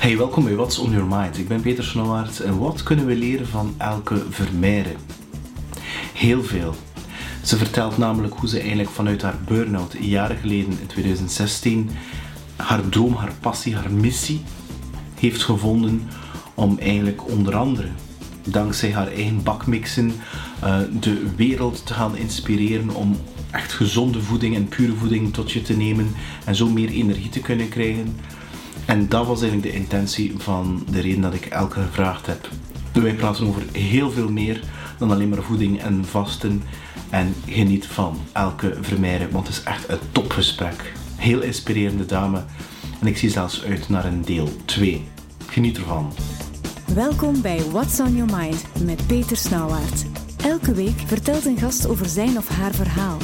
Hey, welkom bij What's on Your Mind. Ik ben Peter Snowwaard en wat kunnen we leren van Elke Vermeijren? Heel veel. Ze vertelt namelijk hoe ze eigenlijk vanuit haar burn-out jaren geleden in 2016 haar droom, haar passie, haar missie heeft gevonden om eigenlijk onder andere dankzij haar eigen bakmixen uh, de wereld te gaan inspireren om echt gezonde voeding en pure voeding tot je te nemen en zo meer energie te kunnen krijgen. En dat was eigenlijk de intentie van de reden dat ik Elke gevraagd heb. Wij praten over heel veel meer dan alleen maar voeding en vasten. En geniet van Elke Vermeijren, want het is echt een topgesprek. Heel inspirerende dame. En ik zie zelfs uit naar een deel 2. Geniet ervan. Welkom bij What's on Your Mind met Peter Snauwaard. Elke week vertelt een gast over zijn of haar verhaal.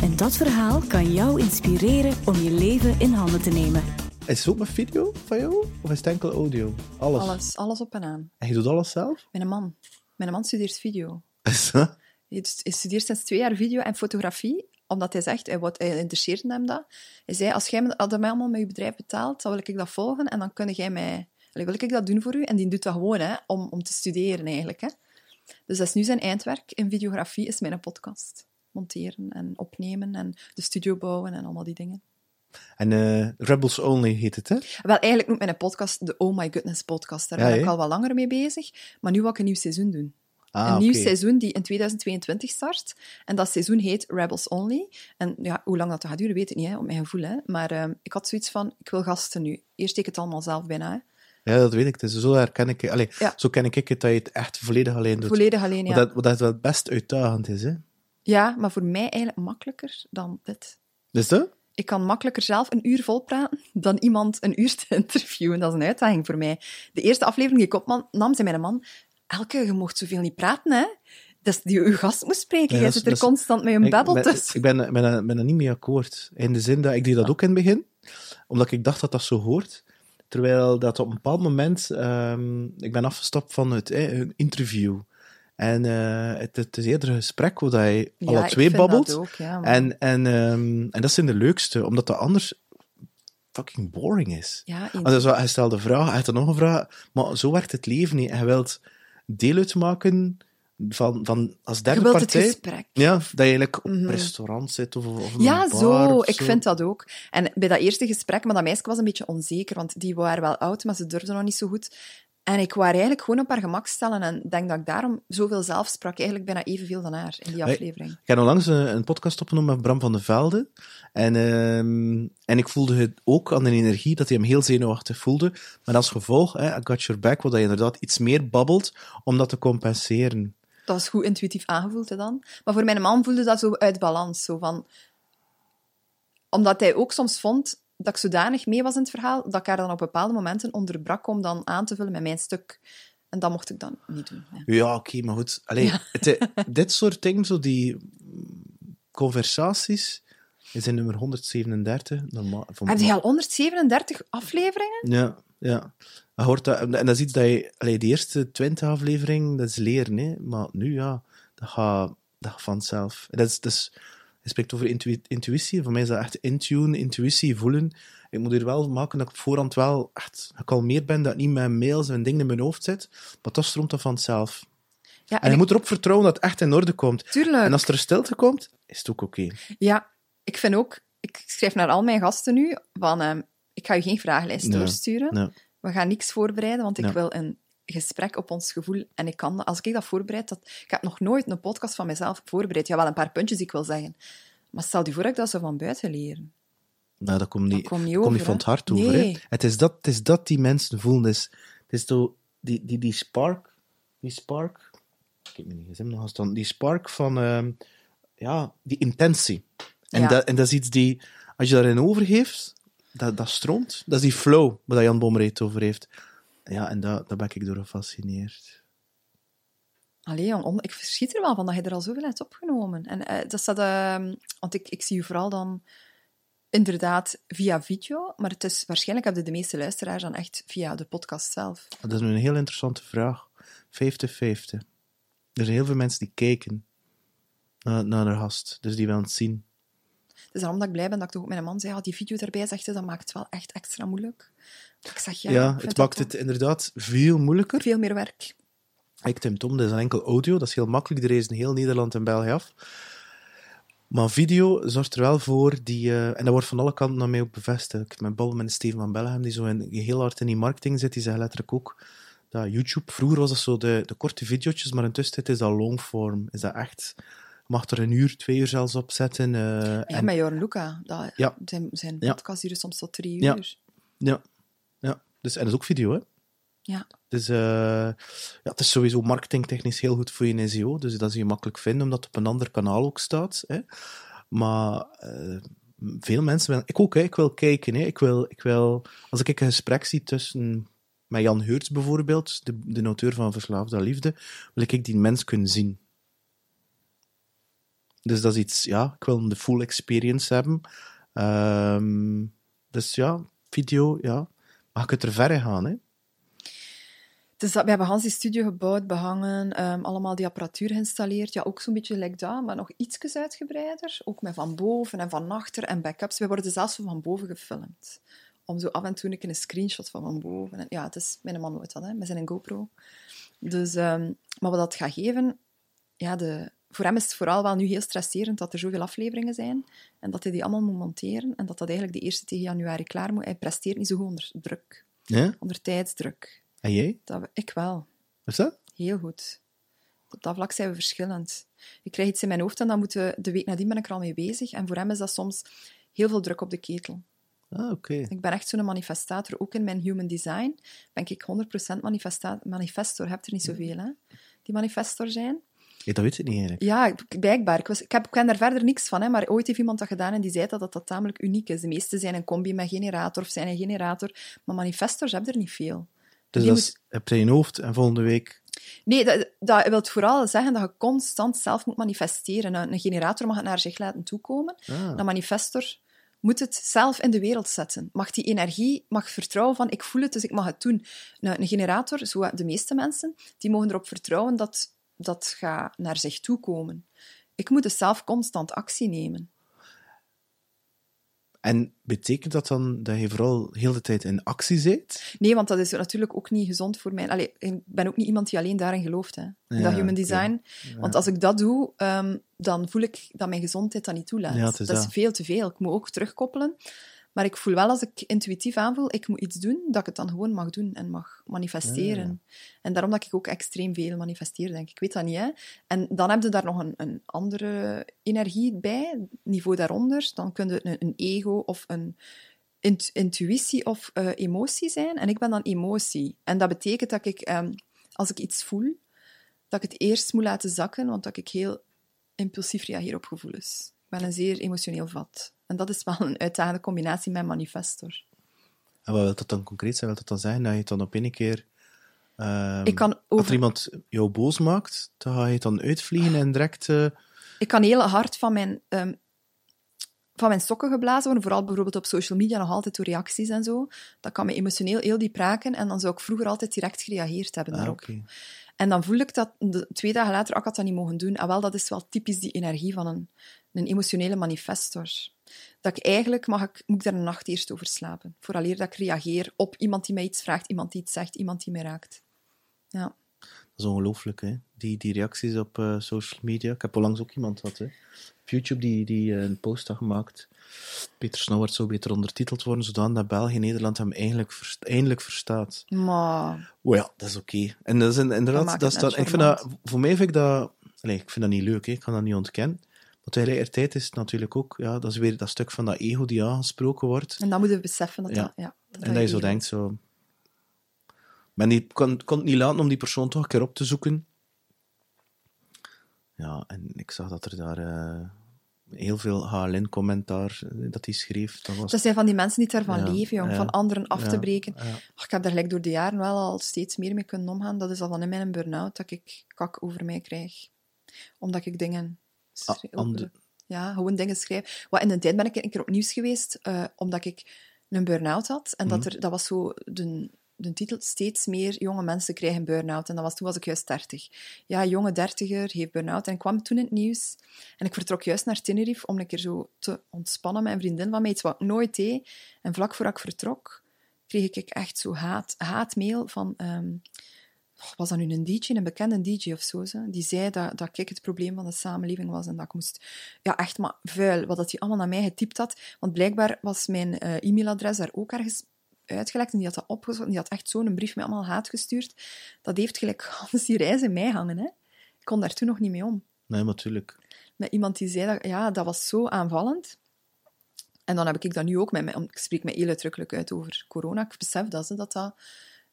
En dat verhaal kan jou inspireren om je leven in handen te nemen. Is het ook met video van jou? Of is het enkel audio? Alles? Alles, alles op en aan. En je doet alles zelf? Mijn man. Mijn man studeert video. Is dat? Hij studeert sinds twee jaar video en fotografie, omdat hij zegt, hij, wat, hij interesseert hem dat. Hij zei, als jij me, dat mij allemaal met je bedrijf betaalt, dan wil ik dat volgen en dan kun jij mij... Allee, wil ik dat doen voor u? En die doet dat gewoon, hè, om, om te studeren eigenlijk. Hè. Dus dat is nu zijn eindwerk in videografie, is mijn podcast. Monteren en opnemen en de studio bouwen en allemaal die dingen. En uh, Rebels Only heet het, hè? Wel, eigenlijk noemt mijn podcast de Oh My Goodness podcast. Daar ben ik al wat langer mee bezig. Maar nu wil ik een nieuw seizoen doen. Ah, een nieuw seizoen die in 2022 start. En dat seizoen heet Rebels Only. En ja, hoe lang dat gaat duren, weet ik niet, hè, op mijn gevoel. Hè. Maar ehm, ik had zoiets van, ik wil gasten nu. Eerst deed ik het allemaal zelf bijna. Hè. Ja, dat weet ik. Dus zo herken ik Allee, Ja. Zo ken ik het dat je het echt volledig alleen doet. Volledig alleen, ja. Wat, dat, wat dat wel best uitdagend is, hè? Ja, maar voor mij eigenlijk makkelijker dan dit. Dus dat? Ik kan makkelijker zelf een uur vol praten dan iemand een uur te interviewen. Dat is een uitdaging voor mij. De eerste aflevering die ik opnam, zei mijn man... Elke, je mocht zoveel niet praten, hè. Dat is die je gast moest spreken. Ja, Jij zit er constant met een babbel tussen. ik ben, ben, ben, ben er niet mee akkoord. In de zin dat ik deed dat ook in het begin, omdat ik dacht dat dat zo hoort. Terwijl dat op een bepaald moment, ehm, ik ben afgestapt van het eh, interview. En eh, het, het is eerder een gesprek waar Ja, alle twee dat babbelt. ook, ja, maar- en, en, ehm, en dat zijn de leukste, omdat dat anders fucking boring is. Ja, zo- je stelt de vraag, je hebt er nog een vraag, maar zo werkt het leven niet. Je wilt deel uitmaken van, van als derde Je wilt het partij. gesprek. Ja, dat je eigenlijk op Mhm. een restaurant zit of, of een Ja, bar zo. of Ik zo. vind dat ook. En bij dat eerste gesprek, maar dat meisje was een beetje onzeker, want die waren wel oud, maar ze durfde nog niet zo goed. En ik wou eigenlijk gewoon op haar gemak stellen en denk dat ik daarom zoveel zelf sprak. Eigenlijk bijna evenveel dan haar in die aflevering. Ik heb onlangs een, een podcast opgenomen met Bram van de Velde. En, ehm, en ik voelde het ook aan de energie dat hij hem heel zenuwachtig voelde. Maar als gevolg, hè, I got your back, waar je inderdaad iets meer babbelt om dat te compenseren. Dat was goed intuïtief aangevoeld hè, dan. Maar voor mijn man voelde dat zo uit balans. Zo van... Omdat hij ook soms vond dat ik zodanig mee was in het verhaal, dat ik haar dan op bepaalde momenten onderbrak om dan aan te vullen met mijn stuk. En dat mocht ik dan niet doen. Ja, oké, maar goed. Allee, het, eh, dit soort dingen, zo die mm, conversaties, is in nummer 137. Normaal, van- Heb je al 137 afleveringen? Ja, ja. Je hoort dat, en dat is iets dat je... Allee, de eerste 20 afleveringen, dat is leren, hè. Maar nu, ja, dat gaat, dat gaat vanzelf. Dat is, dat is, je spreekt over intuïtie. Voor mij is dat echt intune, intuïtie, voelen. Ik moet hier wel maken dat ik op voorhand wel echt gekalmeerd ben, dat niet met mails en dingen in mijn hoofd zit. Maar dat stroomt dan vanzelf. Ja, En je ik- moet erop vertrouwen dat het echt in orde komt. Tuurlijk. En als er stilte komt, is het ook oké. Ja, ik vind ook... Ik schrijf naar al mijn gasten nu van... ehm, ik ga je geen vragenlijst Nee, doorsturen. nee. We gaan niks voorbereiden, want ik wil een gesprek op ons gevoel. En ik kan als ik dat voorbereid... Dat, ik heb nog nooit een podcast van mezelf voorbereid. Ja, wel een paar puntjes die ik wil zeggen. Maar stel je voor dat ik dat zo van buiten leren. Nou, dat komt niet, komt niet dat komt over, niet van het hart over. Nee. Hè. Het, is dat, het is dat die mensen voelen. Het is, het is zo, die, die, die spark, die spark, ik heb me niet gezien nog dan, die spark van, ehm, ja, die intentie. En, Ja. dat, en dat is iets die, als je daarin overgeeft, dat, dat stroomt. Dat is die flow, waar Jan Bommer het over heeft. Ja, en daar daar ben ik door gefascineerd. Allee, on- ik verschiet er wel van dat je er al zoveel hebt opgenomen. En eh, dat staat... ehm, want ik, ik zie je vooral dan inderdaad via video, maar het is, waarschijnlijk hebben de meeste luisteraars dan echt via de podcast zelf. Dat is een heel interessante vraag. 50-50. Er zijn heel veel mensen die kijken naar, naar de gast, dus die willen het zien. Dus daarom dat ik blij ben dat ik toch ook met een man zei, ja, die video erbij zegt, dat maakt het wel echt extra moeilijk. Ik zeg, ja, Ja, ik het maakt het inderdaad veel moeilijker. veel meer werk. Ik Tim Tom, dat is een enkel audio, dat is heel makkelijk. Die reizen heel Nederland en België af. Maar video zorgt er wel voor, die, eh, en dat wordt van alle kanten naar mij ook bevestigd. Met babbel met Steven van Bellegem, die zo in, heel hard in die marketing zit, die zegt letterlijk ook dat YouTube, vroeger was dat zo de, de korte video's, maar intussen is dat longform. Is dat echt, mag er een uur, twee uur zelfs op zetten. eh, Ja, en- met Joran Luca. Dat, Ja. Zijn, podcast duurt soms tot drie uur. Ja, ja. Dus, en dat is ook video, hè? Ja. Dus eh, ja, het is sowieso marketingtechnisch heel goed voor je SEO. Dus dat is je makkelijk vinden, omdat het op een ander kanaal ook staat. Hè. Maar eh, veel mensen willen... Ik ook, hè. Ik wil kijken. Hè. Ik wil, ik wil, als ik een gesprek zie tussen... Met Jan Heurts bijvoorbeeld, de, de auteur van Verslaafde Liefde, wil ik die mens kunnen zien. Dus dat is iets... Ja, ik wil de full experience hebben. Ehm, dus ja, video, ja. Maar je kunt er verre gaan, hè. Dus dat, we hebben Hans die studio gebouwd, behangen, ehm, allemaal die apparatuur geïnstalleerd. Ja, ook zo'n beetje like dat, maar nog ietsjes uitgebreider. Ook met van boven en van achter en backups. We worden zelfs van boven gefilmd. Om zo af en toe een een screenshot van van boven. En, ja, het is mijn man nooit dat, hè, met zijn GoPro. Dus, ehm, maar wat dat gaat geven... Ja, de, voor hem is het vooral wel nu heel stresserend dat er zoveel afleveringen zijn. En dat hij die allemaal moet monteren. En dat dat eigenlijk de eerste tegen januari klaar moet. Hij presteert niet zo goed onder druk. Ja? Onder tijdsdruk. En jij? Dat, ik wel. Is dat? Heel goed. Op dat vlak zijn we verschillend. Ik krijg iets in mijn hoofd en dan moet de, de week nadien ben ik er al mee bezig. En voor hem is dat soms heel veel druk op de ketel. Ah, oké. Ik ben echt zo'n manifestator. Ook in mijn human design ben ik 100% manifesta manifestor. Je hebt er niet zoveel, hè? Die manifestor zijn. Ja, dat weet ik niet eigenlijk. Ja, blijkbaar. Ik, was, ik, heb, ik ken daar verder niks van, hè, maar ooit heeft iemand dat gedaan en die zei dat dat, dat tamelijk uniek is. De meeste zijn een combi met generator of zijn een generator, maar manifestors hebben er niet veel. Dus dat moet- heb je in je hoofd en volgende week... Nee, dat, dat wil vooral zeggen dat je constant zelf moet manifesteren. Een, een generator mag het naar zich laten toekomen. Ah. Een manifestor moet het zelf in de wereld zetten. Mag die energie, mag vertrouwen van ik voel het, dus ik mag het doen. Een, een generator, zo de meeste mensen, die mogen erop vertrouwen dat dat gaat naar zich toekomen. Ik moet dus zelf constant actie nemen. En betekent dat dan dat je vooral heel de tijd in actie bent? Nee, want dat is natuurlijk ook niet gezond voor mij. Allee, ik ben ook niet iemand die alleen daarin gelooft, hè. Ja, dat human design. Want als ik dat doe, ehm, dan voel ik dat mijn gezondheid dat niet toelaat. Ja, het is dat is veel te veel. Ik moet ook terugkoppelen. Maar ik voel wel, als ik intuïtief aanvoel, ik moet iets doen, dat ik het dan gewoon mag doen en mag manifesteren. En daarom dat ik ook extreem veel manifesteer, denk ik. Ik weet dat niet, hè. En dan heb je daar nog een, een andere energie bij, niveau daaronder. Dan kun je een, een ego of een int- intuïtie of eh, emotie zijn. En ik ben dan emotie. En dat betekent dat ik, ehm, als ik iets voel, dat ik het eerst moet laten zakken, want dat ik heel impulsief reageer op gevoelens. Ik ben een zeer emotioneel vat. En dat is wel een uitdagende combinatie met manifestor. En wat wil dat dan concreet zijn? Wil dat dan zeggen dat je het dan op één keer... ehm, Ik kan Als er iemand jou boos maakt, dan ga je het dan uitvliegen en direct... eh, Ik kan heel hard van mijn, ehm, van mijn sokken geblazen worden, vooral bijvoorbeeld op social media nog altijd door reacties en zo. Dat kan me emotioneel heel diep raken en dan zou ik vroeger altijd direct gereageerd hebben ah, daarop. En dan voel ik dat de, twee dagen later, "Ah, ik had dat niet mogen doen. En wel, dat is wel typisch die energie van een, een emotionele manifestor. Dat ik eigenlijk, mag ik, moet ik daar een nacht eerst over slapen. Vooraleer dat ik reageer op iemand die mij iets vraagt, iemand die iets zegt, iemand die mij raakt. Ja. Dat is ongelooflijk, hè? Die, die reacties op eh, social media. Ik heb onlangs ook iemand gehad, hè? Op YouTube die, die eh, een post had gemaakt. Peter Snauwert zou beter ondertiteld worden, zodat dat België en Nederland hem eigenlijk verst- eindelijk verstaat. Maar Oh ja, dat is oké. En dat is Dat inderdaad, dat dat, ik vind dat, voor mij vind ik dat, allee, ik vind dat niet leuk, hè. ik kan dat niet ontkennen. Maar tegelijkertijd is het natuurlijk ook, ja, dat is weer dat stuk van dat ego die aangesproken wordt. en dan moeten we beseffen dat Ja. dat... Ja, dat En dat je zo denkt, zo... Maar ik kon, kon het niet laten om die persoon toch een keer op te zoeken. Ja, en ik zag dat er daar eh, heel veel HLN-commentaar eh, dat hij schreef. Dat was... Dat zijn van die mensen die daarvan Ja, leven, jong, ja, van anderen af te breken. ik heb daar gelijk door de jaren wel al steeds meer mee kunnen omgaan. Dat is al van in mijn burn-out dat ik kak over mij krijg. Omdat ik dingen... Schrijf- ander- Ja, gewoon dingen schrijf. Wat in de tijd ben ik een keer op nieuws geweest, eh, omdat ik een burn-out had. En Mhm. dat, er, dat was zo de, de titel steeds meer jonge mensen krijgen burn-out. En dat was, toen was ik juist 30. Ja, jonge dertiger heeft burn-out. En ik kwam toen in het nieuws. En ik vertrok juist naar Tenerife om een keer zo te ontspannen met een vriendin van mij. Iets wat ik nooit deed. En vlak voor ik vertrok, kreeg ik echt zo haat, haatmail van... ehm, was dat nu een DJ, een bekende DJ of zo, ze? die zei dat, dat ik het probleem van de samenleving was en dat ik moest... Ja, echt maar vuil, wat dat hij allemaal naar mij getypt had. Want blijkbaar was mijn eh, e-mailadres daar ook ergens uitgelekt en die had dat opgezocht die had echt zo'n brief met allemaal haat gestuurd. Dat heeft gelijk alles die reis in mij hangen, hè. Ik kon daar toen nog niet mee om. Nee, natuurlijk. Met iemand die zei dat... Ja, dat was zo aanvallend. En dan heb ik dat nu ook met mij... Ik spreek me heel uitdrukkelijk uit over corona. Ik besef dat, ze, dat dat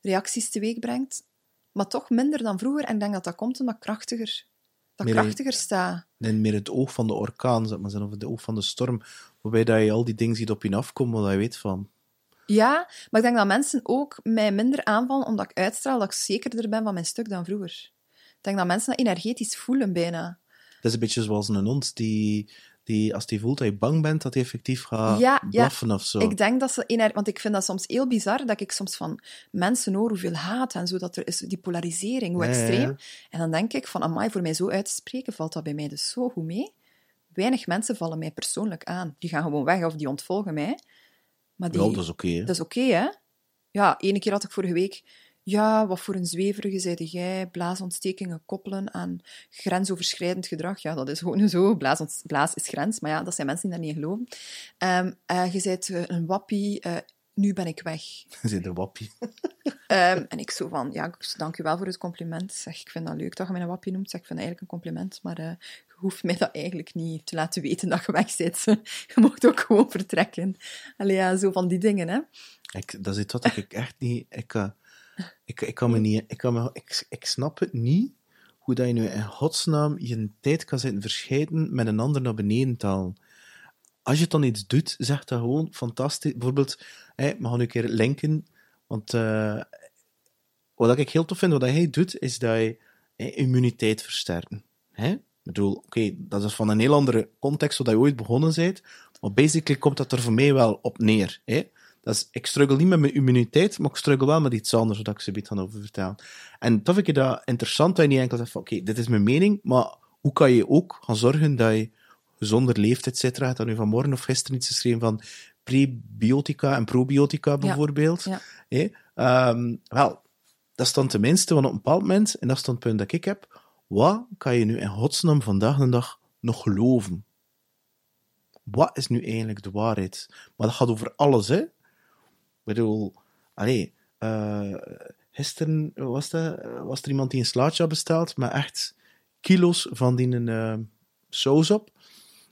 reacties teweeg brengt. Maar toch minder dan vroeger. En ik denk dat dat komt omdat ik krachtiger, dat Meer- krachtiger sta. En meer het oog van de orkaan, zeg maar, of het oog van de storm, waarbij dat je al die dingen ziet op je afkomen, wat je weet van... Ja, maar ik denk dat mensen ook mij minder aanvallen omdat ik uitstraal dat ik zekerder ben van mijn stuk dan vroeger. Ik denk dat mensen dat energetisch voelen bijna. Dat is een beetje zoals een hond die, die als die voelt dat je bang bent, dat hij effectief gaat Ja, ja. blaffen of zo. Ik denk dat ze... ener- Want ik vind dat soms heel bizar, dat ik soms van mensen hoor hoeveel haat en zo, dat er is die polarisering, hoe ja. extreem. En dan denk ik van, amai, voor mij zo uit te spreken, valt dat bij mij dus zo goed mee. Weinig mensen vallen mij persoonlijk aan. Die gaan gewoon weg of die ontvolgen mij. Maar die, Ja, dat is oké. hè. Dat is oké, hè? Ja, ene keer had ik vorige week... Ja, wat voor een zweverige zeide jij. Blaasontstekingen koppelen aan grensoverschrijdend gedrag. Ja, dat is gewoon zo. Blaas, ont- blaas is grens. Maar ja, dat zijn mensen die daar niet in geloven. Ehm, eh, je bent een wappie. nu ben ik weg. Zit een wappie. En ik zo van, ja, ik- dank je wel voor het compliment. Zeg, ik vind dat leuk dat je mij een wappie noemt. Zeg, ik vind dat eigenlijk een compliment. Maar je hoeft mij dat eigenlijk niet te laten weten dat je weg zit. Je mocht ook gewoon vertrekken. Allee, ja, zo van die dingen, hè. Ik, dat is iets wat ik echt niet... Ik, ik, ik kan me niet... Ik, kan me, ik, ik snap het niet, hoe dat je nu in godsnaam je tijd kan zitten verscheiden met een ander naar beneden halen. Als je dan iets doet, zeg dat gewoon fantastisch. Bijvoorbeeld, we gaan nu een keer linken, want eh, wat ik heel tof vind, wat hij doet, is dat hè, immuniteit versterken. Hè? Ik bedoel, oké, dat is van een heel andere context, zodat je ooit begonnen bent, maar basically komt dat er voor mij wel op neer. Dat is, ik struggle niet met mijn immuniteit, maar ik struggle wel met iets anders, waar ik ze gaan over vertellen. En toch vind ik dat interessant dat je niet enkel zegt van, oké, dit is mijn mening, maar hoe kan je ook gaan zorgen dat je gezonder leeft, et cetera. Had nu vanmorgen of gisteren iets geschreven van prebiotica en probiotica bijvoorbeeld. ja. Ehm, wel, dat is dan tenminste, want op een bepaald moment, en dat is dan het punt dat ik heb, wat kan je nu in godsnaam vandaag de dag nog geloven? Wat is nu eigenlijk de waarheid? Maar dat gaat over alles, hè? Bedoel, allee, eh, gisteren was, dat, was er iemand die een slaatje had besteld, met echt kilo's van die eh, saus op.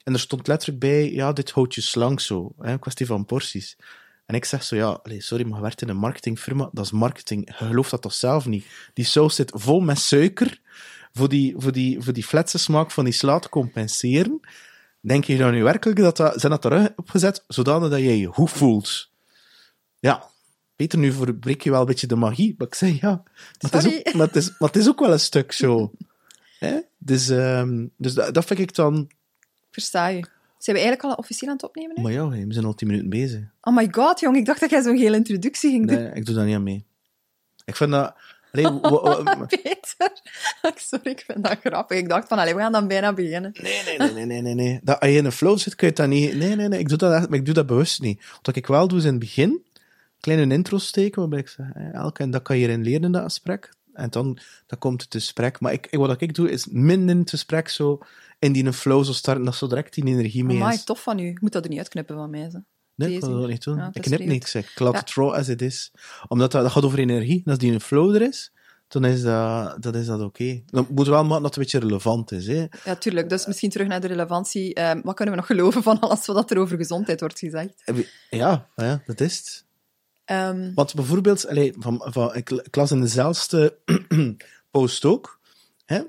En er stond letterlijk bij, ja, dit houdt je slank zo. Hè, een kwestie van porties. En ik zeg zo, ja, sorry, maar je werkt in een marketingfirma, dat is marketing. Je gelooft dat toch zelf niet? Die saus zit vol met suiker, voor die, voor die, voor die fletse smaak van die sla te compenseren. Denk je dan nu werkelijk dat dat, zijn dat eruit opgezet, zodanig dat je je voelt? Ja, Peter, nu verbreek je wel een beetje de magie. Maar ik zeg, ja, maar het is ook, maar het is, maar het is ook wel een stuk zo. Hè? Dus, ehm, dus dat, dat vind ik dan... Versta je. Zijn we eigenlijk al officieel aan het opnemen nu? Maar ja, we zijn al tien minuten bezig. Oh my god, jong. Ik dacht dat jij zo'n hele introductie ging doen. Nee, ik doe daar niet aan mee. Ik vind dat... Allee, Peter. Sorry, ik vind dat grappig. Ik dacht van, allee, we gaan dan bijna beginnen. Nee, nee, nee, nee, nee, nee, nee. Dat, als je in een flow zit, kun je dat niet... Nee, nee, nee, ik doe dat, echt, maar ik doe dat bewust niet. Wat ik wel doe, is in het begin kleine intro steken, waarbij ik zeg, hè, Elke, en dat kan je hierin leren in dat gesprek. En dan, dan komt het gesprek. Maar ik, ik- wat ik doe, is min in het gesprek zo in die een flow zo starten, dat zo direct die energie mee Amai, is. tof van u. Je moet dat er niet uitknippen van mij. Zo. Nee, ik kan dat niet doen. Ja, ik knip niks, ik laat Ja. het raw as it is. Omdat dat, dat gaat over energie. En als die een flow er is, dan is dat, dat, is dat oké. Dan moet wel maken dat het een beetje relevant is. Hè. Ja, tuurlijk. Dus misschien terug naar de relevantie. Ehm, wat kunnen we nog geloven van alles wat er over gezondheid wordt gezegd? Ja, ja, dat is het. Ehm, Want bijvoorbeeld, allee, van, van, ik, las in dezelfde post ook, hè,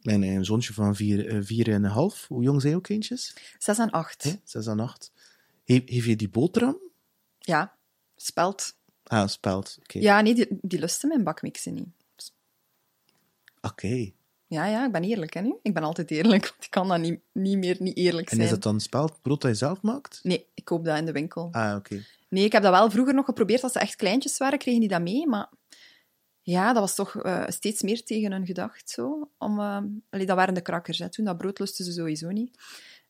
mijn eh, zoontje van vier, eh, vier en een half, hoe jong zijn jouw kindjes? zes en acht. Hè, zes en acht. He, heeft je die boterham? Ja, speld. Ah, speld. Oké. Ja, nee, die, die lusten mijn bakmixen niet. Oké. Ja, ja, ik ben eerlijk, hè, nu. Ik ben altijd eerlijk, want ik kan dat niet, niet meer niet eerlijk En zijn. is dat dan speld brood dat je zelf maakt? Nee, ik koop dat in de winkel. Ah, oké. Nee, ik heb dat wel vroeger nog geprobeerd. Als ze echt kleintjes waren, kregen die dat mee. Maar ja, dat was toch eh, steeds meer tegen hun gedacht. Zo. Om, allee, dat waren de krakkers. Hè. Toen, dat brood lusten ze sowieso niet.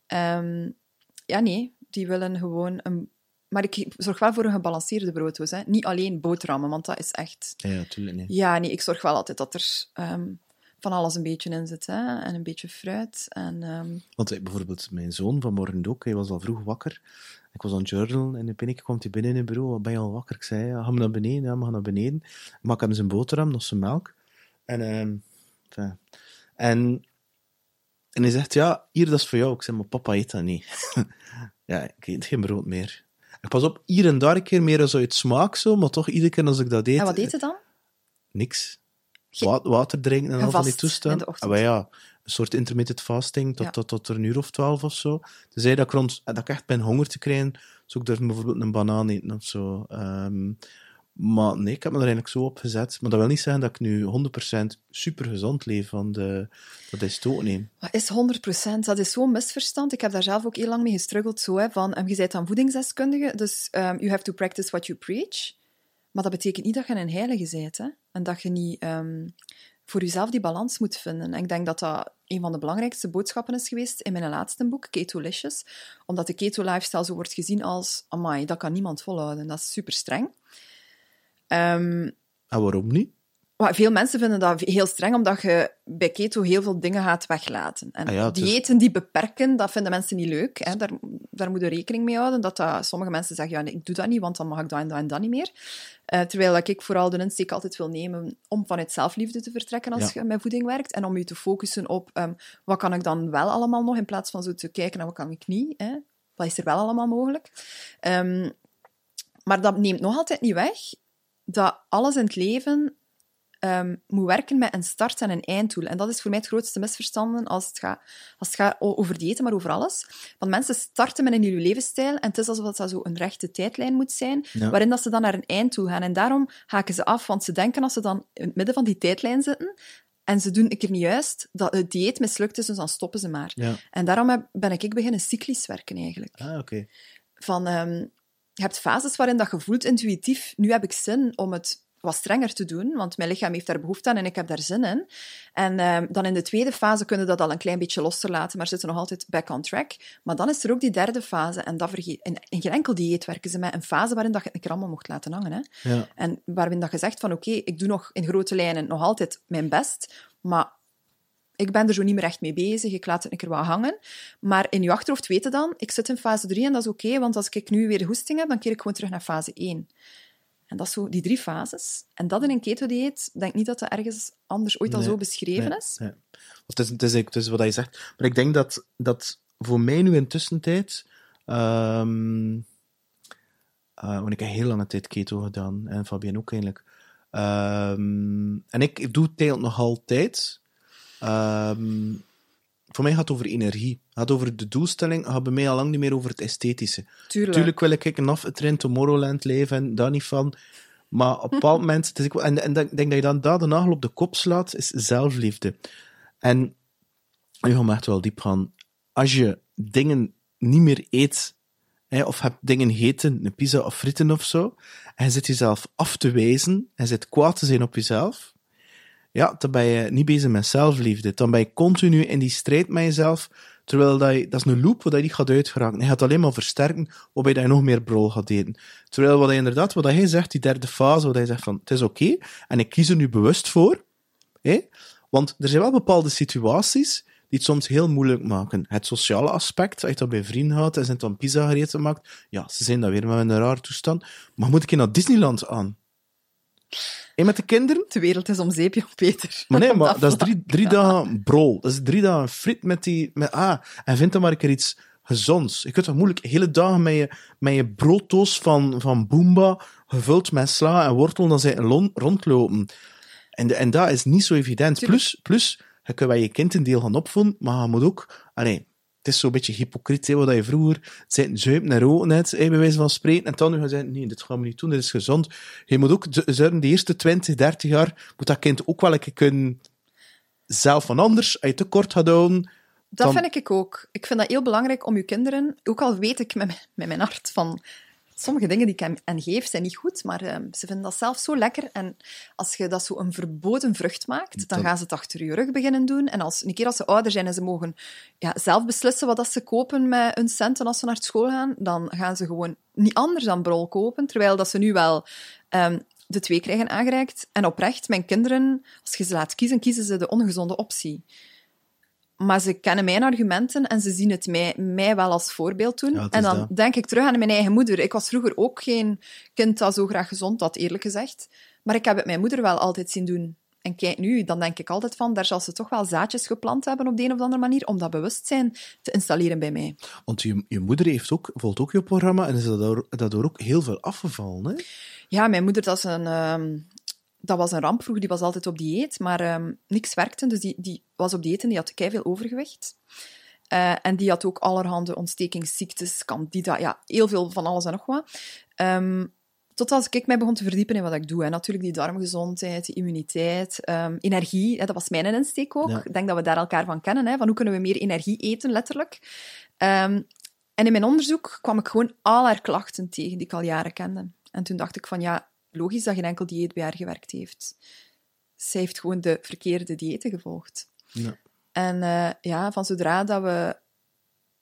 Ehm, ja, nee. Die willen gewoon een... Maar ik zorg wel voor een gebalanceerde brooddoos. Hè. Niet alleen boterhammen, want dat is echt... Ja, ja, tuurlijk niet. Ja, nee, ik zorg wel altijd dat er ehm, van alles een beetje in zit. Hè. En een beetje fruit. En, ehm, Want eh, bijvoorbeeld mijn zoon vanmorgen ook, hij was al vroeg wakker. Ik was aan het journalen en in kwam hij binnen in het bureau. Ben je al wakker? Ik zei, ja, gaan we naar beneden? Ja, we gaan naar beneden. Ik maak hem zijn boterham, nog zijn melk. En, ehm, en, en hij zegt, ja, hier, dat is voor jou. Ik zei, maar papa eet dat niet. ja, ik eet geen brood meer. Ik pas op, hier en daar een keer meer zo uit smaak, zo, maar toch iedere keer als ik dat eet... en wat deed ze dan? Niks. Ge- water drinken en al van die toestanden. de maar ja, een soort intermittent fasting tot, Ja. tot, tot een uur of twaalf of zo. Zei dat ik, rond, dat ik echt ben honger te krijgen, zou ik durf bijvoorbeeld een banaan eten of zo. Ehm, maar nee, ik heb me er eigenlijk zo op gezet. Maar dat wil niet zeggen dat ik nu 100% super gezond leef, want eh, dat is ook niet. Wat is 100%? Dat is zo'n misverstand. Ik heb daar zelf ook heel lang mee gestruggeld. Zo, hè, van, je bent dan voedingsdeskundige, dus um, you have to practice what you preach. Maar dat betekent niet dat je een heilige bent. Hè? En dat je niet um, voor jezelf die balans moet vinden. En ik denk dat dat een van de belangrijkste boodschappen is geweest in mijn laatste boek, Ketolicious. Omdat de keto-lifestyle zo wordt gezien als, amai, dat kan niemand volhouden. Dat is super streng. Um, en waarom niet? Maar veel mensen vinden dat heel streng, omdat je bij keto heel veel dingen gaat weglaten. En Ah ja, het is- diëten die beperken, dat vinden mensen niet leuk. Hè. Daar, daar moet je rekening mee houden. Dat, dat sommige mensen zeggen, ja, nee, ik doe dat niet, want dan mag ik dat en dat en dat niet meer. Uh, terwijl ik vooral de insteek altijd wil nemen om vanuit zelfliefde te vertrekken als Ja. je met voeding werkt. En om je te focussen op, um, wat kan ik dan wel allemaal nog, in plaats van zo te kijken naar wat kan ik niet. Hè. Wat is er wel allemaal mogelijk? Um, maar dat neemt nog altijd niet weg dat alles in het leven um, moet werken met een start- en een einddoel. En dat is voor mij het grootste misverstanden als het gaat, als het gaat over diëten, maar over alles. Want mensen starten met een nieuwe levensstijl en het is alsof dat zo een rechte tijdlijn moet zijn, Ja. waarin dat ze dan naar een einddoel gaan. En daarom haken ze af, want ze denken als ze dan in het midden van die tijdlijn zitten en ze doen een keer niet juist, dat het dieet mislukt is, dus dan stoppen ze maar. Ja. En daarom ben ik beginnen cyclisch werken eigenlijk Ah, oké. van um, je hebt fases waarin dat je voelt intuïtief, nu heb ik zin om het wat strenger te doen, want mijn lichaam heeft daar behoefte aan en ik heb daar zin in. En um, dan in de tweede fase kunnen dat al een klein beetje los te laten, maar zitten nog altijd back on track. Maar dan is er ook die derde fase, en dat vergeet, in, in geen enkel dieet werken ze met een fase waarin dat je het een keer allemaal mocht laten hangen. Hè? Ja. En waarin dat je zegt van oké, okay, ik doe nog in grote lijnen nog altijd mijn best, maar ik ben er zo niet meer echt mee bezig, ik laat het een keer wat hangen. Maar in je achterhoofd weten dan, ik zit in fase 3 en dat is oké, okay, want als ik nu weer hoesting heb, dan keer ik gewoon terug naar fase 1. En dat is zo, die drie fases. En dat in een keto-dieet, denk niet dat dat ergens anders ooit al Nee, zo beschreven nee, is. nee. Het, is, het, is, het is wat je zegt. Maar ik denk dat, dat voor mij nu in tussentijd... ehm uh, want ik heb heel lange tijd keto gedaan. En Fabien ook eigenlijk. Um, en ik doe het nog altijd. Um, voor mij gaat het over energie. Het gaat over de doelstelling. Het gaat bij mij al lang niet meer over het esthetische. Tuurlijk. Tuurlijk wil ik een aftrend Tomorrowland leven en daar niet van. Maar op een bepaald moment... Het is, en, en ik denk dat je dan daar de nagel op de kop slaat, is zelfliefde. En gaan we echt wel diep gaan. Als je dingen niet meer eet, hè, of hebt dingen gegeten, een pizza of frieten of zo, en je zit jezelf af te wijzen, en zit kwaad te zijn op jezelf, ja, dan ben je niet bezig met zelfliefde. Dan ben je continu in die strijd met jezelf, terwijl dat, dat is een loop waar je niet gaat uitgeraken. Je gaat alleen maar versterken, waarbij je nog meer brol gaat eten. Terwijl wat hij inderdaad, wat hij zegt, die derde fase, wat hij zegt van, het is oké, en ik kies er nu bewust voor, hè, want er zijn wel bepaalde situaties die het soms heel moeilijk maken. Het sociale aspect, als je dat bij vrienden gaat en ze dan pizza gereden maakt, ja, ze zijn dat weer met een raar toestand. Maar moet ik naar Disneyland aan? En met de kinderen? De wereld is om zeepje, Peter. Maar nee, maar dat is drie, drie dagen brol. Dat is drie dagen frit met die... Met, ah, en vind dan maar een keer iets gezonds. Je kunt toch moeilijk hele dagen met je, met je broodtoos van, van Boomba, gevuld met sla en wortel, dan zijn rondlopen. En, de, en dat is niet zo evident. Plus, plus, je kunt bij je kind een deel gaan opvoeden, maar je moet ook... Allee, het is zo'n beetje hypocriet, hè, wat je vroeger zei, zuipen en roken net, bij wijze van spreken, en dan nu gaan zeggen, nee, dit gaan we niet doen, dit is gezond. Je moet ook, de, de eerste 20, 30 jaar, moet dat kind ook wel een keer kunnen zelf van anders, als je tekort gaat houden. Dat Dan- vind ik ook. Ik vind dat heel belangrijk om je kinderen, ook al weet ik met, mijn- met mijn hart van sommige dingen die ik hen, geef, zijn niet goed, maar ehm, ze vinden dat zelf zo lekker. En als je dat zo een verboden vrucht maakt, dan gaan ze het achter je rug beginnen doen. En als, een keer als ze ouder zijn en ze mogen ja, zelf beslissen wat dat ze kopen met hun centen als ze naar school gaan, dan gaan ze gewoon niet anders dan brol kopen, terwijl dat ze nu wel... ehm, de twee krijgen aangereikt. En oprecht, mijn kinderen, als je ze laat kiezen, kiezen ze de ongezonde optie. Maar ze kennen mijn argumenten en ze zien het mij, mij wel als voorbeeld doen. Ja, en dan dat. denk ik terug aan mijn eigen moeder. Ik was vroeger ook geen kind dat zo graag gezond had, eerlijk gezegd. Maar ik heb het mijn moeder wel altijd zien doen. En kijk nu, dan denk ik altijd van, daar zal ze toch wel zaadjes geplant hebben op de een of andere manier, om dat bewustzijn te installeren bij mij. Want je, je moeder heeft ook, volgt ook je programma en is daardoor, daardoor ook heel veel afgevallen. Hè? Ja, mijn moeder, dat, is een, ehm, dat was een ramp vroeger. Die was altijd op dieet, maar ehm, niks werkte. Dus die, die was op dieet en die had veel overgewicht. Eh, en die had ook allerhande ontstekingsziektes, candida, ja, heel veel van alles en nog wat. Ehm, tot als ik mij begon te verdiepen in wat ik doe. En natuurlijk die darmgezondheid, die immuniteit, ehm, energie. Hè, dat was mijn insteek ook. Ja. Ik denk dat we daar elkaar van kennen. Hè, van hoe kunnen we meer energie eten, letterlijk. En in mijn onderzoek kwam ik gewoon al haar klachten tegen die ik al jaren kende. En toen dacht ik van ja, logisch dat geen enkel dieet bij haar gewerkt heeft. Zij heeft gewoon de verkeerde diëten gevolgd. Ja. En eh, ja, van zodra dat we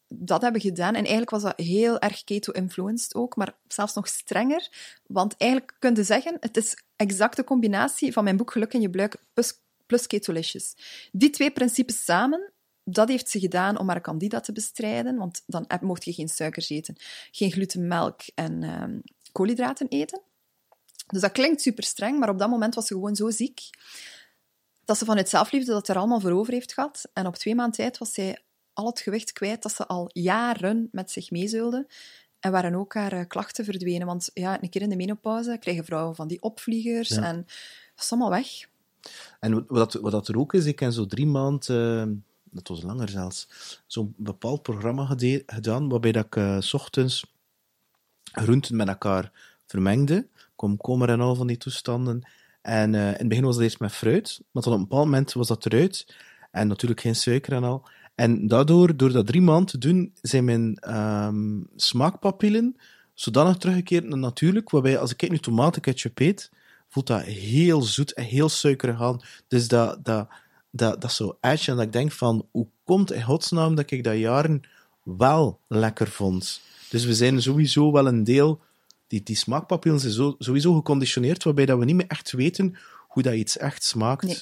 dat hebben gedaan, en eigenlijk was dat heel erg keto-influenced ook, maar zelfs nog strenger, want eigenlijk kun je zeggen, het is exact de combinatie van mijn boek Geluk in je buik plus, plus ketolicious. Die twee principes samen, dat heeft ze gedaan om haar candida te bestrijden, want dan mocht je geen suikers eten, geen gluten, melk en ehm, koolhydraten eten. Dus dat klinkt super streng, maar op dat moment was ze gewoon zo ziek dat ze vanuit zelfliefde dat er allemaal voor over heeft gehad. En op twee maanden tijd was zij al het gewicht kwijt dat ze al jaren met zich meezeulde. En waren ook haar eh, klachten verdwenen. Want ja, een keer in de menopauze krijgen vrouwen van die opvliegers. Ja. En dat is allemaal weg. En wat, wat, dat er ook is, ik heb zo drie maanden, eh, dat was langer zelfs, zo'n bepaald programma gedaan, waarbij dat ik eh, 's ochtends groenten met elkaar vermengde, komkommer en al van die toestanden. En eh, in het begin was het eerst met fruit, maar op een bepaald moment was dat eruit. En natuurlijk geen suiker en al. En daardoor, door dat drie maanden te doen, zijn mijn ehm, smaakpapillen zodanig teruggekeerd naar natuurlijk, waarbij als ik nu tomatenketchup eet, voelt dat heel zoet en heel suikerig aan. Dus dat, dat, dat, dat zo edge. En dat ik denk van, hoe komt in godsnaam dat ik dat jaren wel lekker vond? Dus we zijn sowieso wel een deel... Die, die smaakpapillen zijn zo, sowieso geconditioneerd, waarbij dat we niet meer echt weten hoe dat iets echt smaakt. Nee.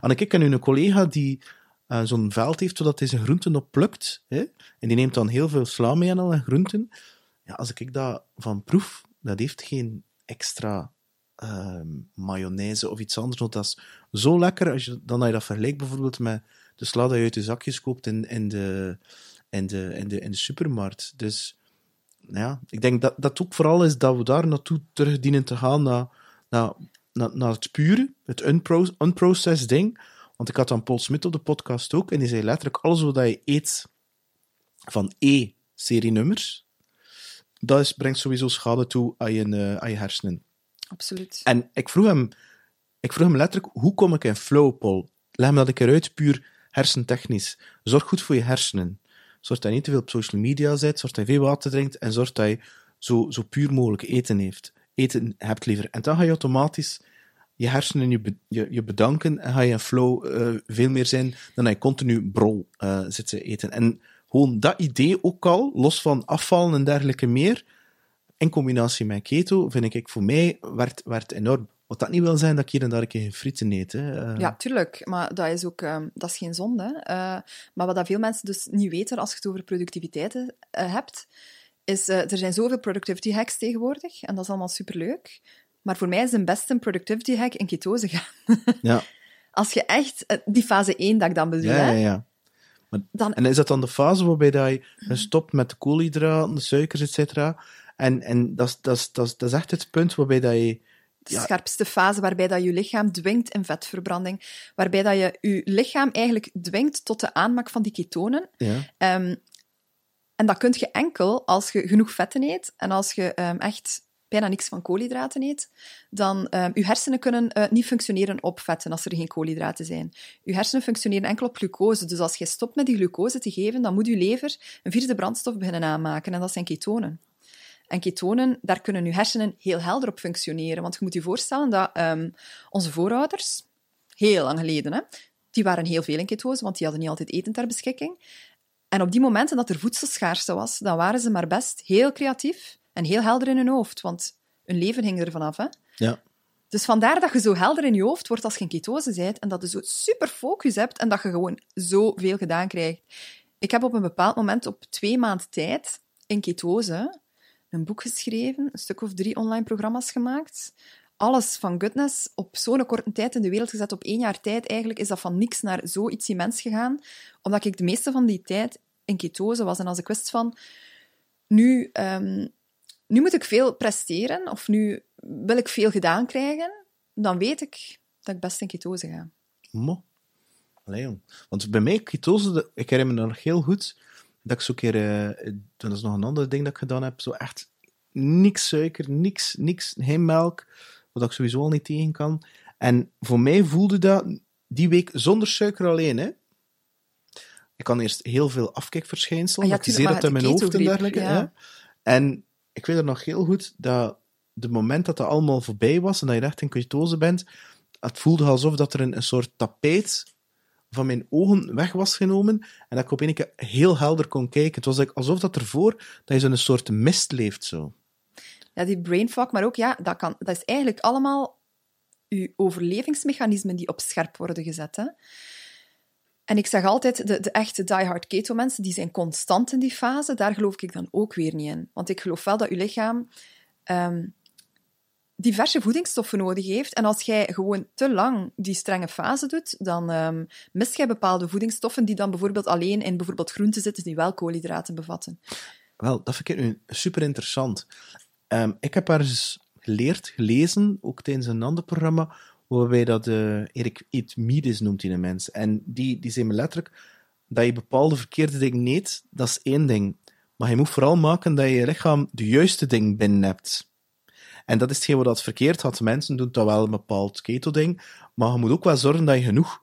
En ik ken nu een collega die eh, zo'n veld heeft, zodat hij zijn groenten op plukt. Hè? En die neemt dan heel veel sla mee en al en groenten. Ja, als ik dat van proef, dat heeft geen extra ehm, mayonaise of iets anders. Want dat is zo lekker als je, dan dat je dat vergelijkt bijvoorbeeld met de sla dat je uit de zakjes koopt in, in, de, in, de, in, de, in de supermarkt. Dus ja, ik denk dat dat ook vooral is dat we daar naartoe terug dienen te gaan, naar, naar, naar, naar het pure, het unpro, unprocessed ding. Want ik had dan Paul Smit op de podcast ook, en die zei letterlijk, alles wat je eet van E-serienummers, dat is, brengt sowieso schade toe aan je, eh, aan je hersenen. Absoluut. En ik vroeg hem, ik vroeg hem letterlijk, hoe kom ik in flow, Paul? Leg me dat ik eruit, puur hersentechnisch. Zorg goed voor je hersenen. Zorg dat je niet te veel op social media zit, zorg dat je veel water drinkt en zorg dat je zo, zo puur mogelijk eten heeft. Eten hebt liever. En dan ga je automatisch je hersenen je, je bedanken en ga je in flow eh, veel meer zijn dan dat je continu brol eh, zit te eten. En gewoon dat idee ook al, los van afvallen en dergelijke meer, in combinatie met keto, vind ik voor mij werd, werd enorm. Wat dat niet wil zijn dat ik hier en daar een keer geen frieten eet. Hè. Eh, Ja, tuurlijk. Maar dat is ook ehm, dat is geen zonde. Eh, maar wat dat veel mensen dus niet weten als je het over productiviteit eh, hebt, is er zijn zoveel productivity hacks tegenwoordig. En dat is allemaal superleuk. Maar voor mij is de beste productivity hack in ketose gaan. ja. Als je echt, die fase 1 dat ik dan bedoel, Ja, hè, ja, ja. dan En is dat dan de fase waarbij dat je stopt met de koolhydraten, de suikers, et cetera? En, en dat, is, dat, is, dat, is, dat is echt het punt waarbij dat je... de Ja. scherpste fase waarbij dat je lichaam dwingt in vetverbranding. Waarbij dat je je lichaam eigenlijk dwingt tot de aanmaak van die ketonen. Ja, Ehm, en dat kun je enkel als je genoeg vetten eet en als je ehm, echt bijna niks van koolhydraten eet, dan um, uw hersenen kunnen uh, niet functioneren op vetten als er geen koolhydraten zijn. Uw hersenen functioneren enkel op glucose. Dus als je stopt met die glucose te geven, dan moet uw lever een vierde brandstof beginnen aanmaken. En dat zijn ketonen. En ketonen, daar kunnen uw hersenen heel helder op functioneren. Want je moet je voorstellen dat um, onze voorouders, heel lang geleden, hè, die waren heel veel in ketose, want die hadden niet altijd eten ter beschikking. En op die momenten dat er voedselschaarste was, dan waren ze maar best heel creatief en heel helder in hun hoofd, want hun leven hing ervan af. Hè? Ja. Dus vandaar dat je zo helder in je hoofd wordt als je in ketose bent en dat je zo super focus hebt en dat je gewoon zoveel gedaan krijgt. Ik heb op een bepaald moment op twee maanden tijd in ketose een boek geschreven, een stuk of drie online programma's gemaakt. Alles van goodness op zo'n korte tijd in de wereld gezet, op één jaar tijd. Eigenlijk is dat van niks naar zoiets immens gegaan, omdat ik de meeste van die tijd in ketose was. En als ik wist van, nu, um, nu moet ik veel presteren, of nu wil ik veel gedaan krijgen, dan weet ik dat ik best in ketose ga. Mo. Allee. Want bij mij, ketose, ik herinner me nog heel goed dat ik zo keer, uh, dat is nog een ander ding dat ik gedaan heb, zo echt niks suiker, niks, niks, geen melk, wat ik sowieso al niet tegen kan. En voor mij voelde dat die week zonder suiker alleen, hè. Ik kan eerst heel veel afkikverschijnselen, ah, ja, dat in mijn hoofd en dergelijke. Ja. En ik weet er nog heel goed dat de moment dat dat allemaal voorbij was en dat je echt in ketose bent, het voelde alsof dat er een, een soort tapijt van mijn ogen weg was genomen en dat ik op een keer heel helder kon kijken. Het was alsof dat ervoor dat je zo'n soort mist leeft zo. Ja, die brain fog, maar ook ja, dat, kan, dat is eigenlijk allemaal je overlevingsmechanismen die op scherp worden gezet. Hè? En ik zeg altijd, de, de echte die-hard keto-mensen, die zijn constant in die fase. Daar geloof ik dan ook weer niet in. Want ik geloof wel dat je lichaam um, diverse voedingsstoffen nodig heeft. En als jij gewoon te lang die strenge fase doet, dan um, mist jij bepaalde voedingsstoffen die dan bijvoorbeeld alleen in bijvoorbeeld groenten zitten die wel koolhydraten bevatten. Wel, dat vind ik nu super interessant. Um, ik heb ergens geleerd, gelezen, ook tijdens een ander programma, waarbij dat uh, Erik Eatmides noemt in de mens. En die, die zei me letterlijk dat je bepaalde verkeerde dingen eet, dat is één ding. Maar je moet vooral maken dat je je lichaam de juiste ding binnen hebt. En dat is hetgeen wat dat verkeerd had. Mensen doen dat wel een bepaald keto-ding, maar je moet ook wel zorgen dat je genoeg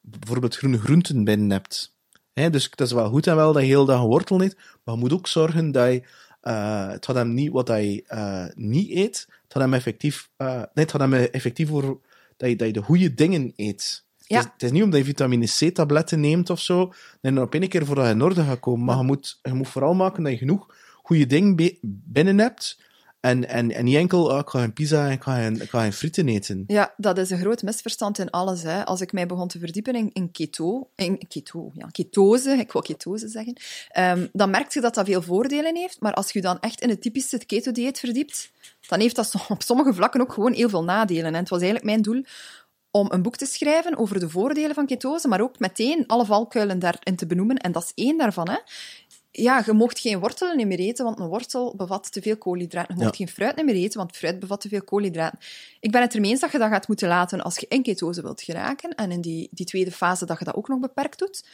bijvoorbeeld groene groenten binnen hebt. dus het is wel goed en wel dat je heel dag wortel eet, maar je moet ook zorgen dat je uh, het hem niet wat hij uh, niet eet, het hem effectief, uh, nee, het hem effectief voor dat je, dat je de goede dingen eet. Ja. Het, is, het is niet omdat je vitamine C-tabletten neemt of zo, en dan op een keer voordat je in orde gaat komen. Maar je, moet, je moet vooral maken dat je genoeg goede dingen binnen hebt, en, en, en niet enkel, oh, ik ga pizza en ik ga een, frieten eten. Ja, dat is een groot misverstand in alles. Hè. Als ik mij begon te verdiepen in, in keto, in keto, ja, ketose, ik wou ketose zeggen, um, dan merk je dat dat veel voordelen heeft. Maar als je dan echt in het typische keto-dieet verdiept, dan heeft dat op sommige vlakken ook gewoon heel veel nadelen. En het was eigenlijk mijn doel om een boek te schrijven over de voordelen van ketose, maar ook meteen alle valkuilen daarin te benoemen. En dat is één daarvan. Hè ja, je mocht geen wortelen meer eten, want een wortel bevat te veel koolhydraten. Je mocht geen fruit meer eten, want fruit bevat te veel koolhydraten. Ik ben het ermee eens dat je dat gaat moeten laten als je in ketose wilt geraken. En in die, die tweede fase dat je dat ook nog beperkt doet.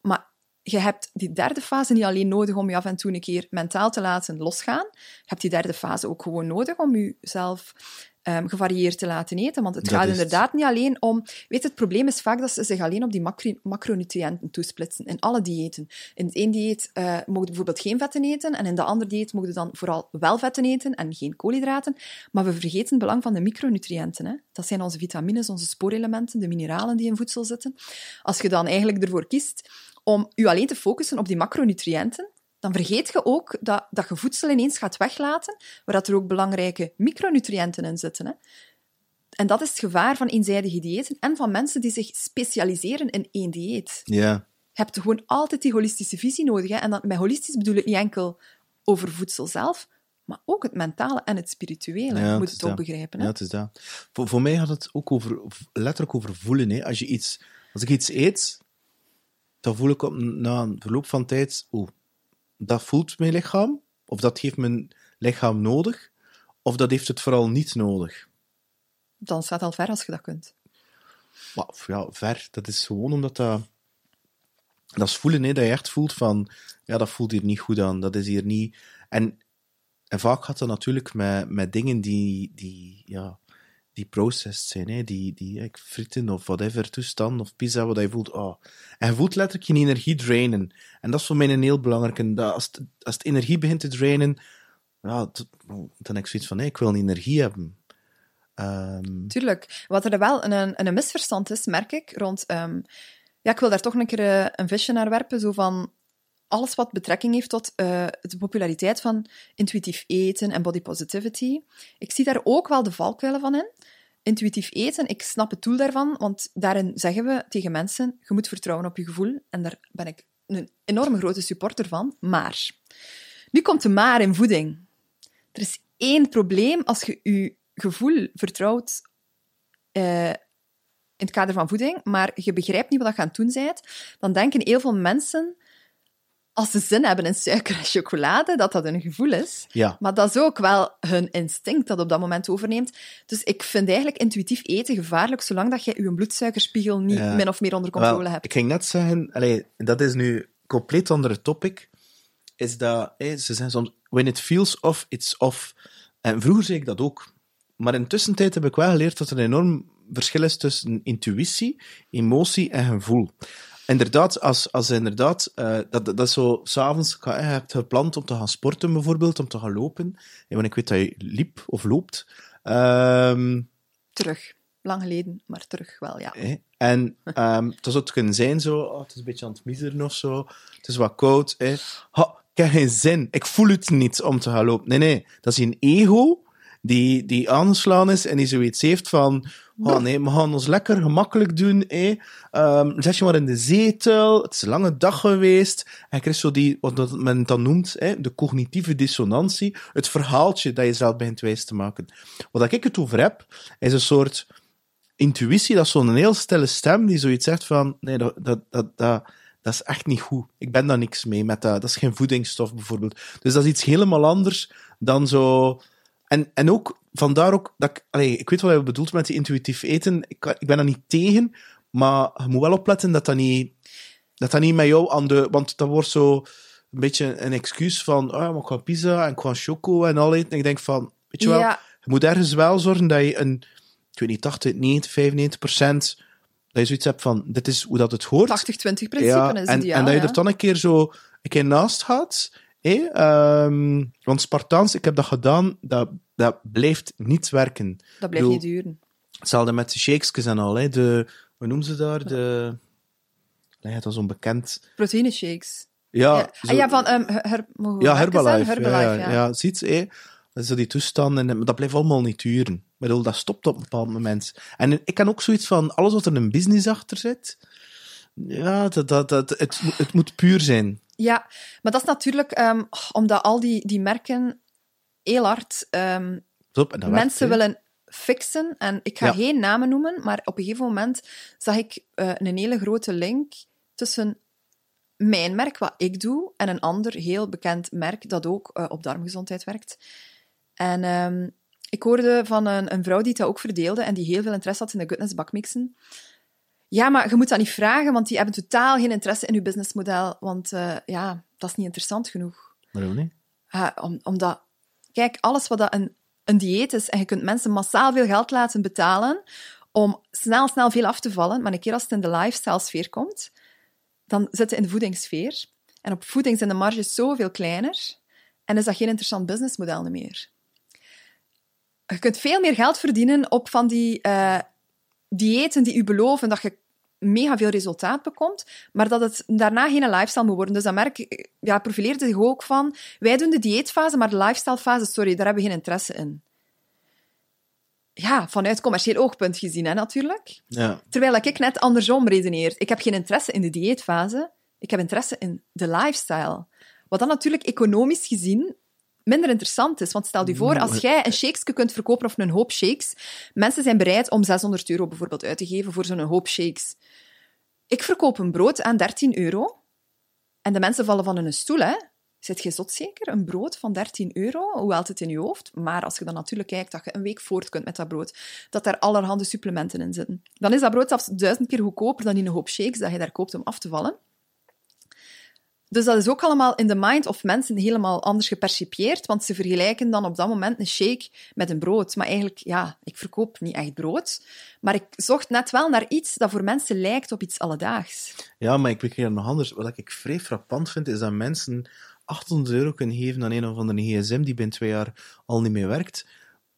Maar je hebt die derde fase niet alleen nodig om je af en toe een keer mentaal te laten losgaan. Je hebt die derde fase ook gewoon nodig om jezelf um, gevarieerd te laten eten. Want het gaat inderdaad niet alleen om... Weet het probleem is vaak dat ze zich alleen op die macro macronutriënten toesplitsen. In alle diëten. In het ene dieet uh, mogen bijvoorbeeld geen vetten eten en in de andere dieet mogen dan vooral wel vetten eten en geen koolhydraten. Maar we vergeten het belang van de micronutriënten. Hè? Dat zijn onze vitamines, onze spoorelementen, de mineralen die in voedsel zitten. Als je dan eigenlijk ervoor kiest om je alleen te focussen op die macronutriënten, dan vergeet je ook dat, dat je voedsel ineens gaat weglaten, waar dat er ook belangrijke micronutriënten in zitten. Hè. En dat is het gevaar van eenzijdige diëten en van mensen die zich specialiseren in één dieet. Ja. Je hebt gewoon altijd die holistische visie nodig. Hè. En dan, met holistisch bedoel ik niet enkel over voedsel zelf, maar ook het mentale en het spirituele. Ja, je moet het, ook begrijpen. Hè? Ja, het is dat. Voor, voor mij gaat het ook over, letterlijk over voelen. Hè. Als, je iets, als ik iets eet, dan voel ik op, na een verloop van tijd, oeh, dat voelt mijn lichaam, of dat heeft mijn lichaam nodig, of dat heeft het vooral niet nodig. Dan staat het al ver als je dat kunt. Maar, ja, ver. Dat is gewoon omdat dat... Dat is voelen, hè, dat je echt voelt van... Ja, dat voelt hier niet goed aan. Dat is hier niet... En en vaak gaat dat natuurlijk met, met dingen die, die, ja, die processed zijn. Hè? Die, die eh, frieten of whatever toestand of pizza, wat je voelt. Oh. En je voelt letterlijk je energie drainen. En dat is voor mij een heel belangrijke. Dat als, het, als het energie begint te drainen, ja, dan heb ik zoiets van, nee, ik wil energie hebben. Ehm, Tuurlijk. Wat er wel een, een, een misverstand is, merk ik, rond... ehm, ja, ik wil daar toch een keer eh, een visje naar werpen, zo van alles wat betrekking heeft tot eh, de populariteit van intuïtief eten en body positivity. Ik zie daar ook wel de valkuilen van in. Intuïtief eten, ik snap het doel daarvan, want daarin zeggen we tegen mensen, je moet vertrouwen op je gevoel. En daar ben ik een enorme grote supporter van. Maar, nu komt de maar in voeding. Er is één probleem als je je gevoel vertrouwt eh, in het kader van voeding, maar je begrijpt niet wat je aan het doen bent, dan denken heel veel mensen, als ze zin hebben in suiker en chocolade, dat dat een gevoel is. ja, Maar dat is ook wel hun instinct dat op dat moment overneemt. Dus ik vind eigenlijk intuïtief eten gevaarlijk, zolang dat je je bloedsuikerspiegel niet Ja. min of meer onder controle hebt. Ik ging net zeggen, allee, dat is nu compleet andere topic. Is dat, ze zeggen soms, when it feels off, it's off. En vroeger zei ik dat ook. Maar in de tussentijd heb ik wel geleerd dat er een enorm verschil is tussen intuïtie, emotie en gevoel. Inderdaad, als, als inderdaad, eh, dat, dat is zo, s'avonds, je hebt gepland om te gaan sporten bijvoorbeeld, om te gaan lopen. En want ik weet dat je liep of loopt. Ehm, Terug. Lang geleden, maar terug wel, ja. En ehm het zou het kunnen zijn zo, oh, het is een beetje aan het miseren of zo, het is wat koud. Ha, ik heb geen zin, ik voel het niet om te gaan lopen. Nee, nee, dat is een ego die, die aangeslaan is en die zoiets heeft van, oh nee, we gaan ons lekker gemakkelijk doen. Hè? Ehm, zet je maar in de zetel, het is een lange dag geweest. En je krijgt zo die, wat men dan noemt, hè, de cognitieve dissonantie, het verhaaltje dat je zelf begint wijs te maken. Wat ik het over heb, is een soort intuïtie, dat is zo'n heel stille stem die zoiets zegt van, nee, dat, dat, dat, dat, dat is echt niet goed. Ik ben daar niks mee met dat. Dat is geen voedingsstof, bijvoorbeeld. Dus dat is iets helemaal anders dan zo... En, en ook, vandaar ook, dat ik, allee, ik weet wat je bedoelt met die intuïtief eten. Ik, ik ben daar niet tegen, maar je moet wel opletten dat dat niet, dat dat niet met jou aan de... Want dat wordt zo een beetje een excuus van, ah, maar ik ga pizza en ik ga choco en al eten. En ik denk van, weet je wel, Ja. je moet ergens wel zorgen dat je een, ik weet niet, 80, 90, 95 procent, dat je zoiets hebt van, dit is hoe dat het hoort. 80-20 principe ja, is en, ideaal, en dat je ja. er dan een keer zo een keer naast gaat. Hé, ehm, want Spartaans, ik heb dat gedaan, dat, dat blijft niet werken. Dat blijft niet duren. Hetzelfde met de shakes en al. Hè. De, hoe noemen ze daar? De, nee, dat is onbekend. Proteïne shakes. Ja, ja. zo- Ah, ja, van um, her, ja? Herbalife. Herbalife, ja, ja. ja. ja. ziet hé. Dat is die toestand, en, maar dat blijft allemaal niet duren. Ik bedoel, dat stopt op een bepaald moment. En ik kan ook zoiets van, alles wat er een business achter zit, ja, dat, dat, dat, het, het moet puur zijn. Ja, maar dat is natuurlijk ehm, omdat al die, die merken heel hard Top, werkt, mensen willen fixen. En ik ga Ja. geen namen noemen, maar op een gegeven moment zag ik eh, een hele grote link tussen mijn merk, wat ik doe, en een ander heel bekend merk dat ook eh, op darmgezondheid werkt. En ehm, ik hoorde van een, een vrouw die dat ook verdeelde en die heel veel interesse had in de goodness bakmixen. Ja, maar je moet dat niet vragen, want die hebben totaal geen interesse in je businessmodel. Want eh, ja, dat is niet interessant genoeg. Waarom niet? Ja, om, omdat, kijk, alles wat dat een, een dieet is en je kunt mensen massaal veel geld laten betalen om snel, snel veel af te vallen, maar een keer als het in de lifestyle-sfeer komt, dan zit je in de voedingssfeer. En op voeding zijn de marges zoveel kleiner en is dat geen interessant businessmodel meer. Je kunt veel meer geld verdienen op van die eh, diëten die u beloven dat je mega veel resultaat bekomt, maar dat het daarna geen lifestyle moet worden. Dus dan merk ja, profileerde zich ook van, wij doen de dieetfase, maar de lifestylefase, sorry, daar hebben we geen interesse in. Ja, vanuit commercieel oogpunt gezien, hè, natuurlijk. Ja. Terwijl ik net andersom redeneer. Ik heb geen interesse in de dieetfase, ik heb interesse in de lifestyle. Wat dan natuurlijk economisch gezien minder interessant is. Want stel je voor, als jij een shakesje kunt verkopen of een hoop shakes, mensen zijn bereid om 600 euro bijvoorbeeld uit te geven voor zo'n hoop shakes. Ik verkoop een brood aan 13 euro en de mensen vallen van hun stoel, hè. Zit je zot zeker? Een brood van 13 euro? Hoe haalt het in je hoofd? Maar als je dan natuurlijk kijkt dat je een week voort kunt met dat brood, dat daar allerhande supplementen in zitten, dan is dat brood zelfs duizend keer goedkoper dan in een hoop shakes dat je daar koopt om af te vallen. Dus dat is ook allemaal in de mind of mensen helemaal anders gepercipieerd, want ze vergelijken dan op dat moment een shake met een brood. Maar eigenlijk, ja, ik verkoop niet echt brood, maar ik zocht net wel naar iets dat voor mensen lijkt op iets alledaags. Ja, maar ik bekijk nog anders. Wat ik vrij frappant vind, is dat mensen 800 euro kunnen geven aan een of andere gsm die binnen twee jaar al niet meer werkt.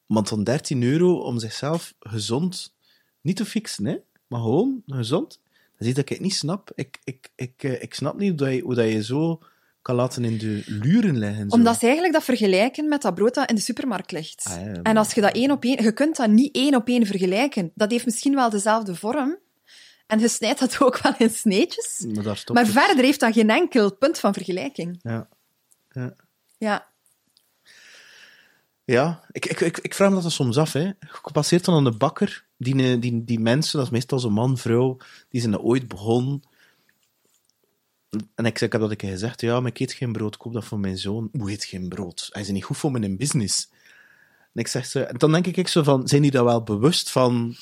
Want dan 13 euro om zichzelf gezond, niet te fixen, hè, maar gewoon gezond. Dat is iets dat ik niet snap. Ik, ik, ik, eh, ik snap niet hoe, dat je, hoe dat je zo kan laten in de luren liggen. Zo. Omdat ze eigenlijk dat vergelijken met dat brood dat in de supermarkt ligt. Ah, ja, En als je dat één op één... Je kunt dat niet één op één vergelijken. Dat heeft misschien wel dezelfde vorm. En je snijdt dat ook wel in sneetjes. maar verder heeft dat geen enkel punt van vergelijking. Ja. Ja. Ja. Ja, ik, ik, ik, ik vraag me dat soms af. Hè. Je passeert dan aan de bakker. Die, eh, die, die mensen, dat is meestal zo'n man, vrouw, die zijn er ooit begonnen. En ik, ik heb dat keer gezegd, ja, maar ik eet geen brood, ik koop dat voor mijn zoon. Hoe eet geen brood? Hij is niet goed voor mijn business. En ik zeg ze, dan denk ik zo van, zijn die daar wel bewust van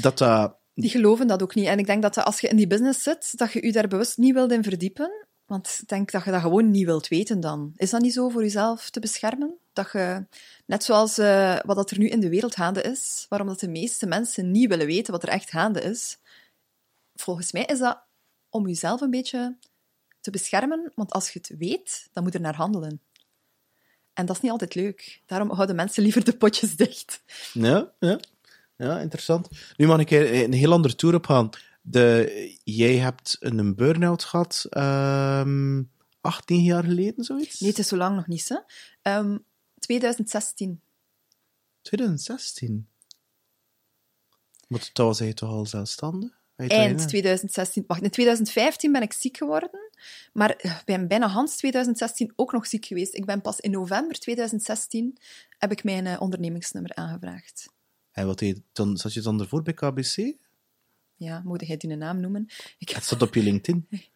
dat dat... Die geloven dat ook niet. En ik denk dat als je in die business zit, dat je je daar bewust niet wilt in verdiepen. Want ik denk dat je dat gewoon niet wilt weten dan. Is dat niet zo voor jezelf te beschermen? Dat je, net zoals eh, wat dat er nu in de wereld gaande is, waarom dat de meeste mensen niet willen weten wat er echt gaande is, volgens mij is dat om jezelf een beetje te beschermen. Want als je het weet, dan moet er naar handelen. En dat is niet altijd leuk. Daarom houden mensen liever de potjes dicht. Ja, ja. Ja, interessant. Nu mag ik er een heel andere tour op gaan. De, jij hebt een burn-out gehad, ehm 18 jaar geleden, zoiets? Nee, het is zo lang nog niet, hè. Ehm, 2016. 2016. Maar toen was hij toch al zelfstandig? Je Eind een- 2016. Wacht, in 2015 ben ik ziek geworden. Maar ik ben bijna Hans 2016 ook nog ziek geweest. Ik ben pas in november 2016 heb ik mijn eh, ondernemingsnummer aangevraagd. En wat deed, dan zat je dan ervoor bij KBC? Ja, moet jij die een naam noemen? Ik Het staat op je LinkedIn.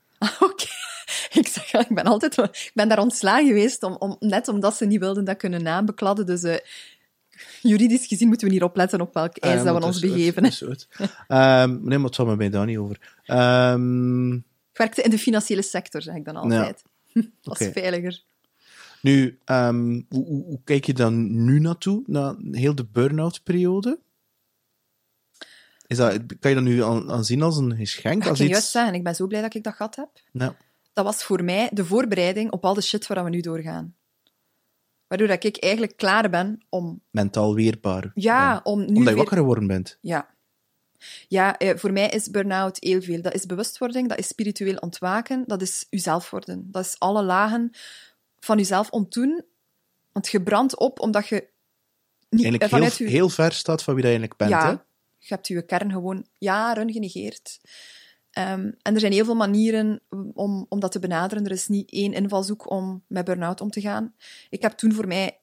Ik zeg, ja, ik ben altijd ik ben daar ontslagen geweest, om, om, net omdat ze niet wilden dat ik hun naam bekladden. Dus eh, juridisch gezien moeten we hier opletten op welk ijs Ah, dat maar we ons is- begeven. het is goed. Ehm, nee, maar het zal me bij daar niet over. Ehm, Ik werkte in de financiële sector, zeg ik dan altijd. Dat is veiliger. nu, ehm, hoe, hoe, hoe kijk je dan nu naartoe, na heel de burn-out periode? Is dat, kan je dat nu aan, aan zien als een geschenk? Ik Als kan iets... juist zeggen, ik ben zo blij dat ik dat gehad heb. Ja. Dat was voor mij de voorbereiding op al de shit waar we nu doorgaan. Waardoor dat ik eigenlijk klaar ben om... Mentaal weerbaar. Ja, om nu Omdat je weer- wakker geworden bent. Ja. Ja, eh, voor mij is burn-out heel veel. Dat is bewustwording, dat is spiritueel ontwaken, dat is uzelf worden. Dat is alle lagen van uzelf ontdoen. Want je brandt op omdat je niet Eigenlijk eh, heel, je... heel ver staat van wie je eigenlijk bent. ja, Hè? je hebt je kern gewoon jaren genegeerd. Ehm, en er zijn heel veel manieren om, om dat te benaderen. Er is niet één invalshoek om met burn-out om te gaan. Ik heb toen voor mij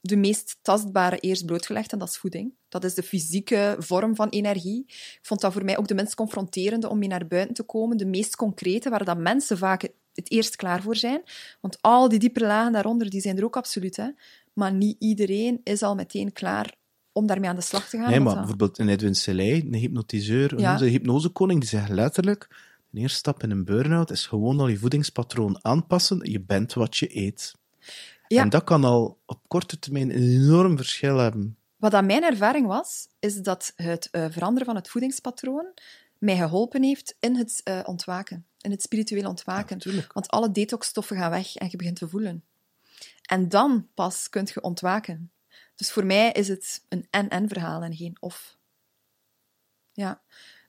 de meest tastbare eerst blootgelegd, en dat is voeding. Dat is de fysieke vorm van energie. Ik vond dat voor mij ook de minst confronterende om mee naar buiten te komen. De meest concrete, waar dat mensen vaak het eerst klaar voor zijn. Want al die diepere lagen daaronder, die zijn er ook absoluut. Hè. Maar niet iedereen is al meteen klaar om daarmee aan de slag te gaan. Nee, maar dat- bijvoorbeeld een Edwin Selei, een hypnotiseur, Ja. een hypnosekoning, die zegt letterlijk, de eerste stap in een burn-out is gewoon al je voedingspatroon aanpassen. Je bent wat je eet. Ja. En dat kan al op korte termijn een enorm verschil hebben. Wat aan mijn ervaring was, is dat het eh, veranderen van het voedingspatroon mij geholpen heeft in het eh, ontwaken, in het spiritueel ontwaken. Want alle detoxstoffen gaan weg en je begint te voelen. En dan pas kun je ontwaken. Dus voor mij is het een en-en verhaal en geen of. Ja.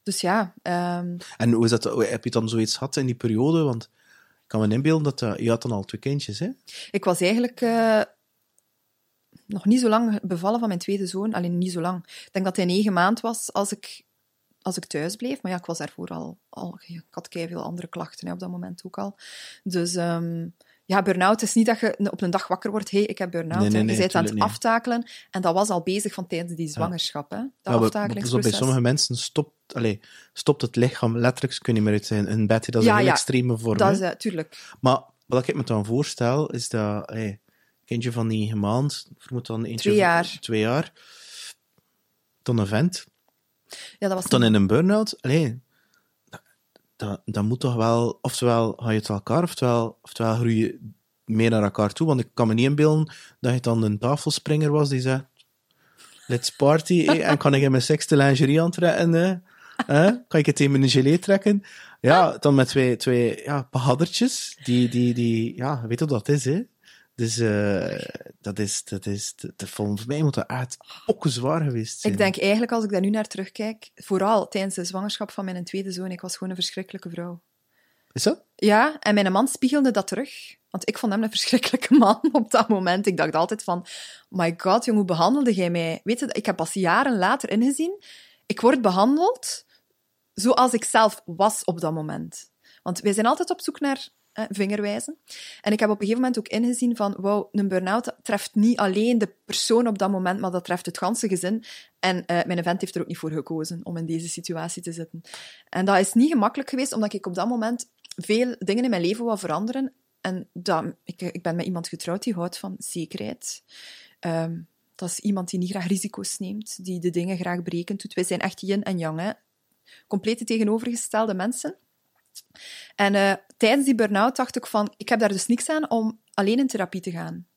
Dus ja, ehm, En hoe is dat, heb je dan zoiets gehad in die periode? Want ik kan me inbeelden dat eh, je had dan al twee kindjes, hè? ik was eigenlijk eh, nog niet zo lang bevallen van mijn tweede zoon. Alleen niet zo lang. Ik denk dat hij negen maand was als ik, als ik thuis bleef. Maar ja, ik was daarvoor al... al ik had veel andere klachten hè, op dat moment ook al. Dus ehm, ja, burn-out is niet dat je op een dag wakker wordt. hey, ik heb burn-out. Nee, nee, hè. nee, je bent aan het aftakelen. En dat was al bezig van tijdens die zwangerschap. Hè? Dat Ja, aftakelingsproces. op, bij sommige mensen stopt, allez, stopt het lichaam letterlijk, ze kunnen niet meer uit zijn hun bed. Dat is Ja, een heel ja. extreme vorm. Dat is, eh, tuurlijk. Maar wat ik me dan voorstel, is dat hey, kindje van negen maanden, vermoed dan eentje Twee van- jaar. twee jaar, dan een vent, Ja, dat was dan in een burn-out. Allee, dat, moet toch wel, oftewel ga je het elkaar, oftewel, oftewel groei je meer naar elkaar toe. Want ik kan me niet inbeelden dat je dan een tafelspringer was die zegt, let's party, eh, en kan ik in mijn sexte lingerie aantrekken, eh? Eh? kan ik het in mijn gelé trekken? Ja, dan met twee, twee ja, die, die, die, ja, weet je wat dat is, hè? Dus eh, dat is, dat is, dat, volgens mij moet dat echt ook zwaar geweest zijn. Ik denk eigenlijk, als ik daar nu naar terugkijk, vooral tijdens de zwangerschap van mijn tweede zoon, ik was gewoon een verschrikkelijke vrouw. Is dat? Ja, en mijn man spiegelde dat terug. Want ik vond hem een verschrikkelijke man op dat moment. Ik dacht altijd van, my god, jongen, hoe behandelde jij mij? Weet je, ik heb pas jaren later ingezien, ik word behandeld zoals ik zelf was op dat moment. Want wij zijn altijd op zoek naar eh, vingerwijzen. En ik heb op een gegeven moment ook ingezien van, wauw, een burn-out treft niet alleen de persoon op dat moment, maar dat treft het ganse gezin. En eh, mijn vent heeft er ook niet voor gekozen om in deze situatie te zitten. En dat is niet gemakkelijk geweest, omdat ik op dat moment veel dingen in mijn leven wou veranderen. En ik, ik ben met iemand getrouwd die houdt van zekerheid. Ehm, dat is iemand die niet graag risico's neemt, die de dingen graag berekent doet. Wij zijn echt yin en yang, hè. Complete tegenovergestelde mensen. En eh, tijdens die burn-out dacht ik van, ik heb daar dus niks aan om alleen in therapie te gaan.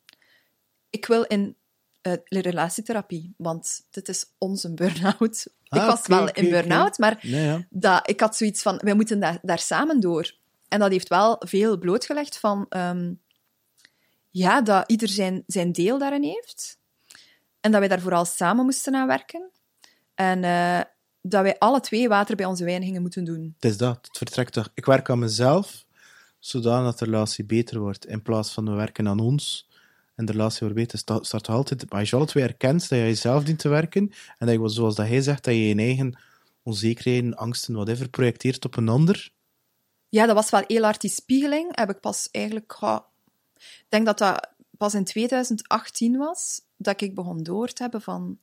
Ik wil in eh, relatietherapie, want dit is onze burn-out. ik Ah, was oké, wel in burn-out, maar Nee, ja. dat, ik had zoiets van, wij moeten daar, daar samen door. En dat heeft wel veel blootgelegd van, ehm, ja, dat ieder zijn, zijn deel daarin heeft. En dat wij daar vooral samen moesten aan werken. En eh, dat wij alle twee water bij onze wijn gingen moeten doen. Het is dat. Het vertrekt toch. Ik werk aan mezelf, zodat de relatie beter wordt. In plaats van we werken aan ons en de relatie wordt beter. Sta- Staat toch altijd, maar als je alle twee erkent dat je jezelf dient te werken en dat je, zoals dat hij zegt, dat je je eigen onzekerheden, angsten, whatever, projecteert op een ander. Ja, dat was wel heel hard die spiegeling. Heb ik pas eigenlijk... ja, ik denk dat dat pas in 2018 was, dat ik begon door te hebben van...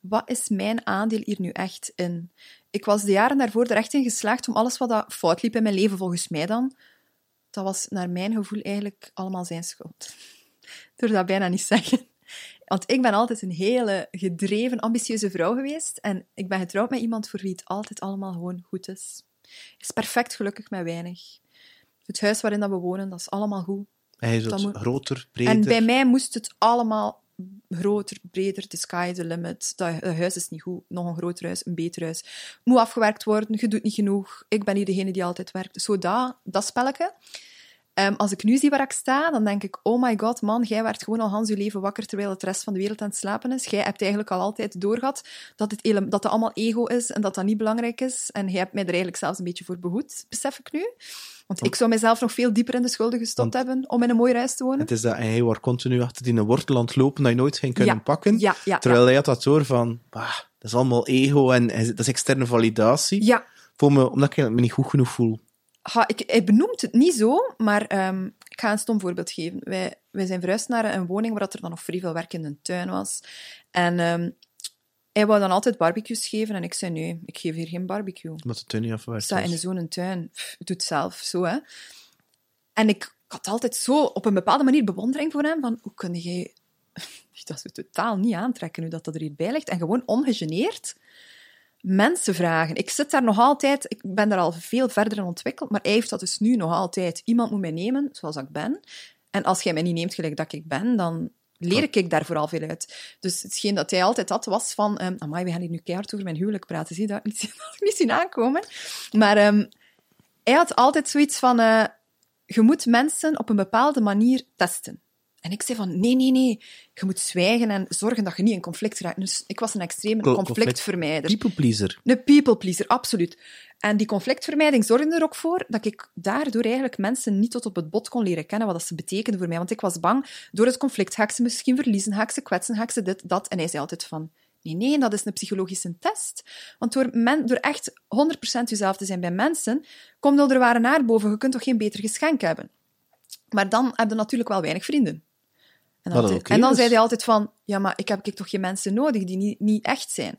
Wat is mijn aandeel hier nu echt in? Ik was de jaren daarvoor er echt in geslaagd om alles wat dat fout liep in mijn leven, volgens mij dan, dat was naar mijn gevoel eigenlijk allemaal zijn schuld. Durf dat bijna niet zeggen. Want ik ben altijd een hele gedreven, ambitieuze vrouw geweest. En ik ben getrouwd met iemand voor wie het altijd allemaal gewoon goed is. Is perfect gelukkig met weinig. Het huis waarin dat we wonen, dat is allemaal goed. Hij is wat moet- groter, breder. En bij mij moest het allemaal groter, breder, the sky is the limit. Dat huis is niet goed. Nog een groter huis, een beter huis. Moet afgewerkt worden, je doet niet genoeg. Ik ben niet degene die altijd werkt. Zo dat, dat spelletje. Ehm, als ik nu zie waar ik sta, dan denk ik, oh my god, man, jij werd gewoon al Hans je leven wakker terwijl het rest van de wereld aan het slapen is. Jij hebt eigenlijk al altijd doorgehad dat het, dat het allemaal ego is en dat dat niet belangrijk is. En jij hebt mij er eigenlijk zelfs een beetje voor behoed, besef ik nu. Want ik zou mezelf nog veel dieper in de schulden gestopt hebben om in een mooi huis te wonen. Het is dat hij wordt continu achter die wortel aan het lopen dat je nooit ging kunnen Ja, pakken. ja, ja, terwijl hij had dat door van, bah, dat is allemaal ego en dat is externe validatie. Ja, Voor me, omdat ik me niet goed genoeg voel. Ha, ik, hij benoemt het niet zo, maar ehm, ik ga een stom voorbeeld geven. Wij, wij zijn verhuisd naar een woning waar dat er dan nog vrij veel werk in de tuin was. En ehm, hij wou dan altijd barbecues geven en ik zei nee, ik geef hier geen barbecue. Omdat de tuin niet afwerkt. Sta in zo'n tuin, Pff, doe het zelf, zo hè. En ik had altijd zo op een bepaalde manier bewondering voor hem, van hoe kun jij... Dat is totaal niet aantrekken, nu dat dat er hierbij ligt. En gewoon ongegeneerd mensen vragen. Ik zit daar nog altijd, ik ben daar al veel verder in ontwikkeld, maar hij heeft dat dus nu nog altijd. Iemand moet mij nemen zoals ik ben. En als jij mij niet neemt gelijk dat ik ben, dan leer ik daar vooral veel uit. Dus hetgeen dat hij altijd had, was van... Um, amai, we gaan hier nu keihard over mijn huwelijk praten. Zie je dat? Niet, dat ik niet zien aankomen. Maar ehm, hij had altijd zoiets van... eh, je moet mensen op een bepaalde manier testen. En ik zei van, nee, nee, nee. Je moet zwijgen en zorgen dat je niet in conflict raakt. Dus ik was een extreme Cl- conflictvermijder. People pleaser. Een people pleaser, absoluut. En die conflictvermijding zorgde er ook voor dat ik daardoor eigenlijk mensen niet tot op het bot kon leren kennen wat dat ze betekenden voor mij. Want ik was bang, door het conflict ga ik ze misschien verliezen, ga ik ze kwetsen, ga ik ze dit, dat. En hij zei altijd van, nee, nee, dat is een psychologische test. Want door, men, door echt 100% jezelf te zijn bij mensen, komt er ware naar boven. Je kunt toch geen beter geschenk hebben? Maar dan heb je natuurlijk wel weinig vrienden. En, altijd- dan zei hij altijd van, ja, maar ik heb ik toch geen mensen nodig die niet, niet echt zijn.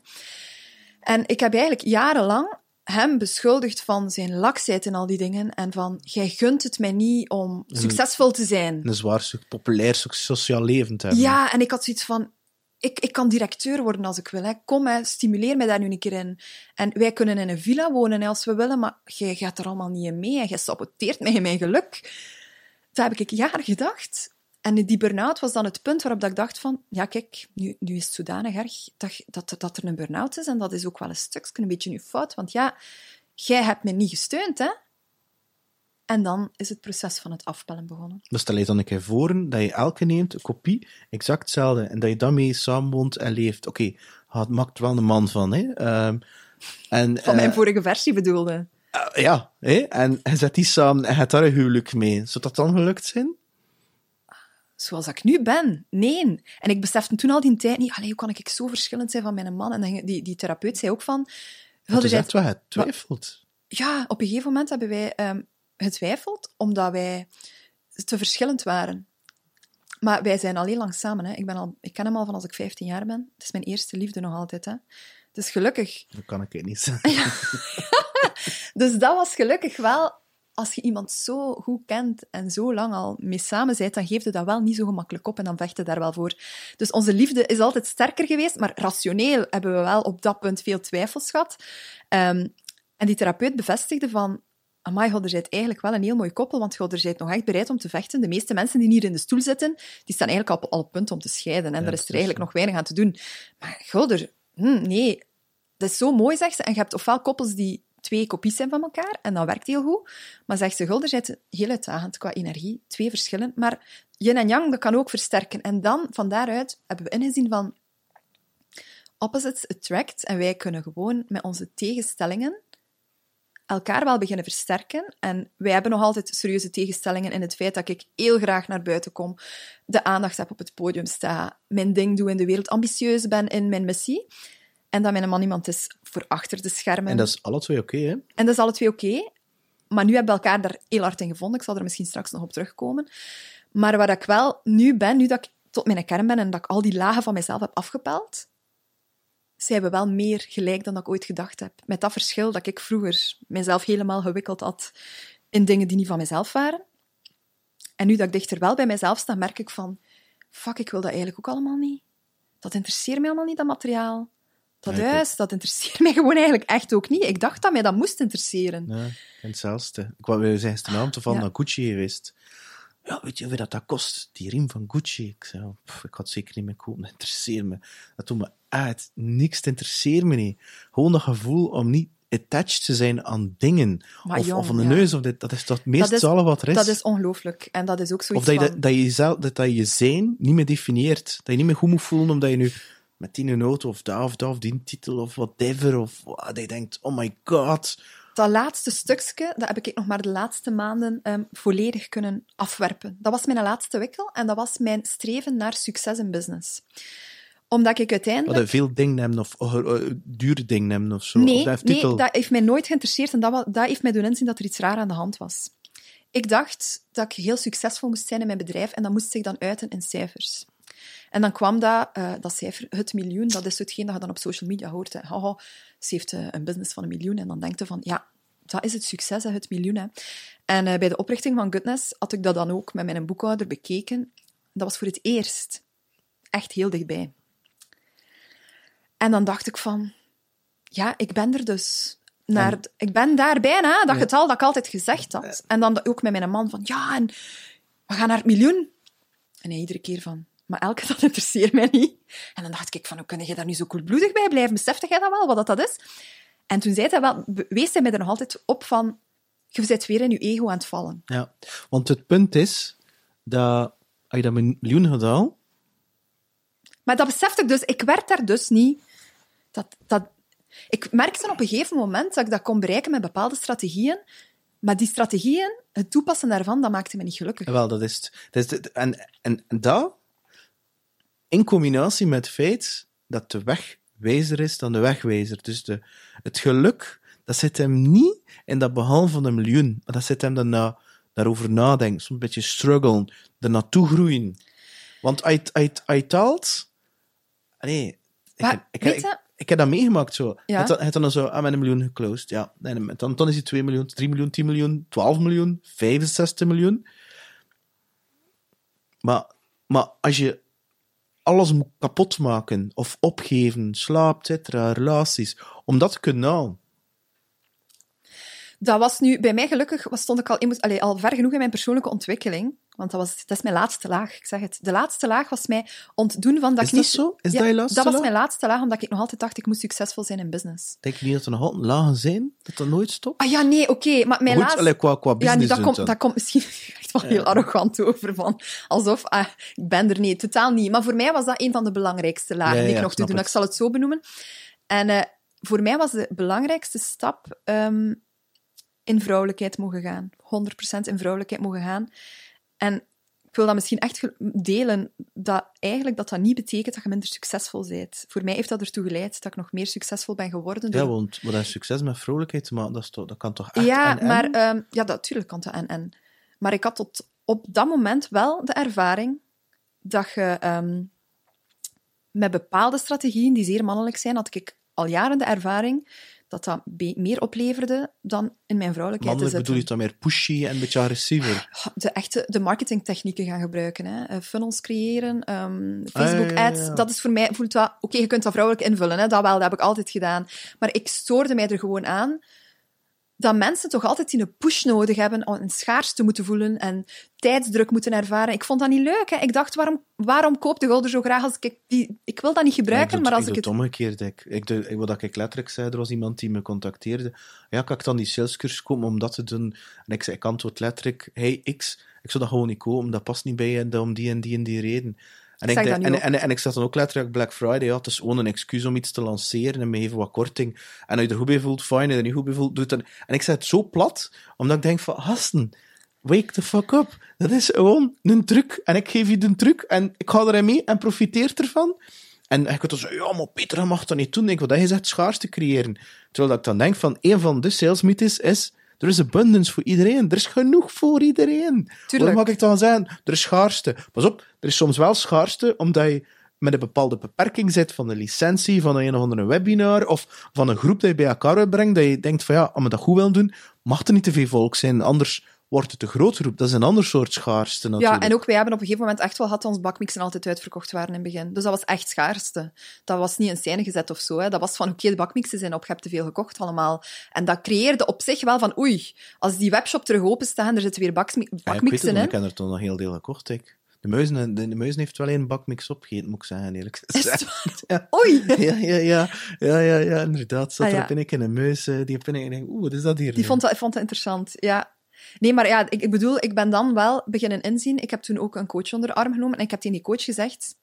En ik heb eigenlijk jarenlang hem beschuldigd van zijn laksheid en al die dingen. En van, jij gunt het mij niet om succesvol te zijn. Een zwaar, populair so- sociaal leven te hebben. Ja, en ik had zoiets van... ik, ik kan directeur worden als ik wil. Hè. Kom, hè, stimuleer mij daar nu een keer in. En wij kunnen in een villa wonen hè, als we willen, maar jij gaat er allemaal niet in mee en jij saboteert mij in mijn geluk. Dat heb ik jaren gedacht. En die burn-out was dan het punt waarop dat ik dacht van, ja kijk, nu, nu is het zodanig erg dat, dat, dat er een burn-out is en dat is ook wel een stukje een beetje je fout, want ja, jij hebt me niet gesteund, hè. En dan is het proces van het afpellen begonnen. Dus stel je dan een keer voor dat je elke neemt, een kopie, exact hetzelfde, en dat je daarmee samenwoont en leeft. Oké, okay, het maakt wel een man van, hè. Um, en, van mijn uh, vorige versie bedoelde. Uh, ja, hè? en hij zet die samen en gaat daar een huwelijk mee. Zou dat dan gelukt zijn? Zoals ik nu ben. Nee. En ik besefte toen al die tijd niet, allee, hoe kan ik zo verschillend zijn van mijn man? En dan, die, die therapeut zei ook van... Dat is echt twijfelt. Ja, op een gegeven moment hebben wij um, getwijfeld, omdat wij te verschillend waren. Maar wij zijn al heel lang samen. Hè. Ik, ben al, ik ken hem al van als ik 15 jaar ben. Het is mijn eerste liefde nog altijd. Hè. Dus gelukkig... Dat kan ik niet zeggen. Ja. dus dat was gelukkig wel... Als je iemand zo goed kent en zo lang al mee samen bent, dan geeft je dat wel niet zo gemakkelijk op en dan vecht je daar wel voor. Dus onze liefde is altijd sterker geweest, maar rationeel hebben we wel op dat punt veel twijfels gehad. Um, en die therapeut bevestigde van amai, God, er bent eigenlijk wel een heel mooi koppel, want God, er bent nog echt bereid om te vechten. De meeste mensen die hier in de stoel zitten, die staan eigenlijk al op, al op punt om te scheiden. En ja, er is er eigenlijk nog weinig aan te doen. Maar God, er, hm, nee, dat is zo mooi, zegt ze. En je hebt ofwel koppels die twee kopies zijn van elkaar, en dat werkt heel goed. Maar zegt ze, God, er zit heel uitdagend qua energie. Twee verschillen. Maar yin en yang, dat kan ook versterken. En dan, van daaruit, hebben we ingezien van opposites attract. En wij kunnen gewoon met onze tegenstellingen elkaar wel beginnen versterken. En wij hebben nog altijd serieuze tegenstellingen in het feit dat ik heel graag naar buiten kom, de aandacht heb op het podium sta, mijn ding doe in de wereld, ambitieus ben in mijn missie. En dat mijn man iemand is voor achter de schermen. En dat is alle twee oké, okay, hè? En dat is alle twee oké. Okay. Maar nu hebben we elkaar daar heel hard in gevonden. Ik zal er misschien straks nog op terugkomen. Maar waar ik wel nu ben, nu dat ik tot mijn kern ben en dat ik al die lagen van mezelf heb afgepeld, zijn we wel meer gelijk dan dat ik ooit gedacht heb. Met dat verschil dat ik vroeger mezelf helemaal gewikkeld had in dingen die niet van mezelf waren. En nu dat ik dichter wel bij mezelf sta, merk ik van, fuck, ik wil dat eigenlijk ook allemaal niet. Dat interesseert mij allemaal niet, dat materiaal. Dat ja, huis, dat interesseert mij gewoon eigenlijk echt ook niet. Ik dacht dat mij dat moest interesseren. Ja, hetzelfde. Ik was zijn naam van ja. naar Gucci geweest. Ja, weet je hoeveel dat, dat kost? Die riem van Gucci. Ik zei, oh, pff, ik had zeker niet meer kopen, dat interesseert me. Dat doet me uit. Niks interesseert me niet. Gewoon dat gevoel om niet attached te zijn aan dingen. Of, jong, of aan de ja. neus. Of dit, dat is toch het meest zalig wat er is. Dat is ongelooflijk. En dat is ook zoiets Of dat je, van... dat, je jezelf, dat, dat je zijn niet meer definieert. Dat je niet meer goed moet voelen omdat je nu met die noot of dat of dat of die titel of whatever. Of dat je denkt, oh my god dat laatste stukje, dat heb ik nog maar de laatste maanden um, volledig kunnen afwerpen. Dat was mijn laatste wikkel en dat was mijn streven naar succes in business. Omdat ik uiteindelijk... Wat veel dingen hebben of uh, uh, dure dingen hebben of zo? Nee, of dat nee, dat heeft mij nooit geïnteresseerd en dat, dat heeft mij doen inzien dat er iets raar aan de hand was. Ik dacht dat ik heel succesvol moest zijn in mijn bedrijf en dat moest zich dan uiten in cijfers. En dan kwam dat, uh, dat cijfer, het miljoen, dat is hetgeen dat je dan op social media hoort. Hè. Haha, ze heeft uh, een business van een miljoen. En dan denkt je van, ja, dat is het succes, hè, het miljoen. Hè. En uh, bij de oprichting van Goodness had ik dat dan ook met mijn boekhouder bekeken. Dat was voor het eerst echt heel dichtbij. En dan dacht ik van, ja, ik ben er dus. Naar, en... Ik ben daar bijna, dat getal dat ik altijd gezegd had. En dan ook met mijn man van, ja, en we gaan naar het miljoen. En hij iedere keer van, maar elke dat interesseert mij niet. En dan dacht ik van, hoe kun je daar nu zo koelbloedig bij blijven? Besefte jij dat wel, wat dat, dat is? En toen zei hij wel, wees hij mij er nog altijd op van, je bent weer in je ego aan het vallen. Ja, want het punt is, dat als je dat miljoen gedaan... Maar dat besefte ik dus. Ik werd daar dus niet... Dat, dat, ik merkte op een gegeven moment dat ik dat kon bereiken met bepaalde strategieën, maar die strategieën, het toepassen daarvan, dat maakte me niet gelukkig. Wel, dat is, dat is en, en, en dat in combinatie met het feit dat de wegwijzer is dan de wegwijzer. Dus de, het geluk, dat zit hem niet in dat behalen van een miljoen, maar dat zit hem daarna, daarover nadenken, soms een beetje struggelen, er naartoe groeien. Want uit, uithaalt... Nee, ik, ik, ik, heb dat meegemaakt zo. Ja. Het, het dan zo, ah, met een miljoen geclosed. Ja, dan, dan, dan is hij 2 miljoen, 3 miljoen, 10 miljoen, 12 miljoen, 65 miljoen. Maar, maar als je alles moet kapot maken of opgeven, slaap, et cetera, relaties, om dat te kunnen halen. Dat was nu, bij mij gelukkig, was, stond ik al, emo- allee, al ver genoeg in mijn persoonlijke ontwikkeling. Want dat, was, dat is mijn laatste laag, ik zeg het. De laatste laag was mij ontdoen van dat Is ik niet... dat zo? Is Ja, dat je laatste Dat was laag? mijn laatste laag, omdat ik nog altijd dacht, ik moest succesvol zijn in business. Denk je niet dat er nog altijd lagen zijn? Dat dat nooit stopt? Ah ja, nee, oké, maar mijn Goed, laatste... allee, qua, qua Ja, business nu, dat, komt, dat komt misschien echt wel heel arrogant over. Van, alsof, ah, ik ben er niet, totaal niet. Maar voor mij was dat een van de belangrijkste lagen Ja, die ik nog te doen. Ik zal het zo benoemen. En eh, voor mij was de belangrijkste stap ehm, in vrouwelijkheid mogen gaan. 100% in vrouwelijkheid mogen gaan. En ik wil dat misschien echt delen, dat eigenlijk dat dat niet betekent dat je minder succesvol bent. Voor mij heeft dat ertoe geleid dat ik nog meer succesvol ben geworden. Ja, want wat is succes met vrolijkheid te maken, dat, is toch, dat kan toch echt ja, en- en? maar ehm, ja, natuurlijk kan dat en en. Maar ik had tot op dat moment wel de ervaring dat je ehm, met bepaalde strategieën die zeer mannelijk zijn, had ik al jaren de ervaring dat dat meer opleverde dan in mijn vrouwelijkheid Mannelijk te bedoel je dan meer pushy en een beetje agressiever. De echte de marketingtechnieken gaan gebruiken. Hè. Eh, Funnels creëren, ehm, Ah, ja, Facebook ja, ja, ads. ja. Dat is voor mij, voelt dat... Oké, je kunt dat vrouwelijk invullen, hè, dat wel, dat heb ik altijd gedaan. Maar ik stoorde mij er gewoon aan dat mensen toch altijd die een push nodig hebben om een schaarste moeten voelen en tijdsdruk moeten ervaren. Ik vond dat niet leuk. Hè. Ik dacht, waarom, waarom koopt de golder zo graag als ik... Die, ik wil dat niet gebruiken, ik maar als ik, ik het... doe het omgekeerd. Ik, ik doe, wat ik letterlijk zei, er was iemand die me contacteerde. Ja, kan ik dan die salescursus komen om dat te doen? En ik zei, ik antwoord letterlijk, hey, X, ik zou dat gewoon niet komen, dat past niet bij je, om die en die en die reden. En ik, Zeg denk- dat en, en, en ik dan ook letterlijk Black Friday, ja, het is gewoon een excuus om iets te lanceren en me even wat korting. En als je er goed bij voelt, fijn, en als je er niet goed bij voelt, doe het dan. En ik zei het zo plat, omdat ik denk van, gasten, wake the fuck up. Dat is gewoon een truc. En ik geef je de truc en ik ga erin mee en profiteer ervan. En ik kunt dan zeggen, ja, maar Peter, dat mag dat niet doen. Ik denk, wat hij zegt, schaarste creëren. Terwijl dat ik dan denk van, een van de salesmythes is, er is abundance voor iedereen. Er is genoeg voor iedereen. Waarom mag ik dan zeggen, er is schaarste? Pas op, er is soms wel schaarste, omdat je met een bepaalde beperking zit van een licentie, van een of andere webinar, of van een groep dat je bij elkaar uitbrengt, dat je denkt van ja, we dat goed willen doen, mag er niet te veel volk zijn, anders wordt het een grote groep. Dat is een ander soort schaarste natuurlijk. Ja, en ook wij hebben op een gegeven moment echt wel gehad dat ons bakmixen altijd uitverkocht waren in het begin. Dus dat was echt schaarste. Dat was niet in scène gezet of zo. Hè. Dat was van, oké, de bakmixen zijn op, je hebt te veel gekocht allemaal. En dat creëerde op zich wel van, oei, als die webshop terug open staat, er zitten weer bakmi- Ja, ik weet het, bakmixen in. ik heb er toch nog heel deel gekocht. Ik. De, muizen, de, de muizen heeft wel één bakmix opgegeten, moet ik zeggen, eerlijk gezegd. Ja. Oei! Ja, ja, ja, ja, ja, ja, inderdaad. Zat Ah, er ja. op een keer een muis, eh, die op een ik denk, oeh, wat is dat hier Die nu? vond dat, vond dat interessant, ja. Nee, maar ja, ik, ik bedoel, ik ben dan wel beginnen inzien. Ik heb toen ook een coach onder de arm genomen en ik heb tegen die coach gezegd,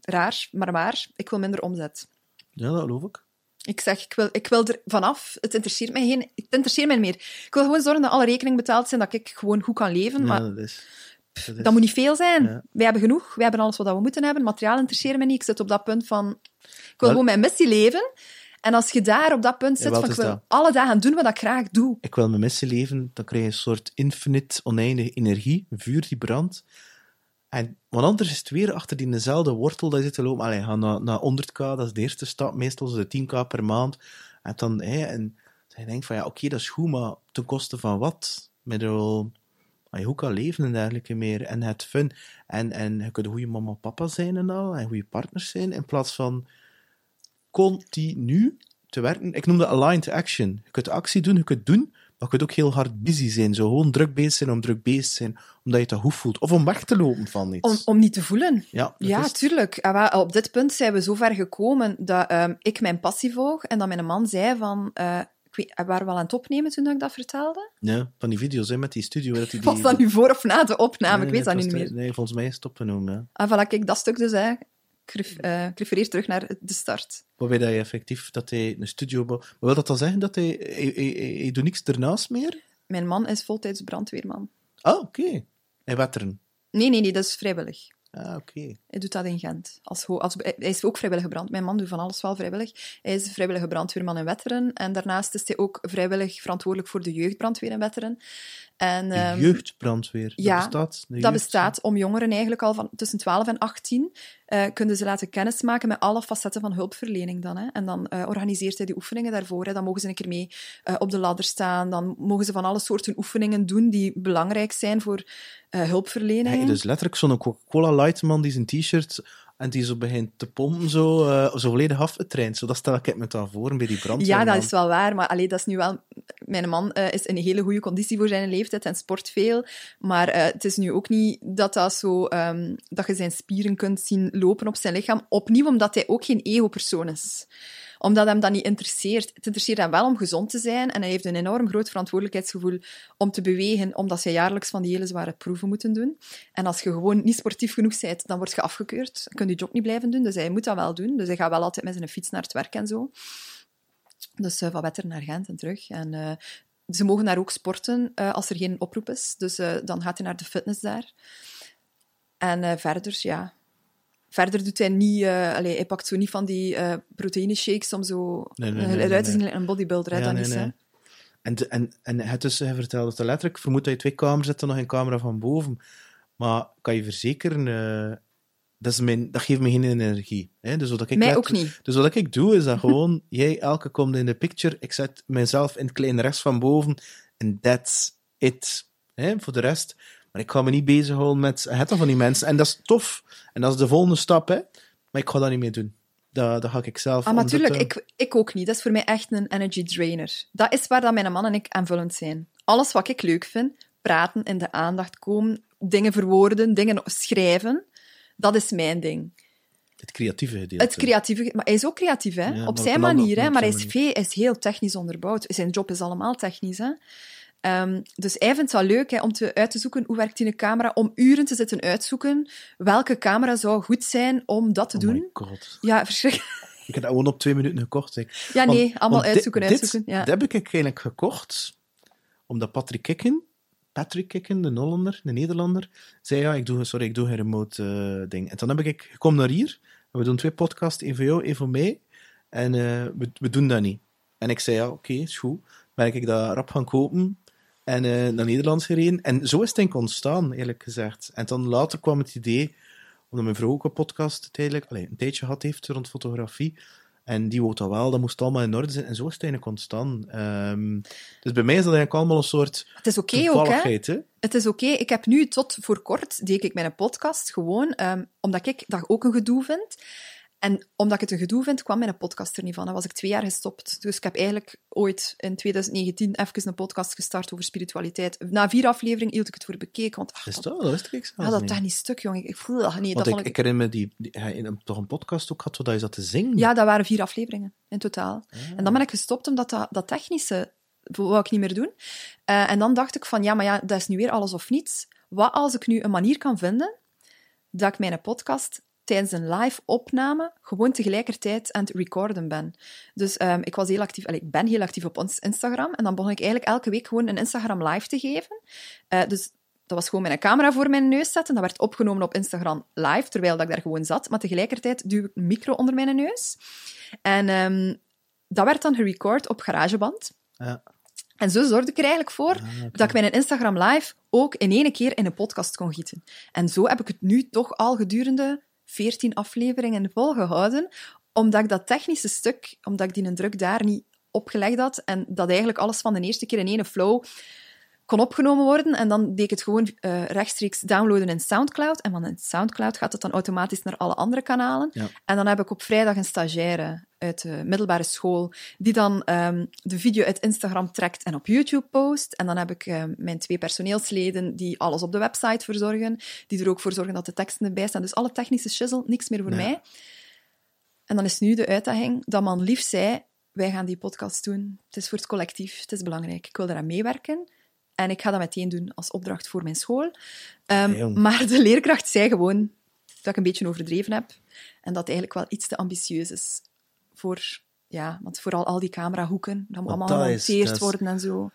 raar, maar waar, ik wil minder omzet. Ja, dat geloof ik. Ik zeg, ik wil, ik wil er vanaf. Het interesseert mij geen... Het interesseert mij niet meer. Ik wil gewoon zorgen dat alle rekeningen betaald zijn, dat ik gewoon goed kan leven. Ja, maar dat is... Dat is dat moet niet veel zijn. Ja. Wij hebben genoeg. Wij hebben alles wat we moeten hebben. Materiaal interesseert me niet. Ik zit op dat punt van... Ik wil gewoon mijn missie leven. En als je daar op dat punt zit van... Ik wil dat? alle dagen doen wat ik graag doe. ik wil mijn missen leven, dan krijg je een soort infinite, oneindige energie, een vuur die brandt. En, want anders is het weer achter die dezelfde wortel dat je zit te lopen. Allee, ga naar, naar 100k, dat is de eerste stap, meestal zo de 10k per maand. En dan, hè, en dan je denkt van, ja, oké, dat is goed, maar ten koste van wat? Wel, als je kan leven en dergelijke meer, en het fun. En, en je kunt een goede mama en papa zijn en al, en goede partners zijn, in plaats van continu te werken. Ik noem dat aligned action. Je kunt actie doen, je kunt doen, maar je kunt ook heel hard busy zijn. Zo gewoon druk bezig zijn om druk bezig te zijn, omdat je het goed voelt. Of om weg te lopen van iets. Om, om niet te voelen. Ja, Ja, is tuurlijk. En wel, op dit punt zijn we zo ver gekomen dat ehm, ik mijn passie volg en dat mijn man zei van... eh, ik weet, we waren wel aan het opnemen toen ik dat vertelde. Ja, van die video's hè, met die studio. Dat die, Was dat nu voor of na de opname? Nee, ik weet nee, dat nu niet meer. Nee, volgens mij is het opgenomen. Ja. En voilà, kijk, dat stuk dus, hè. Eh, refereer terug naar de start. Waarbij dat je effectief dat hij een studio bouwt. Maar wil dat dan zeggen dat hij, hij, hij, hij- hij doet niks ernaast meer? Mijn man is voltijds brandweerman. Ah, oké. En wetteren. Nee, nee, nee, dat is vrijwillig. Ah, oké. Hij doet dat in Gent. Als, als, hij is ook vrijwillige brand. Mijn man doet van alles wel vrijwillig. Hij is vrijwillige brandweerman in Wetteren. En daarnaast is hij ook vrijwillig verantwoordelijk voor de jeugdbrandweer in Wetteren. En, De ehm, jeugdbrandweer. Dat ja, bestaat. de Dat bestaat om jongeren eigenlijk al van tussen 12 en 18 eh, kunnen ze laten kennismaken met alle facetten van hulpverlening dan. Hè. En dan eh, organiseert hij die oefeningen daarvoor. Hè. Dan mogen ze een keer mee eh, op de ladder staan. Dan mogen ze van alle soorten oefeningen doen die belangrijk zijn voor hulpverlening. Is dus letterlijk zo'n Coca-Cola Lightman die zijn t-shirt en die zo begint te pompen, zo, eh, zo volledig afgetraind. Zo, dat stel ik me dan voor bij die brandweer. Ja, dat is wel waar. Maar allee, dat is nu wel... Mijn man eh, is in een hele goede conditie voor zijn leeftijd en sport veel. Maar eh, het is nu ook niet dat, dat, zo, ehm, dat je zijn spieren kunt zien lopen op zijn lichaam. Opnieuw omdat hij ook geen ego-persoon is omdat hem dat niet interesseert. Het interesseert hem wel om gezond te zijn en hij heeft een enorm groot verantwoordelijkheidsgevoel om te bewegen, omdat ze jaarlijks van die hele zware proeven moeten doen. En als je gewoon niet sportief genoeg bent, dan word je afgekeurd. Dan kun je je job niet blijven doen, dus hij moet dat wel doen. Dus hij gaat wel altijd met zijn fiets naar het werk en zo. Dus uh, van Wetter naar Gent en terug. En uh, ze mogen daar ook sporten uh, als er geen oproep is. Dus dan gaat hij naar de fitness daar. En verder, ja, Verder doet hij niet... Allez, hij pakt zo niet van die proteïne shakes om zo nee, nee, eruit te zien een bodybuilder. Ja, dat is, hè. En, en, en het dus, hij vertelde het letterlijk, ik vermoed dat je twee camera's zet en nog een camera van boven. Maar kan je verzekeren, dat, is mijn, dat geeft me geen energie. Hè? Dus wat ik Mij ook niet. Dus wat ik doe, is dat gewoon, jij elke komt in de picture, ik zet mezelf in het kleine rest van boven, en that's it. Hè? Voor de rest. Maar ik ga me niet bezighouden met het van die mensen. En dat is tof. En dat is de volgende stap, hè. Maar ik ga dat niet meer doen. Dat, dat ga ik zelf... Ah, maar omdat, tuurlijk, eh, ik, ik ook niet. Dat is voor mij echt een energy drainer. Dat is waar dat mijn man en ik aanvullend zijn. Alles wat ik leuk vind, praten, in de aandacht komen, dingen verwoorden, dingen schrijven, dat is mijn ding. Het creatieve gedeelte. Het creatieve... Maar hij is ook creatief, hè? Ja, op zijn manier, hè? Maar hij is, veel, hij is heel technisch onderbouwd. Zijn job is allemaal technisch, hè? Ehm, dus hij vindt het wel leuk hè, om te, uit te zoeken hoe werkt die een camera, om uren te zitten uitzoeken welke camera zou goed zijn om dat te Oh doen. god. Ja, verschrikkelijk. Ik heb dat gewoon op twee minuten gekocht. Ik. Ja, nee, Want- allemaal want uitzoeken, dit, uitzoeken. Ja. Dat heb ik eigenlijk gekocht, omdat Patrick Kikken, Patrick Kikken, de Hollander, de Nederlander, zei ja, ik doe, sorry, ik doe geen remote eh, ding. En dan heb ik, ik kom naar hier, en we doen twee podcasts, één voor jou, één voor mij, en eh, we, we doen dat niet. En ik zei, ja, oké, is goed. Ben ik dat rap gaan kopen, en eh, naar Nederland gereden. En zo is het denk ik ontstaan, eerlijk gezegd. En dan later kwam het idee, omdat mijn vrouw ook een podcast tijdelijk, allee, een tijdje gehad heeft rond fotografie. En die wou dat wel, dat moest allemaal in orde zijn. En zo is het eigenlijk ontstaan. Ehm, dus bij mij is dat eigenlijk allemaal een soort Het is oké ook, hè? Het is oké. Ik heb nu tot voor kort, deed ik mijn podcast gewoon, ehm, omdat ik dat ook een gedoe vind. En omdat ik het een gedoe vind, kwam mijn podcast er niet van. Dan was ik twee jaar gestopt. Dus ik heb eigenlijk ooit in 2019 even een podcast gestart over spiritualiteit. Na vier afleveringen hield ik het voor bekeken. Want ach, Is dat, dat? Dat wist ik ja, dat niet. technisch stuk, jongen. Ik voelde dat niet. Want Dat ik, ik herinner me die, die, hij in een, toch een podcast ook had, waar je zat te zingen. Ja, dat waren vier afleveringen in totaal. Ah. En dan ben ik gestopt omdat dat, dat technische wou ik niet meer doen. Eh, en dan dacht ik van, ja, maar ja, dat is nu weer alles of niets. Wat als ik nu een manier kan vinden dat ik mijn podcast tijdens een live opname gewoon tegelijkertijd aan het recorden ben. Dus ehm, ik was heel actief, ik ben heel actief op ons Instagram. En dan begon ik eigenlijk elke week gewoon een Instagram live te geven. Eh, dus dat was gewoon mijn camera voor mijn neus zetten. Dat werd opgenomen op Instagram live, terwijl ik daar gewoon zat. Maar tegelijkertijd duw ik een micro onder mijn neus. En ehm, dat werd dan gerecord op GarageBand. Ja. En zo zorgde ik er eigenlijk voor Ah, dat ik mijn Instagram live ook in één keer in een podcast kon gieten. En zo heb ik het nu toch al gedurende 14 afleveringen volgehouden, omdat ik dat technische stuk, omdat ik die een druk daar niet opgelegd had en dat eigenlijk alles van de eerste keer in één flow kon opgenomen worden. En dan deed ik het gewoon eh, rechtstreeks downloaden in Soundcloud. En van in Soundcloud gaat het dan automatisch naar alle andere kanalen. Ja. En dan heb ik op vrijdag een stagiaire uit de middelbare school, die dan ehm, de video uit Instagram trekt en op YouTube post. En dan heb ik ehm, mijn twee personeelsleden die alles op de website verzorgen, die er ook voor zorgen dat de teksten erbij staan. Dus alle technische shizzle, niks meer voor Ja. mij. En dan is nu de uitdaging dat man lief zei, wij gaan die podcast doen. Het is voor het collectief, het is belangrijk. Ik wil eraan meewerken. En ik ga dat meteen doen als opdracht voor mijn school. Ehm, maar de leerkracht zei gewoon dat ik een beetje overdreven heb. En dat het eigenlijk wel iets te ambitieus is. Voor, ja, want vooral al die camerahoeken, dat moet Want allemaal dat gemonteerd dat worden en zo.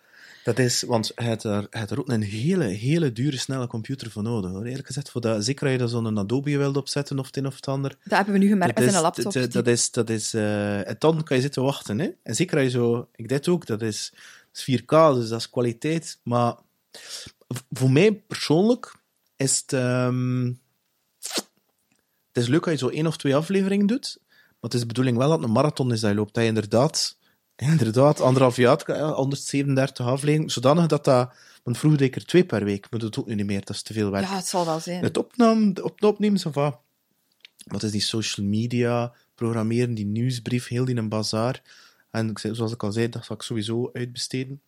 Dat is, want hij had er, hij had er ook een hele, hele dure, snelle computer voor nodig. Hoor. Eerlijk gezegd, voor dat, zeker als je daar zo'n Adobe wilde opzetten of het een of het ander. Dat hebben we nu gemerkt dat met is, een laptop. Dat, dat is, dat is, eh, en dan kan je zitten wachten. Hè? En zeker als je zo, ik dit ook, dat is, dat is 4K, dus dat is kwaliteit. Maar voor mij persoonlijk is het, ehm, het is leuk als je zo één of twee afleveringen doet, maar het is de bedoeling wel dat het een marathon is dat je loopt. Dat je inderdaad, inderdaad anderhalf jaar, eh, 137 afleveringen, zodanig dat dat, want vroeger deed ik er twee per week, maar dat doet nu niet meer, dat is te veel werk. ja, het zal wel zijn. Het opname, de op- opnemen, ça va. wat is die social media, programmeren, die nieuwsbrief, heel die een bazaar. En ik zei- zoals ik al zei, dat zal ik sowieso uitbesteden.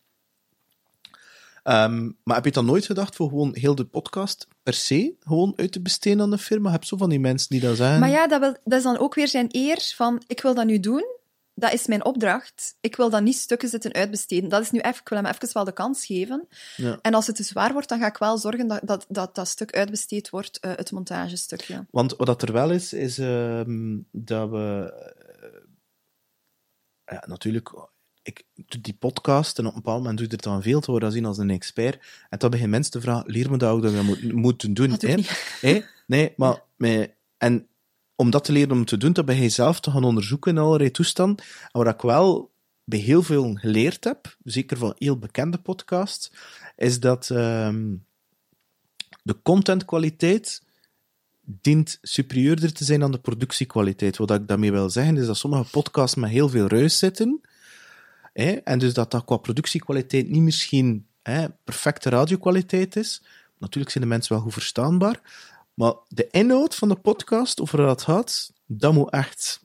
Ehm, maar heb je dan nooit gedacht voor gewoon heel de podcast per se gewoon uit te besteden aan de firma? Heb je zo van die mensen die dat zeggen? Maar ja, dat, wil, dat is dan ook weer zijn eer van, ik wil dat nu doen, dat is mijn opdracht. Ik wil dat niet stukken zitten uitbesteden. Dat is nu even, ik wil hem even wel de kans geven. Ja. En als het te zwaar wordt, dan ga ik wel zorgen dat dat, dat, dat stuk uitbesteed wordt, eh, het montagestukje. Want wat dat er wel is, is ehm, dat we... ja, natuurlijk, ik doe die podcast en op een bepaald moment doe je er dan veel te worden zien als een expert. En dan beginnen mensen te vragen, leer me dat ook dat we moet, moeten doen. Hè? ik? Nee, maar... Met, en om dat te leren om te doen, dat ben je zelf te gaan onderzoeken in allerlei toestanden. En wat ik wel bij heel veel geleerd heb, zeker van heel bekende podcasts, is dat ehm, de contentkwaliteit dient superieurder te zijn dan de productiekwaliteit. Wat ik daarmee wil zeggen, is dat sommige podcasts met heel veel ruis zitten, hè, en dus dat dat qua productiekwaliteit niet misschien hè, perfecte radiokwaliteit is. Natuurlijk zijn de mensen wel goed verstaanbaar, maar de inhoud van de podcast, over wat het gaat, dat moet echt...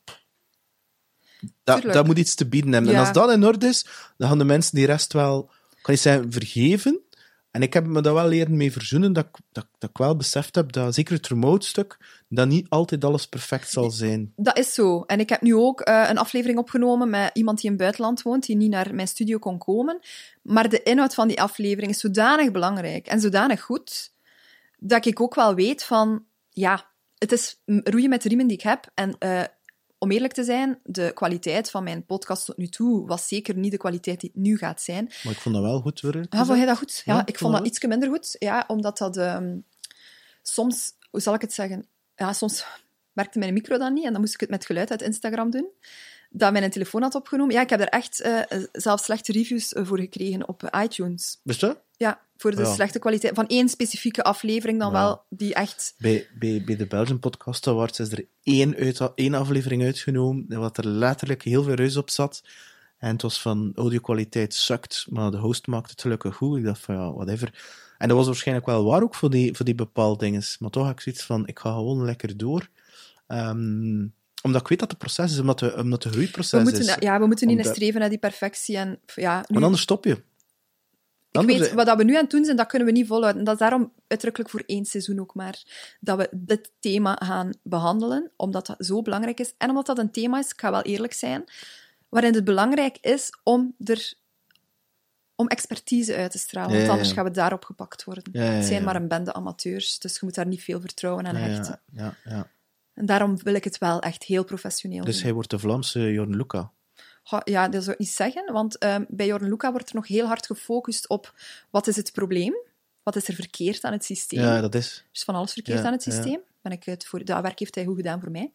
Dat, dat moet iets te bieden hebben. En als dat in orde is, dan gaan de mensen die rest wel, kan je zeggen, vergeven. En ik heb me daar wel leren mee verzoenen, dat, ik- dat, dat ik wel beseft heb dat, zeker het remote stuk, dat niet altijd alles perfect zal zijn. Dat is zo. En ik heb nu ook eh, een aflevering opgenomen met iemand die in het buitenland woont, die niet naar mijn studio kon komen. Maar de inhoud van die aflevering is zodanig belangrijk en zodanig goed, dat ik ook wel weet van, ja, het is roeien met de riemen die ik heb. En eh, om eerlijk te zijn, de kwaliteit van mijn podcast tot nu toe was zeker niet de kwaliteit die het nu gaat zijn. Maar ik vond dat wel goed. Ja, vond jij dat goed? Ja, Ja, ik vond dat dat iets minder goed. Ja, omdat dat ehm, soms, hoe zal ik het zeggen? Ja, soms werkte mijn micro dan niet en dan moest ik het met geluid uit Instagram doen. Dat mijn telefoon had opgenomen. Ja, ik heb er echt eh, zelfs slechte reviews eh, voor gekregen op iTunes. Wist je? Ja, voor de Ja. slechte kwaliteit. Van één specifieke aflevering dan Ja. wel, die echt... Bij, bij, bij de Belgian Podcast Awards is er één, uit, één aflevering uitgenomen, wat er letterlijk heel veel ruis op zat. En het was van, audio-kwaliteit sukt, maar de host maakte het gelukkig goed. Ik dacht van, ja, whatever. En dat was waarschijnlijk wel waar ook voor die, voor die bepaalde dingen. Maar toch heb ik zoiets van, ik ga gewoon lekker door. Ehm, omdat ik weet dat het proces is, omdat, de, omdat het een groeiproces We moeten, is. ja, we moeten niet Omdat- streven naar die perfectie. En, ja, nu, Want anders stop je. Ik weet, wat dat we nu aan het doen zijn, dat kunnen we niet volhouden. Dat is daarom uitdrukkelijk voor één seizoen ook maar dat we dit thema gaan behandelen, omdat dat zo belangrijk is. En omdat dat een thema is, ik ga wel eerlijk zijn, waarin het belangrijk is om er om expertise uit te stralen, Ja, want ja, anders gaan we daarop gepakt worden. Het zijn maar een bende amateurs, dus je moet daar niet veel vertrouwen aan hechten. ja, ja, ja. En daarom wil ik het wel echt heel professioneel Dus doen. hij wordt de Vlaamse Jorn Luca. Ja, dat zou ik niet zeggen, want ehm, bij Jorn Luca wordt er nog heel hard gefocust op wat is het probleem, wat is er verkeerd aan het systeem. Ja, dat is. Er is van alles verkeerd Ja, aan het ja. systeem. Ben ik het voor, dat werk heeft hij goed gedaan voor mij.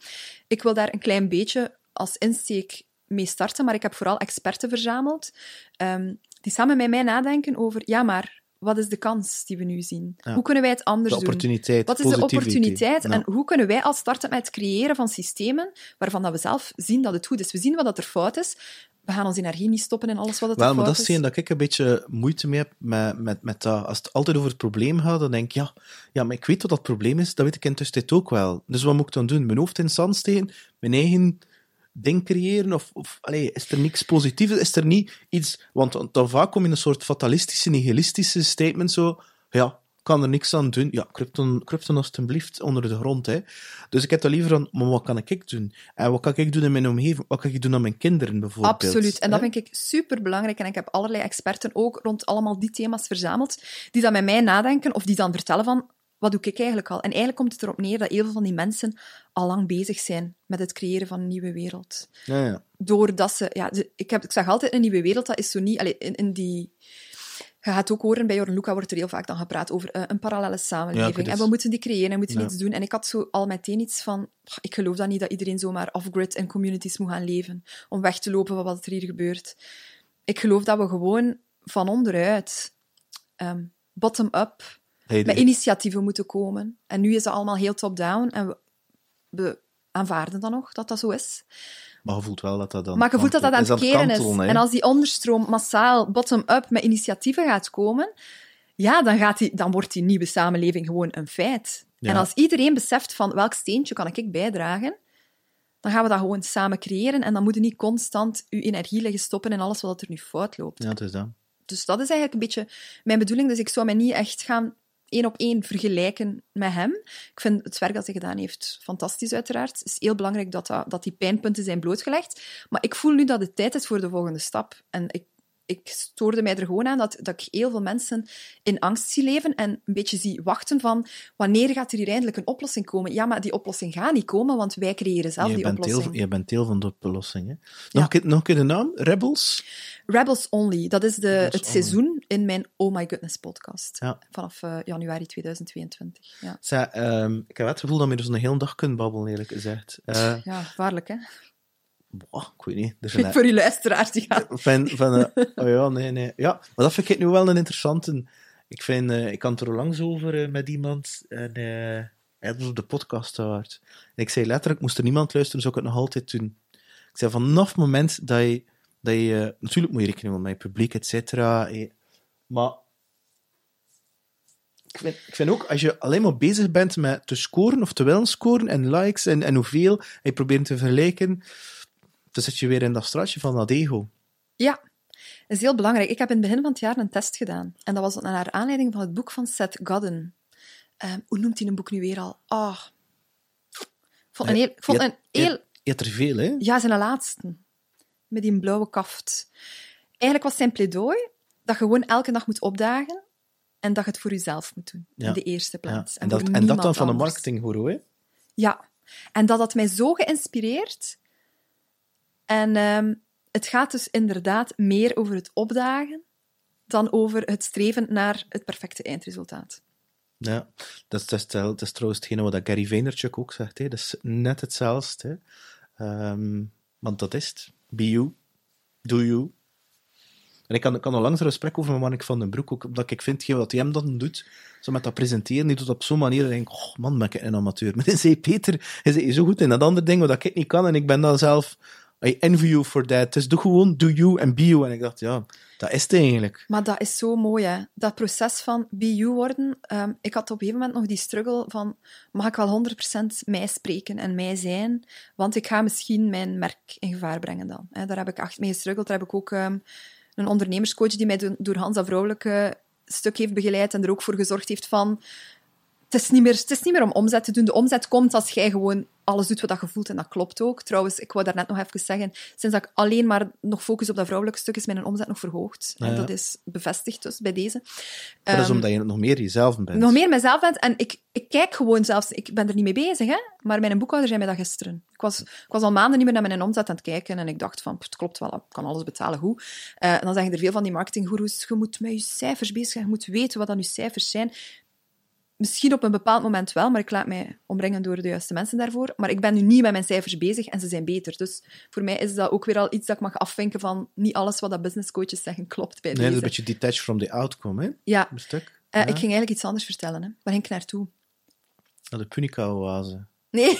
Ik wil daar een klein beetje als insteek mee starten, maar ik heb vooral experten verzameld ehm, die samen met mij nadenken over, ja, maar wat is de kans die we nu zien? Ja. Hoe kunnen wij het anders De doen? opportuniteit. Wat is de opportuniteit Ja. en hoe kunnen wij als start-up met het creëren van systemen waarvan dat we zelf zien dat het goed is? We zien wat dat er fout is. We gaan onze energie niet stoppen in alles wat het Wel, er maar fout dat is is. dat ik een beetje moeite mee heb met, met, met dat. Als het altijd over het probleem gaat, dan denk ik, ja, ja, maar ik weet wat dat probleem is, dat weet ik intussen ook wel. Dus wat moet ik dan doen? Mijn hoofd in het zand steken? Mijn eigen ding creëren? Of, of allee, is er niks positiefs? Is er niet iets... Want dan vaak kom je in een soort fatalistische, nihilistische statement zo, ja, kan er niks aan doen. Ja, krypton, krypton alstublieft onder de grond. Hè. Dus ik heb dat liever van, maar wat kan ik doen? En wat kan ik doen in mijn omgeving? Wat kan ik doen aan mijn kinderen, bijvoorbeeld? Absoluut. En dat Hè? vind ik super belangrijk. En ik heb allerlei experten ook rond allemaal die thema's verzameld, die dan met mij nadenken of die dan vertellen van wat doe ik eigenlijk al? En eigenlijk komt het erop neer dat heel veel van die mensen al lang bezig zijn met het creëren van een nieuwe wereld. Ja, ja. Doordat ze... Ja, ik, heb, ik zeg altijd, een nieuwe wereld, dat is zo niet... Allee, in, in die... Je gaat ook horen, bij Jorn Luca wordt er heel vaak dan gepraat over eh, een parallele samenleving. en we moeten die creëren en moeten iets doen. En ik had zo al meteen iets van... "Pff, Ik geloof dat niet, dat iedereen zomaar off-grid in communities moet gaan leven. Om weg te lopen van wat er hier gebeurt. Ik geloof dat we gewoon van onderuit, ehm, bottom-up, Hey, met initiatieven moeten komen. En nu is dat allemaal heel top-down. En we, we aanvaarden dan nog dat dat zo is. Maar je voelt wel dat dat dan... Maar je voelt dat dat aan het keren is. En als die onderstroom massaal bottom-up met initiatieven gaat komen, ja, dan, gaat die, dan wordt die nieuwe samenleving gewoon een feit. Ja. En als iedereen beseft van welk steentje kan ik bijdragen, dan gaan we dat gewoon samen creëren en dan moet je niet constant je energie leggen stoppen in alles wat er nu fout loopt. Ja, het is dat. Dus dat is eigenlijk een beetje mijn bedoeling. Dus ik zou mij niet echt gaan één op één vergelijken met hem. Ik vind het werk dat hij gedaan heeft fantastisch, uiteraard. Het is heel belangrijk dat, dat, dat die pijnpunten zijn blootgelegd. Maar ik voel nu dat het tijd is voor de volgende stap. En ik, ik stoorde mij er gewoon aan dat, dat ik heel veel mensen in angst zie leven en een beetje zie wachten van wanneer gaat er hier eindelijk een oplossing komen? Ja, maar die oplossing gaat niet komen, want wij creëren zelf Je die oplossing. deel, je bent deel van de oplossing. Hè? Nog, Ja. een nog een keer de naam? Rebels? Rebels Only, dat is de, Rebels het Only. seizoen in mijn Oh My Goodness podcast. Ja. Vanaf eh, januari 2022. Ja. Zij, ehm, ik heb het gevoel dat we dus een hele dag kunnen babbelen, eerlijk gezegd. Eh ja, gevaarlijk, hè? boah, ik weet niet. Er zijn- Voor je luisteraars, die gaan... van, van, eh, oh ja, nee, nee. Ja, maar dat vind ik nu wel een interessante. Ik, vind, eh, ik had er langs over eh, met iemand en eh hij was op de podcast gehoord. En ik zei letterlijk, moest er niemand luisteren, zou ik het nog altijd doen. Ik zei, vanaf het moment dat je, dat je natuurlijk moet je rekening houden met je publiek, et cetera, eh, maar ik vind, ik vind ook, als je alleen maar bezig bent met te scoren of te willen scoren en likes en, en hoeveel, en je probeert te vergelijken, dan zit je weer in dat straatje van dat ego. Ja, dat is heel belangrijk. Ik heb in het begin van het jaar een test gedaan. En dat was naar aanleiding van het boek van Seth Godin. Ehm, hoe noemt hij een boek nu weer al? Ah. Ik vond een heel... Vond Je- een heel Je hebt er veel, hè? Ja, zijn laatste. Met die blauwe kaft. Eigenlijk was zijn pleidooi dat je gewoon elke dag moet opdagen en dat je het voor jezelf moet doen. Ja. In de eerste Ja. plaats. En, voor dat, en dat dan van de anders. marketinggoeroe, hè? Ja. En dat had mij zo geïnspireerd. En ehm, het gaat dus inderdaad meer over het opdagen dan over het streven naar het perfecte eindresultaat. Ja, dat is, dat, is, dat is trouwens hetgene wat Gary Vaynerchuk ook zegt. Hè. Dat is net hetzelfde. Hè. Ehm, want dat is het. Be you. Do you. En ik kan, ik kan al langs een gesprek over met Mark van den Broek, ook omdat ik vind, wat hij hem dan doet, zo met dat presenteren, die doet op zo'n manier, dat ik denk oh man, ben ik een amateur. Maar dan zei Peter, hij zo goed in dat andere ding, wat ik niet kan, en ik ben dan zelf, I envy you for that. Dus doe gewoon, do you and be you. En ik dacht, ja, dat is het eigenlijk. Maar dat is zo mooi, hè. Dat proces van be you worden. Ehm, ik had op een gegeven moment nog die struggle van... Mag ik wel 100% mij spreken en mij zijn? Want ik ga misschien mijn merk in gevaar brengen dan. Hè. Daar heb ik echt mee gestruggeld. Daar heb ik ook ehm, een ondernemerscoach die mij do- door Hans dat vrouwelijke stuk heeft begeleid en er ook voor gezorgd heeft van... Het is, niet meer, het is niet meer om omzet te doen. De omzet komt als jij gewoon alles doet wat je voelt. En dat klopt ook. Trouwens, ik wou daarnet nog even zeggen, sinds dat ik alleen maar nog focus op dat vrouwelijke stuk, is mijn omzet nog verhoogd. En Ja. dat is bevestigd dus bij deze. Maar dat is Ehm, omdat je nog meer jezelf bent. nog meer mezelf bent. En ik, ik kijk gewoon zelfs... Ik ben er niet mee bezig, hè. Maar mijn boekhouder zei mij dat gisteren. Ik was, ik was al maanden niet meer naar mijn omzet aan het kijken. En ik dacht van, het klopt wel, ik kan alles betalen, goed. Eh, en dan zeggen er veel van die marketinggoeroes, je moet met je cijfers bezig zijn, je moet weten wat dan je cijfers zijn. Misschien op een bepaald moment wel, maar ik laat mij omringen door de juiste mensen daarvoor. Maar ik ben nu niet met mijn cijfers bezig en ze zijn beter. Dus voor mij is dat ook weer al iets dat ik mag afvinken van niet alles wat dat businesscoaches zeggen klopt bij Nee, deze. een beetje detached from the outcome, hè? Ja, Een stuk. eh, Ja. ik ging eigenlijk iets anders vertellen. Hè. Waar ging ik naartoe? Naar de Punica-oase. Nee,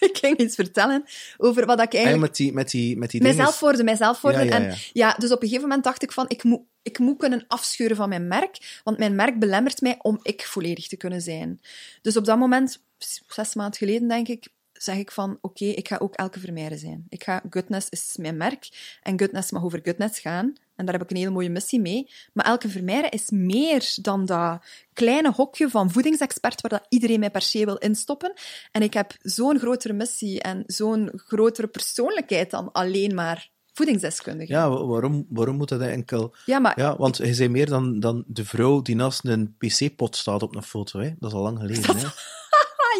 ik ging iets vertellen over wat ik Ah, eigenlijk... met die, met die, met die Mijzelf worden, mijzelf worden. Ja, ja, ja. En ja, dus op een gegeven moment dacht ik van, ik moet, ik moet kunnen afscheuren van mijn merk, want mijn merk belemmert mij om ik volledig te kunnen zijn. Dus op dat moment, zes maanden geleden denk ik, zeg ik van, oké, ik ga ook Elke Vermeijden zijn. Ik ga, Goodness is mijn merk, en Goodness mag over Goodness gaan. En daar heb ik een hele mooie missie mee. Maar Elke Vermeijden is meer dan dat kleine hokje van voedingsexpert waar dat iedereen mij per se wil instoppen. En ik heb zo'n grotere missie en zo'n grotere persoonlijkheid dan alleen maar voedingsdeskundige. Ja, wa- waarom, waarom moet dat enkel... Ja, maar Ja, want hij zei meer dan, dan de vrouw die naast een pc-pot staat op een foto. Hè? Dat is al lang geleden. Hè?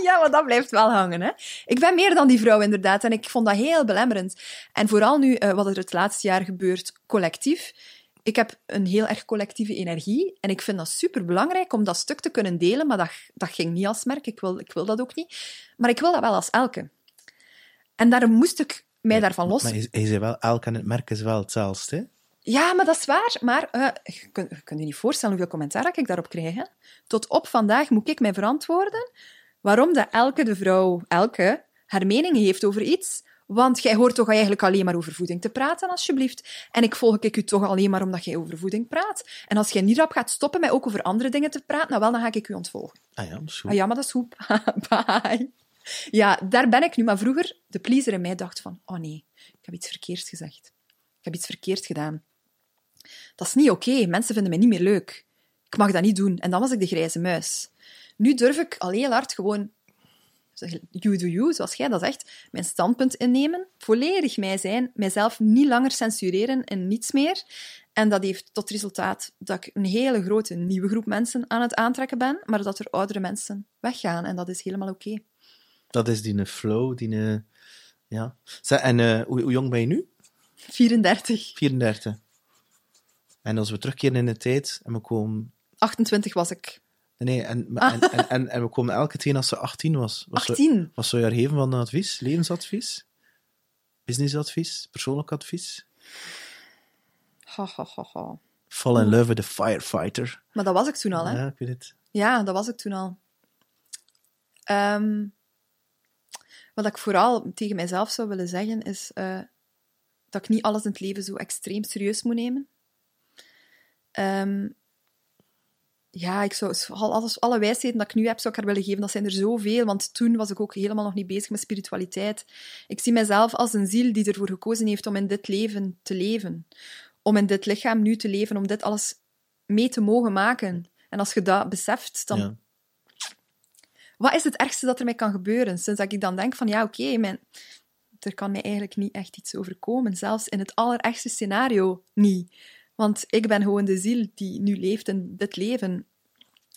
Ja, maar dat blijft wel hangen. Hè? Ik ben meer dan die vrouw, inderdaad. En ik vond dat heel belemmerend. En vooral nu, eh, wat er het laatste jaar gebeurt, collectief. Ik heb een heel erg collectieve energie. En ik vind dat super belangrijk om dat stuk te kunnen delen. Maar dat, dat ging niet als merk. Ik wil, ik wil dat ook niet. Maar ik wil dat wel als elke. En daarom moest ik mij daarvan los. Maar hij zei wel, elk en het merk is wel hetzelfde. Hè? Ja, maar dat is waar. Maar eh, je, kunt, je kunt je niet voorstellen hoeveel commentaar dat ik daarop krijg. Hè? Tot op vandaag moet ik mij verantwoorden waarom dat elke de vrouw, elke, haar mening heeft over iets, Want jij hoort toch eigenlijk alleen maar over voeding te praten, alsjeblieft. En ik volg ik u toch alleen maar omdat jij over voeding praat. En als jij niet rap gaat stoppen met ook over andere dingen te praten, nou wel, dan ga ik u ontvolgen. Ah ja, dat is goed. Ah ja, maar dat is goed. Bye. Ja, daar ben ik nu. Maar vroeger, de pleaser in mij dacht van, oh nee, ik heb iets verkeerds gezegd. Ik heb iets verkeerd gedaan. Dat is niet oké. Mensen vinden mij niet meer leuk. Ik mag dat niet doen. En dan was ik de grijze muis. Nu durf ik al heel hard gewoon you do you, zoals jij dat zegt, mijn standpunt innemen, volledig mij zijn, mijzelf niet langer censureren en niets meer. En dat heeft tot resultaat dat ik een hele grote nieuwe groep mensen aan het aantrekken ben, maar dat er oudere mensen weggaan. En dat is helemaal oké. Dat is die flow, die... eh, ja. En eh, hoe, hoe jong ben je nu? 34. 34. En als we terugkeren in de tijd en we komen... 28 was ik. Nee, nee, en, en, en, en, en we komen elke keer als ze 18 was. Zou- 18? Wat zou je haar geven van advies? Levensadvies? Businessadvies? Persoonlijk advies? Ha, ha, ha, ha. Fall in love with a firefighter. Maar dat was ik toen al, hè? Ja, ik weet het. Ja, dat was ik toen al. Ehm, wat ik vooral tegen mijzelf zou willen zeggen, is eh, dat ik niet alles in het leven zo extreem serieus moet nemen. Ehm, ja, ik zou al- alles, alle wijsheden dat ik nu heb, zou ik haar willen geven. Dat zijn er zoveel, want toen was ik ook helemaal nog niet bezig met spiritualiteit. Ik zie mezelf als een ziel die ervoor gekozen heeft om in dit leven te leven. Om in dit lichaam nu te leven, om dit alles mee te mogen maken. En als je dat beseft, dan Ja. wat is het ergste dat er mij kan gebeuren? Sinds dat ik dan denk van, ja, oké, mijn... er kan mij eigenlijk niet echt iets overkomen. Zelfs in het allerergste scenario niet. Want ik ben gewoon de ziel die nu leeft in dit leven.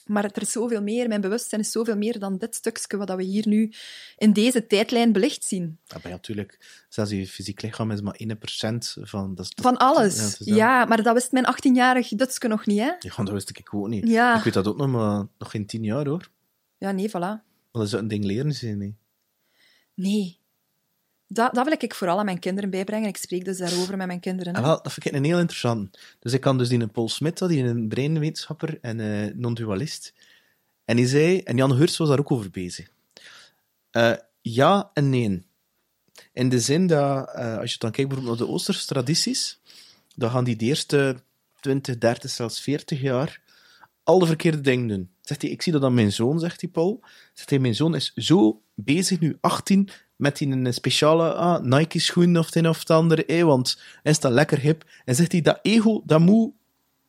Maar er is zoveel meer, mijn bewustzijn is zoveel meer dan dit stukje wat we hier nu in deze tijdlijn belicht zien. Ja, maar natuurlijk. Zelfs je fysiek lichaam is maar 1% van... Dat Van alles. Ja, maar dat wist mijn 18-jarig Dutske nog niet, hè? Ja, dat wist ik ook niet. Ja. Ik weet dat ook nog, maar nog geen tien jaar hoor. Ja, nee, voilà. Want dat is een ding leren zijn. Nee. Nee. Dat, wil ik vooral aan mijn kinderen bijbrengen. Ik spreek dus daarover met mijn kinderen. wel, dat vind ik een heel interessant. Dus ik kan dus die een Paul Smit, die een breinwetenschapper en non-dualist. En die zei, en Jan Hurst was daar ook over bezig. Eh, ja en nee. In de zin dat, eh, als je dan kijkt naar de Oosterse tradities, dan gaan die de eerste 20, 30, zelfs 40 jaar al de verkeerde dingen doen. Zegt hij, ik zie dat aan mijn zoon, zegt hij Paul. Zegt hij, mijn zoon is zo bezig, nu 18, met die een speciale ah, Nike-schoen of het een of het ander, eh, want is dan lekker hip. En zegt hij, dat ego, dat moet,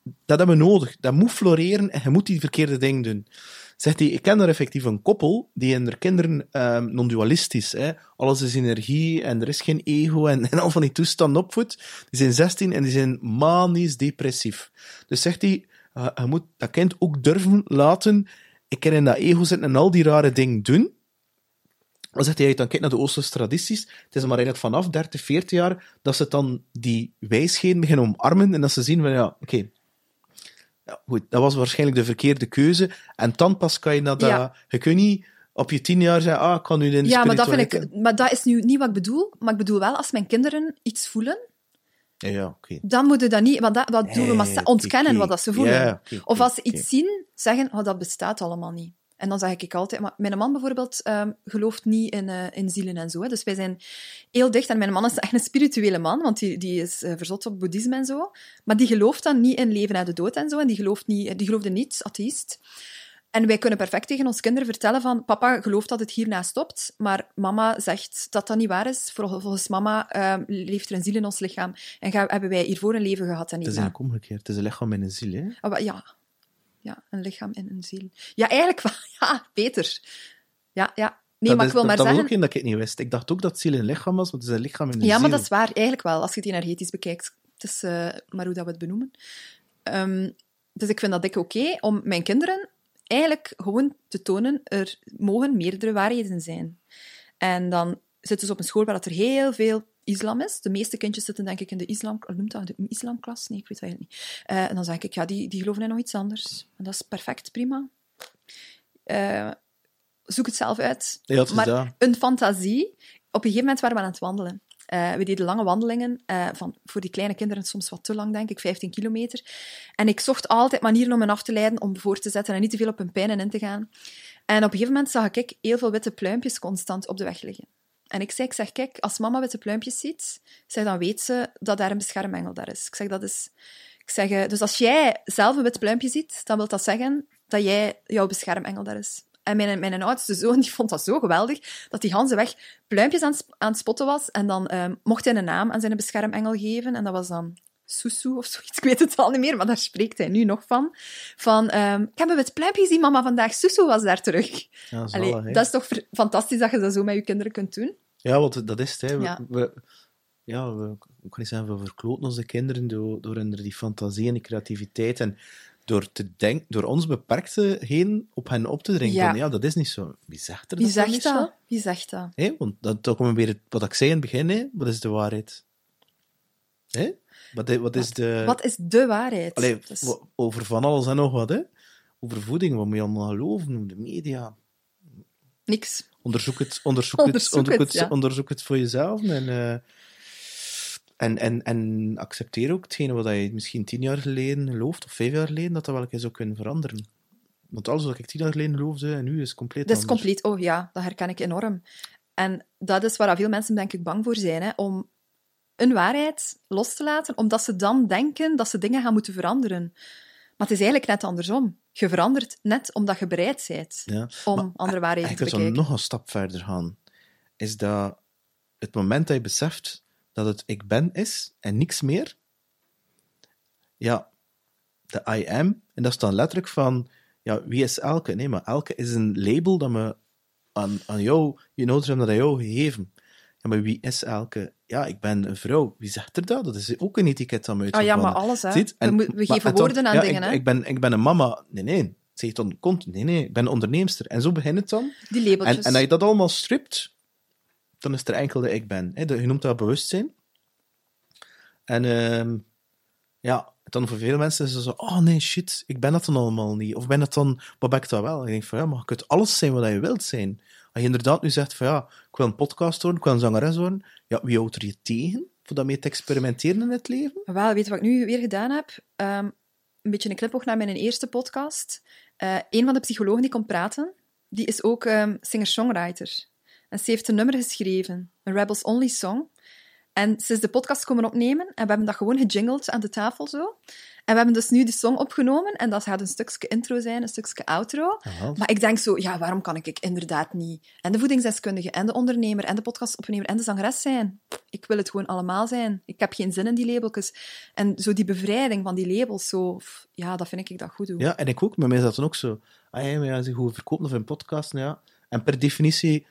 dat hebben we nodig. Dat moet floreren en je moet die verkeerde dingen doen. Zegt hij, ik ken daar effectief een koppel die in haar kinderen ehm, non-dualistisch, hè, alles is energie en er is geen ego en, en al van die toestanden opvoedt. Die zijn 16 en die zijn manisch depressief. Dus zegt hij, je, je moet dat kind ook durven laten, ik ken in dat ego zitten en al die rare dingen doen. Dan zegt hij, dan kijkt naar de Oosterse tradities, het is maar eigenlijk vanaf 30, 40 jaar dat ze dan die wijsheden beginnen omarmen en dat ze zien van, ja, oké, ja, goed, dat was waarschijnlijk de verkeerde keuze. En dan pas kan je dat... Ja. Je kunt niet op je tien jaar zeggen, ah, ik kan nu in de Ja, maar dat, vind ik, maar dat is nu niet wat ik bedoel. Maar ik bedoel wel, als mijn kinderen iets voelen, Ja, dan moeten dat niet... Want dat, dat doen we maar ontkennen wat dat ze voelen. Of als ze iets zien, zeggen, oh, dat bestaat allemaal niet. En dan zeg ik altijd... Maar mijn man bijvoorbeeld ehm, gelooft niet in, eh, in zielen en zo. Hè. Dus wij zijn heel dicht. En mijn man is echt een spirituele man, want die, die is eh, verzot op boeddhisme en zo. Maar die gelooft dan niet in leven na de dood en zo. En die, gelooft niet, die geloofde niet, atheïst. En wij kunnen perfect tegen ons kinderen vertellen van papa gelooft dat het hierna stopt, maar mama zegt dat dat niet waar is. Vol- Volgens mama ehm, leeft er een ziel in ons lichaam en gaan, hebben wij hiervoor een leven gehad en Het niet is na. eigenlijk omgekeerd. Het is een lichaam en een ziel, hè. Ah, ja. ja, een lichaam en een ziel. Ja, eigenlijk wel. Ja, beter. Ja, ja. Nee, dat maar is, ik wil maar dat, dat was zeggen... ook een dat ik niet wist. Ik dacht ook dat ziel een lichaam was, maar het is een lichaam en een Ja, ziel. maar dat is waar. Eigenlijk wel, als je het energetisch bekijkt. Het is eh, maar hoe dat we het benoemen. Ehm, dus ik vind dat ik oké om mijn kinderen eigenlijk gewoon te tonen, er mogen meerdere waarheden zijn. En dan zitten ze op een school waar dat er heel veel islam is. De meeste kindjes zitten denk ik in de islam... Noemt dat? De islamklas? Nee, ik weet het eigenlijk niet. Eh, en dan zeg ik, ja, die, die geloven in nog iets anders. En dat is perfect, prima. Eh, zoek het zelf uit. Ja, maar een fantasie. Op een gegeven moment waren we aan het wandelen. Eh, we deden lange wandelingen, eh, van, voor die kleine kinderen soms wat te lang, denk ik, 15 kilometer. En ik zocht altijd manieren om hen af te leiden, om voor te zetten en niet te veel op hun pijnen in te gaan. En op een gegeven moment zag ik heel veel witte pluimpjes constant op de weg liggen. En ik zei, ik zeg, kijk, als mama witte pluimpjes ziet, zeg, dan weet ze dat daar een beschermengel daar is. Ik zeg, dat is... Ik zeg, eh, dus als jij zelf een wit pluimpje ziet, dan wil dat zeggen dat jij jouw beschermengel daar is. En mijn, mijn oudste zoon die vond dat zo geweldig, dat hij Hanse weg pluimpjes aan, het aan het spotten was. En dan ehm, mocht hij een naam aan zijn beschermengel geven. En dat was dan Susu of zoiets. Ik weet het al niet meer, maar daar spreekt hij nu nog van. Van, ehm, ik heb wit pluimpje gezien, mama, vandaag Susu was daar terug. Ja, zalig, Allee, hè. dat is toch fantastisch dat je dat zo met je kinderen kunt doen? Ja, want dat is het. Hè. We, Ja. we, ja, we, ik kan niet zeggen, we verkloten onze kinderen door, door die fantasie en die creativiteit en door, te denk, door ons beperktheden op hen op te dringen. Ja. Van, ja, dat is niet zo. Wie zegt er Wie dat zegt zo? dat? Wie zegt dat? Hé, want dat, dan komen we weer wat ik zei in het begin. Wat is de waarheid? Hé? Wat, i- wat is de... Wat is de waarheid? Allee, Dus- over van alles en nog wat. Hè? Over voeding, wat moet je allemaal geloven? De media. niks. Onderzoek het, onderzoek het, Onderzoek het, ja. onderzoek het voor jezelf. En, eh, en, en, en accepteer ook hetgene wat je misschien tien jaar geleden gelooft, of vijf jaar geleden, dat dat wel een keer zou kunnen veranderen. Want alles wat ik tien jaar geleden geloofde, en nu is compleet Dat is anders. compleet, oh ja, dat herken ik enorm. En dat is waar veel mensen denk ik bang voor zijn, hè, om een waarheid los te laten, omdat ze dan denken dat ze dingen gaan moeten veranderen. Maar het is eigenlijk net andersom. Je verandert net omdat je bereid bent Ja. om andere En waarheden ik te wil dan bekijken. nog een stap verder gaan. Is dat het moment dat je beseft dat het ik ben is en niks meer. Ja, de I am. En dat is dan letterlijk van, ja, wie is Elke? Nee, maar Elke is een label dat me aan, aan jou, je nodig hebben dat aan jou gegeven. Ja, maar wie is Elke? Ja, ik ben een vrouw. Wie zegt er dat? Dat is ook een etiket dat me Ah ja, maar alles, hè. Ziet? We, En- we maar- geven en dan- woorden aan ja, dingen, ik, hè. Ik ben, ik ben een mama. Nee, nee. Zeg dan, komt. Nee, nee, ik ben een onderneemster. En zo begint het dan. Die En, labeltjes. en als je dat allemaal stript, dan is er enkel de ik ben. Je noemt dat bewustzijn. En ehm, ja, dan voor veel mensen is het zo, oh nee, shit, ik ben dat dan allemaal niet. Of ben dat dan, wat ben ik dan wel? Ik denk van, ja, maar je kunt alles zijn wat je wilt zijn. Als je inderdaad nu zegt van, ja, ik wil een podcast worden, ik wil een zangeres worden, ja, wie houdt er je tegen? Voor daarmee te experimenteren in het leven? Wel, weet je wat ik nu weer gedaan heb? Ehm, een beetje een knipoog naar mijn eerste podcast. Eh een van de psychologen die komt praten, die is ook ehm, singer-songwriter. En ze heeft een nummer geschreven, een Rebels Only song. En ze is de podcast komen opnemen en we hebben dat gewoon gejingled aan de tafel zo. En we hebben dus nu de song opgenomen en dat gaat een stukje intro zijn, een stukje outro. Maar ik denk zo, ja, waarom kan ik inderdaad niet en de voedingsdeskundige en de ondernemer en de podcastopnemer en de zangeres zijn? Ik wil het gewoon allemaal zijn. Ik heb geen zin in die labeltjes. En zo die bevrijding van die labels, zo, ja, dat vind ik dat goed doe. Ja, en ik ook. Met mij is dat dan ook zo. Ah ja, maar ja, goed verkopen of een podcast, nou ja. En per definitie,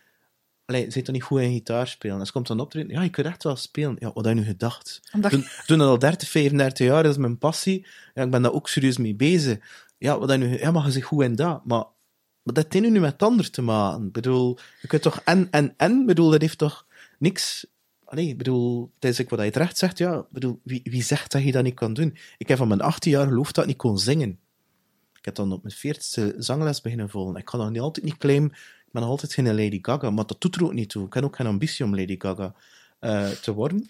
allee, zit dan niet goed in gitaar spelen. En ze komt dan optreden, ja, je kunt echt wel spelen. Ja, wat heb je nu gedacht? Omdat Toen, toen dat al 30, 35 jaar, dat is mijn passie. Ja, ik ben daar ook serieus mee bezig. Ja, wat heb je nu... Ja, maar je zit goed in dat. Maar, maar dat heeft nu met het ander te maken. Ik bedoel, je kunt toch en, en, en... Ik bedoel, dat heeft toch niks... Allee, ik bedoel, is ook wat je terecht zegt, ja, ik bedoel, wie, wie zegt dat je dat niet kan doen? Ik heb van mijn 18 jaar geloofd dat ik niet kon zingen. Ik heb dan op mijn 40ste zangles beginnen volgen. Ik kan nog niet altijd niet claimen, ik ben nog altijd geen Lady Gaga, maar dat doet er ook niet toe. Ik heb ook geen ambitie om Lady Gaga eh, te worden.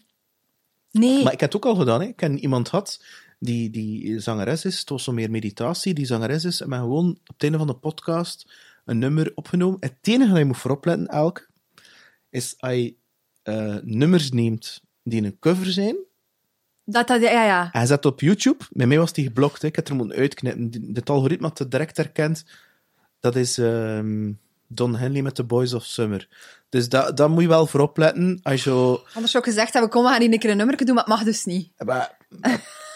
nee, Maar ik heb het ook al gedaan. Hè. Ik ken iemand had die, die zangeres is. Het was zo meer meditatie. Die zangeres is. En men gewoon op het einde van de podcast een nummer opgenomen. Het enige dat je moet voorop letten, elk, is als je eh, nummers neemt die een cover zijn. dat, dat, ja, ja. Hij zet op YouTube. Met mij was die geblokt. Hè. Ik heb er moeten uitknippen. Het algoritme het direct herkend. Dat is ehm, Don Henley met The Boys of Summer. Dus dat, dat moet je wel voorop letten. Als je Anders zou ik gezegd hebben, kom, we gaan hier een keer een nummer doen, maar het mag dus niet. Maar,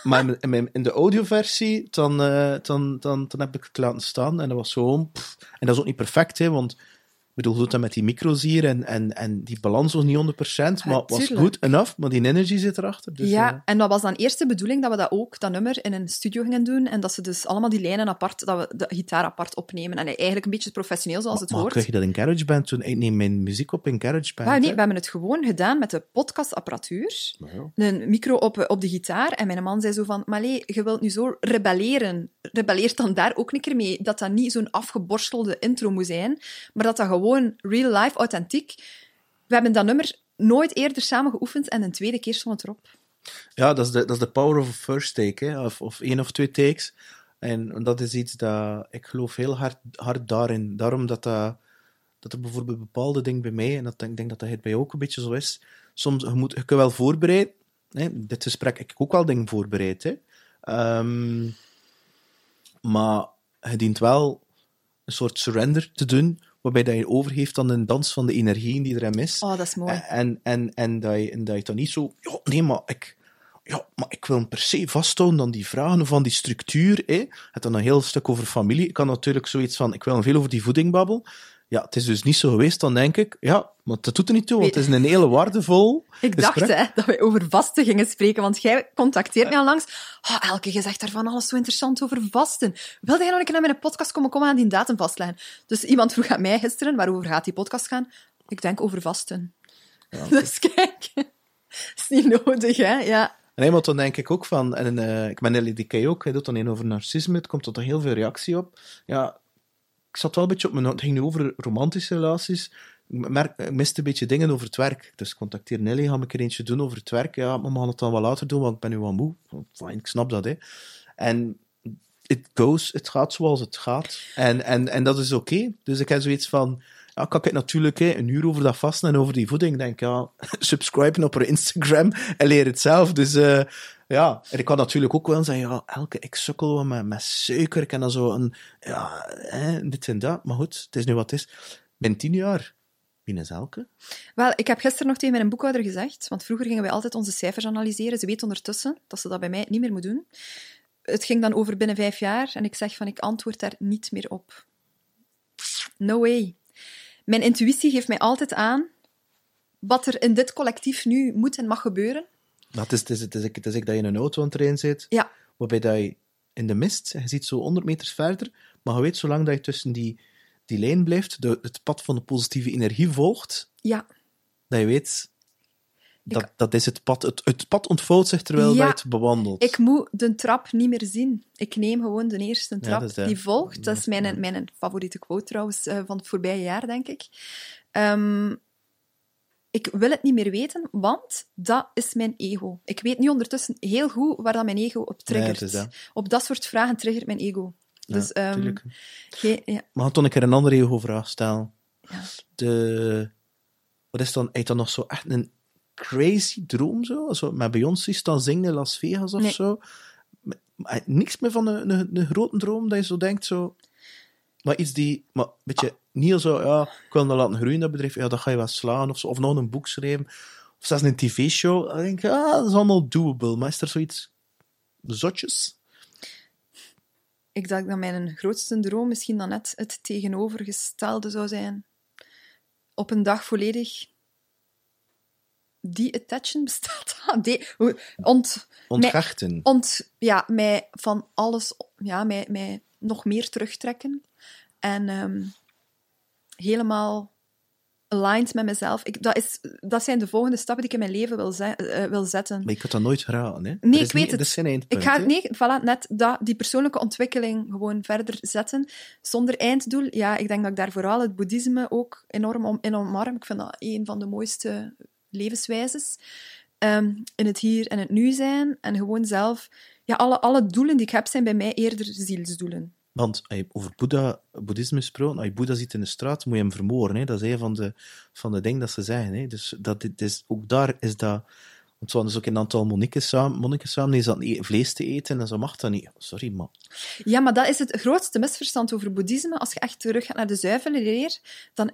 maar in- de audioversie, dan, eh, dan, dan, dan heb ik het laten staan en dat was gewoon... pff. en dat is ook niet perfect, hè, want bedoel, doet dat met die micro's hier en, en, en die balans was niet 100%, maar het was goed enough, maar die energy zit erachter. Dus, ja, eh, en dat was dan eerst de bedoeling dat we dat ook, dat nummer, in een studio gingen doen. En dat ze dus allemaal die lijnen apart, dat we de gitaar apart opnemen. En eigenlijk een beetje professioneel zoals het maar hoort. krijg je dat in GarageBand toen? Ik neem mijn muziek op in GarageBand. Maar nee, hè. we hebben het gewoon gedaan met de podcastapparatuur. Maar ja. Een micro op, op de gitaar. En mijn man zei zo van, maar nee, je wilt nu zo rebelleren. Rebelleer dan daar ook een keer mee. Dat dat niet zo'n afgeborstelde intro moet zijn, maar dat dat gewoon real life, authentiek... We hebben dat nummer nooit eerder samen geoefend en een tweede keer stond het erop. Ja, dat is de, dat is de power of a first take? Of, of één of twee takes. En dat is iets dat ik geloof heel hard, hard daarin. Daarom dat dat, dat er bijvoorbeeld bepaalde dingen bij mij, en dat, ik denk dat dat bij jou ook een beetje zo is, soms, je, moet, je wel voorbereiden, hè, dit gesprek heb ik ook wel dingen voorbereid. Ehm, maar je dient wel een soort surrender te doen, waarbij dat je overgeeft aan een dans van de energieën die er hem is. Oh, dat is mooi. En, en, en, dat je, en dat je dan niet zo, ja, nee, maar ik, ja, maar ik wil hem per se vasthouden aan die vragen of aan die structuur. Hè. Het dan een heel stuk over familie. Ik kan natuurlijk zoiets van, ik wil veel over die voeding babbelen. Ja, het is dus niet zo geweest, dan denk ik, ja, maar dat doet er niet toe, want het is een hele waardevol Ik dacht hè, dat wij over vasten gingen spreken, want jij contacteert mij al langs. Oh, Elke, je zegt daarvan alles zo interessant over vasten. Wilde jij nog een keer naar mijn podcast komen, komen aan die datum vastleggen? Dus iemand vroeg aan mij gisteren, waarover gaat die podcast gaan? Ik denk over vasten. Dus kijk, is niet nodig, hè? Ja. Nee, maar dan denk ik ook van, en eh, ik ben LDK ook, hij doet dan een over narcisme, het komt tot er heel veel reactie op. Ja, ik zat wel een beetje op mijn, het ging nu over romantische relaties. Ik, merk, ik miste een beetje dingen over het werk. Dus ik contacteer Nelly, ga ik er eentje doen over het werk. Ja, maar we gaan het dan wel later doen, want ik ben nu wat moe. Fijn, ik snap dat, hè. En it goes, het gaat zoals het gaat. En, en, en dat is oké. Dus ik heb zoiets van, ja, kan ik natuurlijk hè, een uur over dat vasten en over die voeding. Denk, ja, subscriben op haar Instagram en leer het zelf. Dus eh, ja, en ik kan natuurlijk ook wel zeggen, ja, elke, ik sukkel met, met suiker. Ik dan zo een, ja, hè, dit en dat. Maar goed, het is nu wat het is. Binnen tien jaar, is elke? Wel, ik heb gisteren nog tegen mijn boekhouder gezegd, want vroeger gingen wij altijd onze cijfers analyseren. Ze weet ondertussen dat ze dat bij mij niet meer moet doen. Het ging dan over binnen vijf jaar en ik zeg van, ik antwoord daar niet meer op. No way. Mijn intuïtie geeft mij altijd aan wat er in dit collectief nu moet en mag gebeuren. Het, is, het, is, het, is, het is ik dat je in een auto aan het rijden zit, Ja, waarbij dat je in de mist, je ziet zo 100 meters verder, maar je weet, zolang dat je tussen die, die lijn blijft, de, het pad van de positieve energie volgt, ja. dat je weet, dat, dat is het pad. Het, het pad ontvouwt zich terwijl Ja, dat je het bewandelt. Ik moet de trap niet meer zien. Ik neem gewoon de eerste trap is dat. die volgt. Dat is mijn, mijn favoriete quote trouwens eh, van het voorbije jaar, denk ik. Ehm, ik wil het niet meer weten, want dat is mijn ego. Ik weet nu ondertussen heel goed waar dat mijn ego op Ja, triggert. dat. Op dat soort vragen triggert mijn ego. Dus, ja, ehm, geen- ja, Maar toch een keer een andere ego-vraag stellen. Ja. De... Wat is dan? Heeft dat nog zo echt een crazy droom zo? zo met Beyoncé staan zingen in Las Vegas of Nee. zo? Maar niks meer van een, een, een grote droom dat je zo denkt zo... Maar iets die... Maar een beetje niet zo... Ja, ik wil dat laten groeien, dat bedrijf. Ja, dat ga je wel slaan of zo. Of nog een boek schrijven. Of zelfs een tv-show. Dan denk ik, ah, dat is allemaal doable. Maar is er zoiets... Zotjes? ik dacht dat mijn grootste droom misschien dan net het tegenovergestelde zou zijn. Op een dag volledig de-attachen bestaat dat? De, hoe- ont, Ontvechten. ont, ja, mij van alles, ja, mij, mij nog meer terugtrekken. En ehm, helemaal aligned met mezelf. Ik, dat, is, dat zijn de volgende stappen die ik in mijn leven wil, ze- eh, wil zetten. Maar ik had dat nooit geraden, hè? Nee, ik weet niet- het. Dat is geen eindpunt, Ik ga hè. nee, voilà, net dat, die persoonlijke ontwikkeling gewoon verder zetten. Zonder einddoel. Ja, ik denk dat ik daar vooral het boeddhisme ook enorm om, in omarm. Ik vind dat een van de mooiste levenswijzes. Ehm, in het hier en het nu zijn. En gewoon zelf... Ja, alle, alle doelen die ik heb, zijn bij mij eerder zielsdoelen. Want als je over Boeddha, boeddhisme gesproken, als je Boeddha ziet in de straat, moet je hem vermoorden. Hè? Dat is een van de, van de dingen dat ze zeggen. Hè? Dus dat, dit is, ook daar is dat... Want we hadden dus ook een aantal monniken samen, monniken samen die zaten e- vlees te eten en zo mag dat niet. Sorry, maar... Ja, maar dat is het grootste misverstand over boeddhisme. Als je echt terug gaat naar de zuivere leer, dan,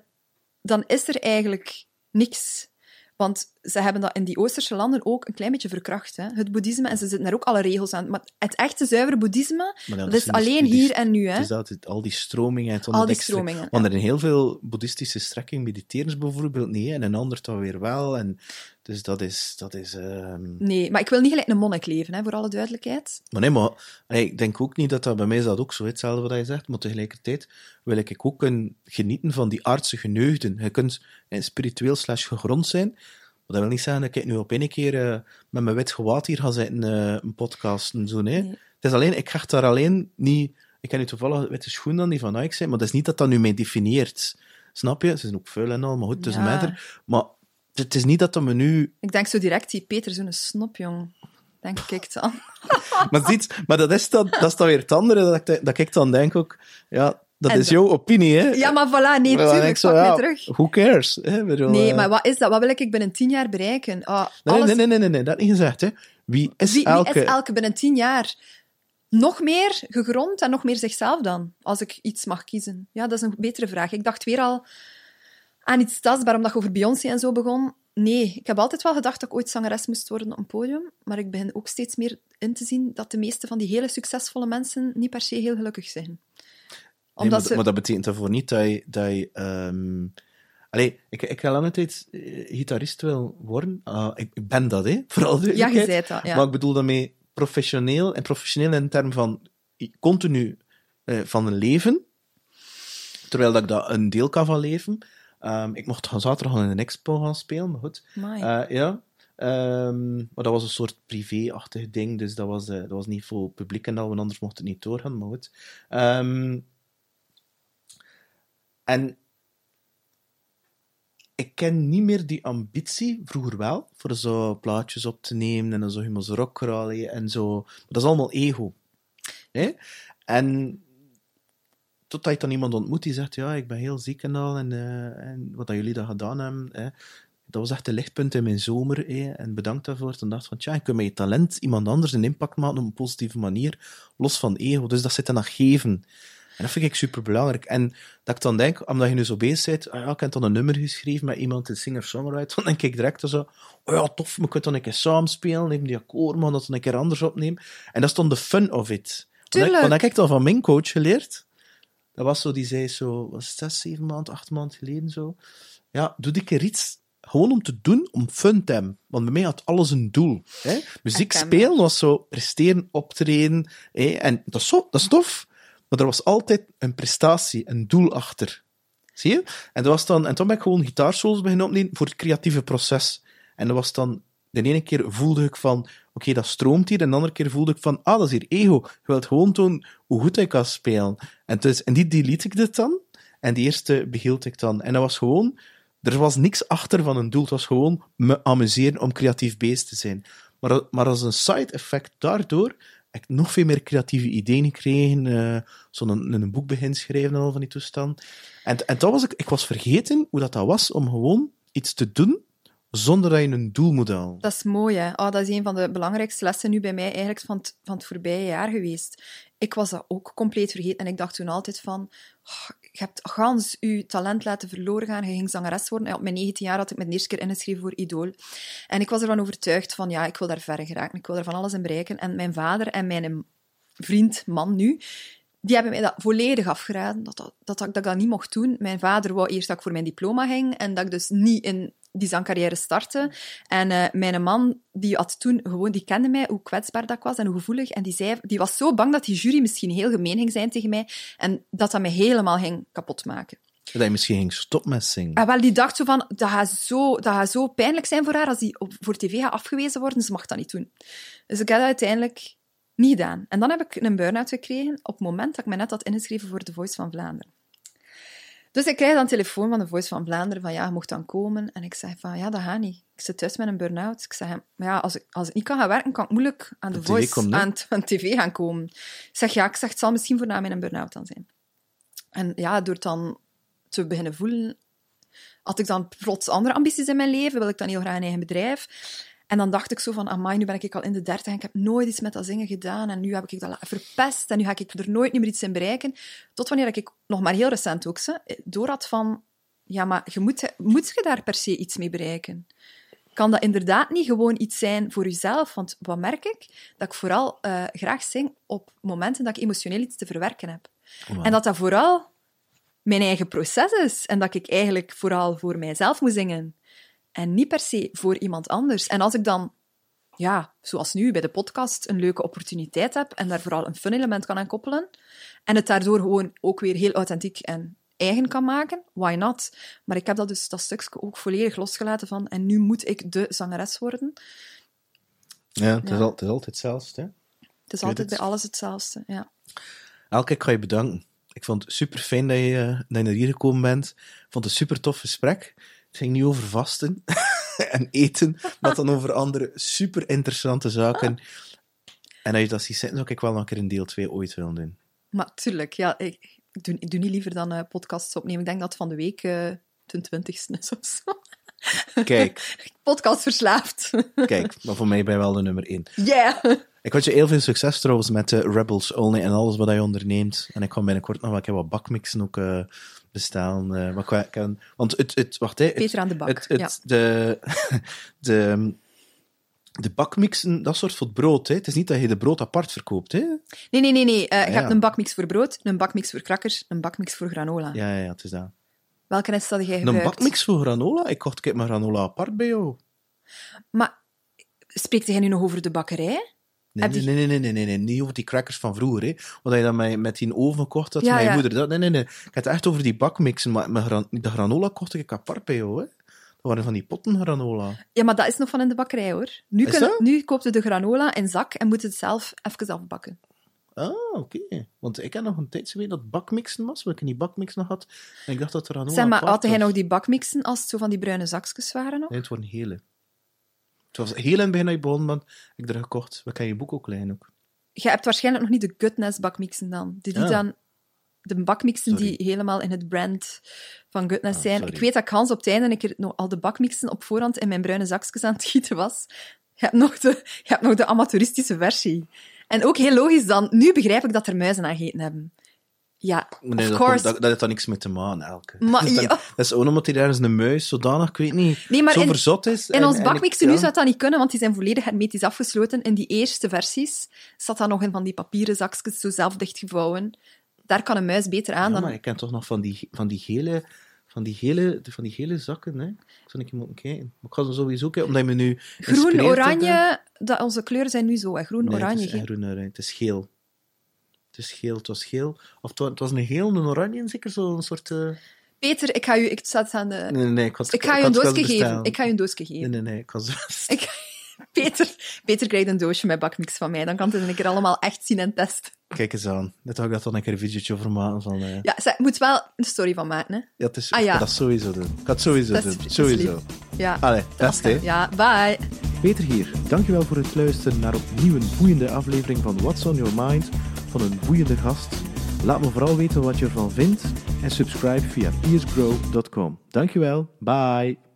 dan is er eigenlijk niks. Want ze hebben dat in die Oosterse landen ook een klein beetje verkracht, hè? het boeddhisme, en ze zitten daar ook alle regels aan. Maar het echte zuivere boeddhisme, ja, dat is zijn alleen hier en nu. Hè? Het is altijd al die stromingen. Het Al die stromingen, Want er in heel veel boeddhistische strekkingen mediteren ze bijvoorbeeld niet, en een ander dan weer wel. En, dus dat is... Dat is ehm, Nee, maar ik wil niet gelijk een monnik leven, hè, voor alle duidelijkheid. Maar nee, maar hey, ik denk ook niet dat dat bij mij is dat ook zo, hetzelfde wat je zegt, maar tegelijkertijd wil ik ook een, genieten van die aardse geneugden. Je kunt eh, spiritueel slash gegrond zijn, maar dat wil niet zeggen dat ik nu op één keer eh, met mijn wit gewaad hier ga zitten eh, een podcast en zo, nee. Nee. Het is alleen, ik ga daar alleen niet... Ik heb nu toevallig witte schoenen dan die van Nike zijn, maar dat is niet dat dat nu mij definieert. Snap je? Ze zijn ook vuil en al, maar goed, tussen Ja. mij er. Maar het is niet dat dat me nu Ik denk zo direct, die Peter, zo'n snop, jong. Denk ik dan. maar, ziet, maar dat, is dan, dat is dan weer het andere, dat ik, dat ik dan denk ook, ja, Dat En is jouw opinie, hè? Ja, maar voilà, nee, Maar tuurlijk, ik zo, pak mij ja, terug. Who cares? Hè? Bedoel, Nee, eh, maar wat is dat? Wat wil ik binnen tien jaar bereiken? Ah, nee, alles... nee, nee, nee, nee, nee, dat niet gezegd, hè? Wie is Wie, wie elke... is elke binnen tien jaar? Nog meer gegrond en nog meer zichzelf dan, als ik iets mag kiezen? Ja, dat is een betere vraag. Ik dacht weer al aan iets tastbaar, omdat je over Beyoncé en zo begon. Nee, ik heb altijd wel gedacht dat ik ooit zangeres moest worden op een podium, maar ik begin ook steeds meer in te zien dat de meeste van die hele succesvolle mensen niet per se heel gelukkig zijn. Nee, Omdat maar, ze... maar dat betekent daarvoor niet dat je... Dat je ehm, Allee, ik, ik heb lange tijd eh, gitarist wil worden. Ah, ik, ik ben dat, hè? Vooral de Ja, je zei dat, ja. Maar ik bedoel daarmee professioneel. En professioneel in termen van continu eh, van een leven. Terwijl dat ik dat een deel kan van leven. Ehm, ik mocht zaterdag in een expo gaan spelen, maar goed. Eh, ja. Ehm, maar dat was een soort privé-achtig ding, dus dat was, eh, dat was niet voor publiek en al, want anders mocht het niet doorgaan, maar goed. Ehm, en ik ken niet meer die ambitie, vroeger wel, voor zo plaatjes op te nemen en dan zo helemaal zo rockrally en zo. Maar dat is allemaal ego. Hè? En totdat je dan iemand ontmoet die zegt, ja, ik ben heel ziek en al, en, eh, en wat dat jullie dat gedaan hebben, hè, dat was echt een lichtpunt in mijn zomer, hè, en bedankt daarvoor. Toen dacht ik van, tja, je kunt met je talent iemand anders een impact maken op een positieve manier, los van ego. Dus dat zit in dat geven. En dat vind ik super belangrijk. En dat ik dan denk, omdat je nu zo bezig bent, ah ja, ik heb dan een nummer geschreven met iemand, een singer-songwriter, dan denk ik direct zo, oh ja, tof, maar ik kan dan een keer samenspelen, even die akkoord, maar dat dan een keer anders opnemen. En dat is dan de fun of it. Ik- Tuurlijk. Want dat heb ik dan van mijn coach geleerd. Dat was zo, die zei zo, was het zes, zeven maanden, acht maanden geleden zo. Ja, doe een keer iets gewoon om te doen, om fun te hebben. Want bij mij had alles een doel. Hè? Muziek spelen was zo presteren, optreden. Hè? En dat is, zo, dat is tof. Maar er was altijd een prestatie, een doel achter. Zie je? En, dat was dan, en toen ben ik gewoon gitaarsolos beginnen opnemen voor het creatieve proces. En dat was dan... De ene keer voelde ik van, oké, dat stroomt hier. En de andere keer voelde ik van, ah, dat is hier ego. Je wilt gewoon tonen hoe goed ik kan spelen. En, dus, en die delete ik dit dan. En die eerste behield ik dan. En dat was gewoon... Er was niks achter van een doel. Het was gewoon me amuseren om creatief bezig te zijn. Maar, maar als een side-effect daardoor heb ik nog veel meer creatieve ideeën gekregen. eh Zo'n een, een boek begin schrijven en al van die toestand. En, en dat was ik, ik was vergeten hoe dat, dat was om gewoon iets te doen zonder dat je een doel moet halen. Dat is mooi, hè? Oh, dat is een van de belangrijkste lessen nu bij mij eigenlijk van het, van het voorbije jaar geweest. Ik was dat ook compleet vergeten en ik dacht toen altijd van... oh, je hebt gans je talent laten verloren gaan. Je ging zangeres worden. Op mijn 19 jaar had ik me de eerste keer ingeschreven voor Idool. En ik was ervan overtuigd van, ja, ik wil daar verder geraken. Ik wil er van alles in bereiken. En mijn vader en mijn vriend, man nu, die hebben mij dat volledig afgeraden, dat, dat, dat, dat ik dat niet mocht doen. Mijn vader wou eerst dat ik voor mijn diploma ging en dat ik dus niet in die zangcarrière startte. En eh, mijn man, die had toen gewoon, die kende mij, hoe kwetsbaar dat ik was en hoe gevoelig. En die, zei, die was zo bang dat die jury misschien heel gemeen ging zijn tegen mij en dat dat mij helemaal ging kapotmaken. Dat je misschien ging stoppen met zingen. En wel, die dacht zo van, dat gaat zo, dat gaat zo pijnlijk zijn voor haar als die op, voor tv gaat afgewezen worden. Ze mag dat niet doen. Dus ik heb dat uiteindelijk niet gedaan. En dan heb ik een burn-out gekregen op het moment dat ik me net had ingeschreven voor de Voice van Vlaanderen. Dus ik krijg dan telefoon van de Voice van Vlaanderen van ja, je mocht dan komen. En ik zeg van ja, dat gaat niet. Ik zit thuis met een burn-out. Ik zeg hem, maar ja, als ik, als ik niet kan gaan werken, kan ik moeilijk aan de Voice, aan, t- aan tv gaan komen. Ik zeg ja, ik zeg, het zal misschien voor na mijn burn-out dan zijn. En ja, door het dan te beginnen voelen, had ik dan plots andere ambities in mijn leven. Wil ik dan heel graag een eigen bedrijf. En dan dacht ik zo van, amai, nu ben ik al in de dertig en ik heb nooit iets met dat zingen gedaan. En nu heb ik dat verpest en nu ga ik er nooit meer iets in bereiken. Tot wanneer ik nog maar heel recent ook ze, door had van, ja, maar je moet, moet je daar per se iets mee bereiken? Kan dat inderdaad niet gewoon iets zijn voor jezelf? Want wat merk ik? Dat ik vooral eh, graag zing op momenten dat ik emotioneel iets te verwerken heb. En dat dat vooral mijn eigen proces is. En dat ik eigenlijk vooral voor mijzelf moet zingen. En niet per se voor iemand anders. En als ik dan, ja, zoals nu bij de podcast, een leuke opportuniteit heb en daar vooral een fun element kan aan koppelen, en het daardoor gewoon ook weer heel authentiek en eigen kan maken, why not? Maar ik heb dat dus dat stukje ook volledig losgelaten van en nu moet ik de zangeres worden. Ja, het, Is Ja. al, het is altijd hetzelfde. Hè? Het is altijd het. bij alles hetzelfde, ja. Elke, ik ga je bedanken. Ik vond het super fijn dat je, dat je naar hier gekomen bent. Ik vond het een super tof gesprek. Het ging niet over vasten en eten, maar dan over andere super interessante zaken. En als je dat ziet zitten, zou ik wel nog een keer een deel 2 ooit willen doen. Maar tuurlijk, ja, ik, ik, doe, ik doe niet liever dan eh, podcasts opnemen. Ik denk dat van de week ten twintigste is of zo. Kijk, Podcast verslaafd. kijk, maar voor mij ben je wel de nummer één. yeah! Ik wens je heel veel succes trouwens met de Rebels Only en alles wat je onderneemt. En ik kan binnenkort nog wel een keer wat bakmixen ook eh, bestellen. eh, wat ik kan, want het, het, wacht, hè, het, Peter aan de bak, Het, het, ja. de, de, de bakmixen, dat soort voor het brood. Hè. Het is niet dat je de brood apart verkoopt. Hè. Nee, nee, nee. nee. Eh, je ja. hebt een bakmix voor brood, een bakmix voor crackers, een bakmix voor granola. Ja, ja, ja, het is dat. Welke is dat jij Een gebruikt? bakmix voor granola? Ik kocht maar granola apart bij jou. Maar spreekt jij nu nog over de bakkerij? Nee, nee, nee, nee, nee, nee, nee, niet over die crackers van vroeger. Hè. Wat je dan met, met die oven kocht had, Ja, mijn ja. moeder. Dat, nee, nee, nee. Ik heb het echt over die bakmixen. Maar met gran, de granola kocht ik apart bij jou. Hè. Dat waren van die potten granola. Ja, maar dat is nog van in de bakkerij, hoor. Nu, kun- dat? nu koopt je de granola in zak en moet het zelf even afbakken. Ah, oké. Want ik heb nog een tijd geweten dat bakmixen was, wat ik die bakmix nog had. En ik dacht dat er granola zeg maar, had hij nog die bakmixen als het zo van die bruine zakjes waren nog? Nee, het waren hele. Het was heel in het begin dat je man. Ik heb er gekocht. We kennen je boek ook klein ook. Je hebt waarschijnlijk nog niet de Goodness bakmixen dan. Die, die Ja. dan de bakmixen Sorry. die helemaal in het brand van Goodness Ah, zijn. sorry. Ik weet dat ik Hans op het einde een keer nog al de bakmixen op voorhand in mijn bruine zakjes aan het gieten was. Je hebt nog de, je hebt nog de amateuristische versie. En ook heel logisch dan, nu begrijp ik dat er muizen aan gegeten hebben. Ja, nee, of dat, course. dat, dat heeft dan niks mee te maken, Elke. Maar dat, is dan- ja. dat is ook omdat hij ergens een muis zodanig, ik weet niet, Nee, maar zo in- verzot is. In en- ons en bakmixen ik- nu ja. zou dat niet kunnen, want die zijn volledig hermetisch afgesloten. In die eerste versies zat dat nog in van die papieren zakjes, zo zelf dichtgevouwen. Daar kan een muis beter aan Ja, dan... maar ik ken toch nog van die, van die gele... Van die, gele, van die gele zakken, hè. Ik zal keer moeten kijken. Maar ik ga ze sowieso kijken, omdat je me nu Groen, oranje, dat, onze kleuren zijn nu zo. Hè. Groen, Nee, oranje. het is groen oranje. Het is geel. Het is geel. Het was geel. Of het wa- het was een geel en een oranje, zeker zo'n soort... eh, Peter, ik ga je... Ik, zet aan de, Nee, nee, nee. Ik, ga je een doosje geven. Ik ga je een doosje geven. Nee, nee, nee. Ik was... Ik, Peter, Peter krijgt een doosje met bakmix van mij. Dan kan het een keer allemaal echt zien en testen. Kijk eens aan. Net had ik dat dan een keer een videootje over maken. Van, eh, ja. Ja, ze moet wel een story van maken, hè. het is, Ah, ik ja. ga dat sowieso doen. Ik ga het sowieso Dat doen. is Sowieso. Ja, Allee, best, hè. ja bye. Peter hier. Dankjewel voor het luisteren naar opnieuw een boeiende aflevering van What's on Your Mind van een boeiende gast. Laat me vooral weten wat je ervan vindt en subscribe via piercegrow.com. Dankjewel. Bye.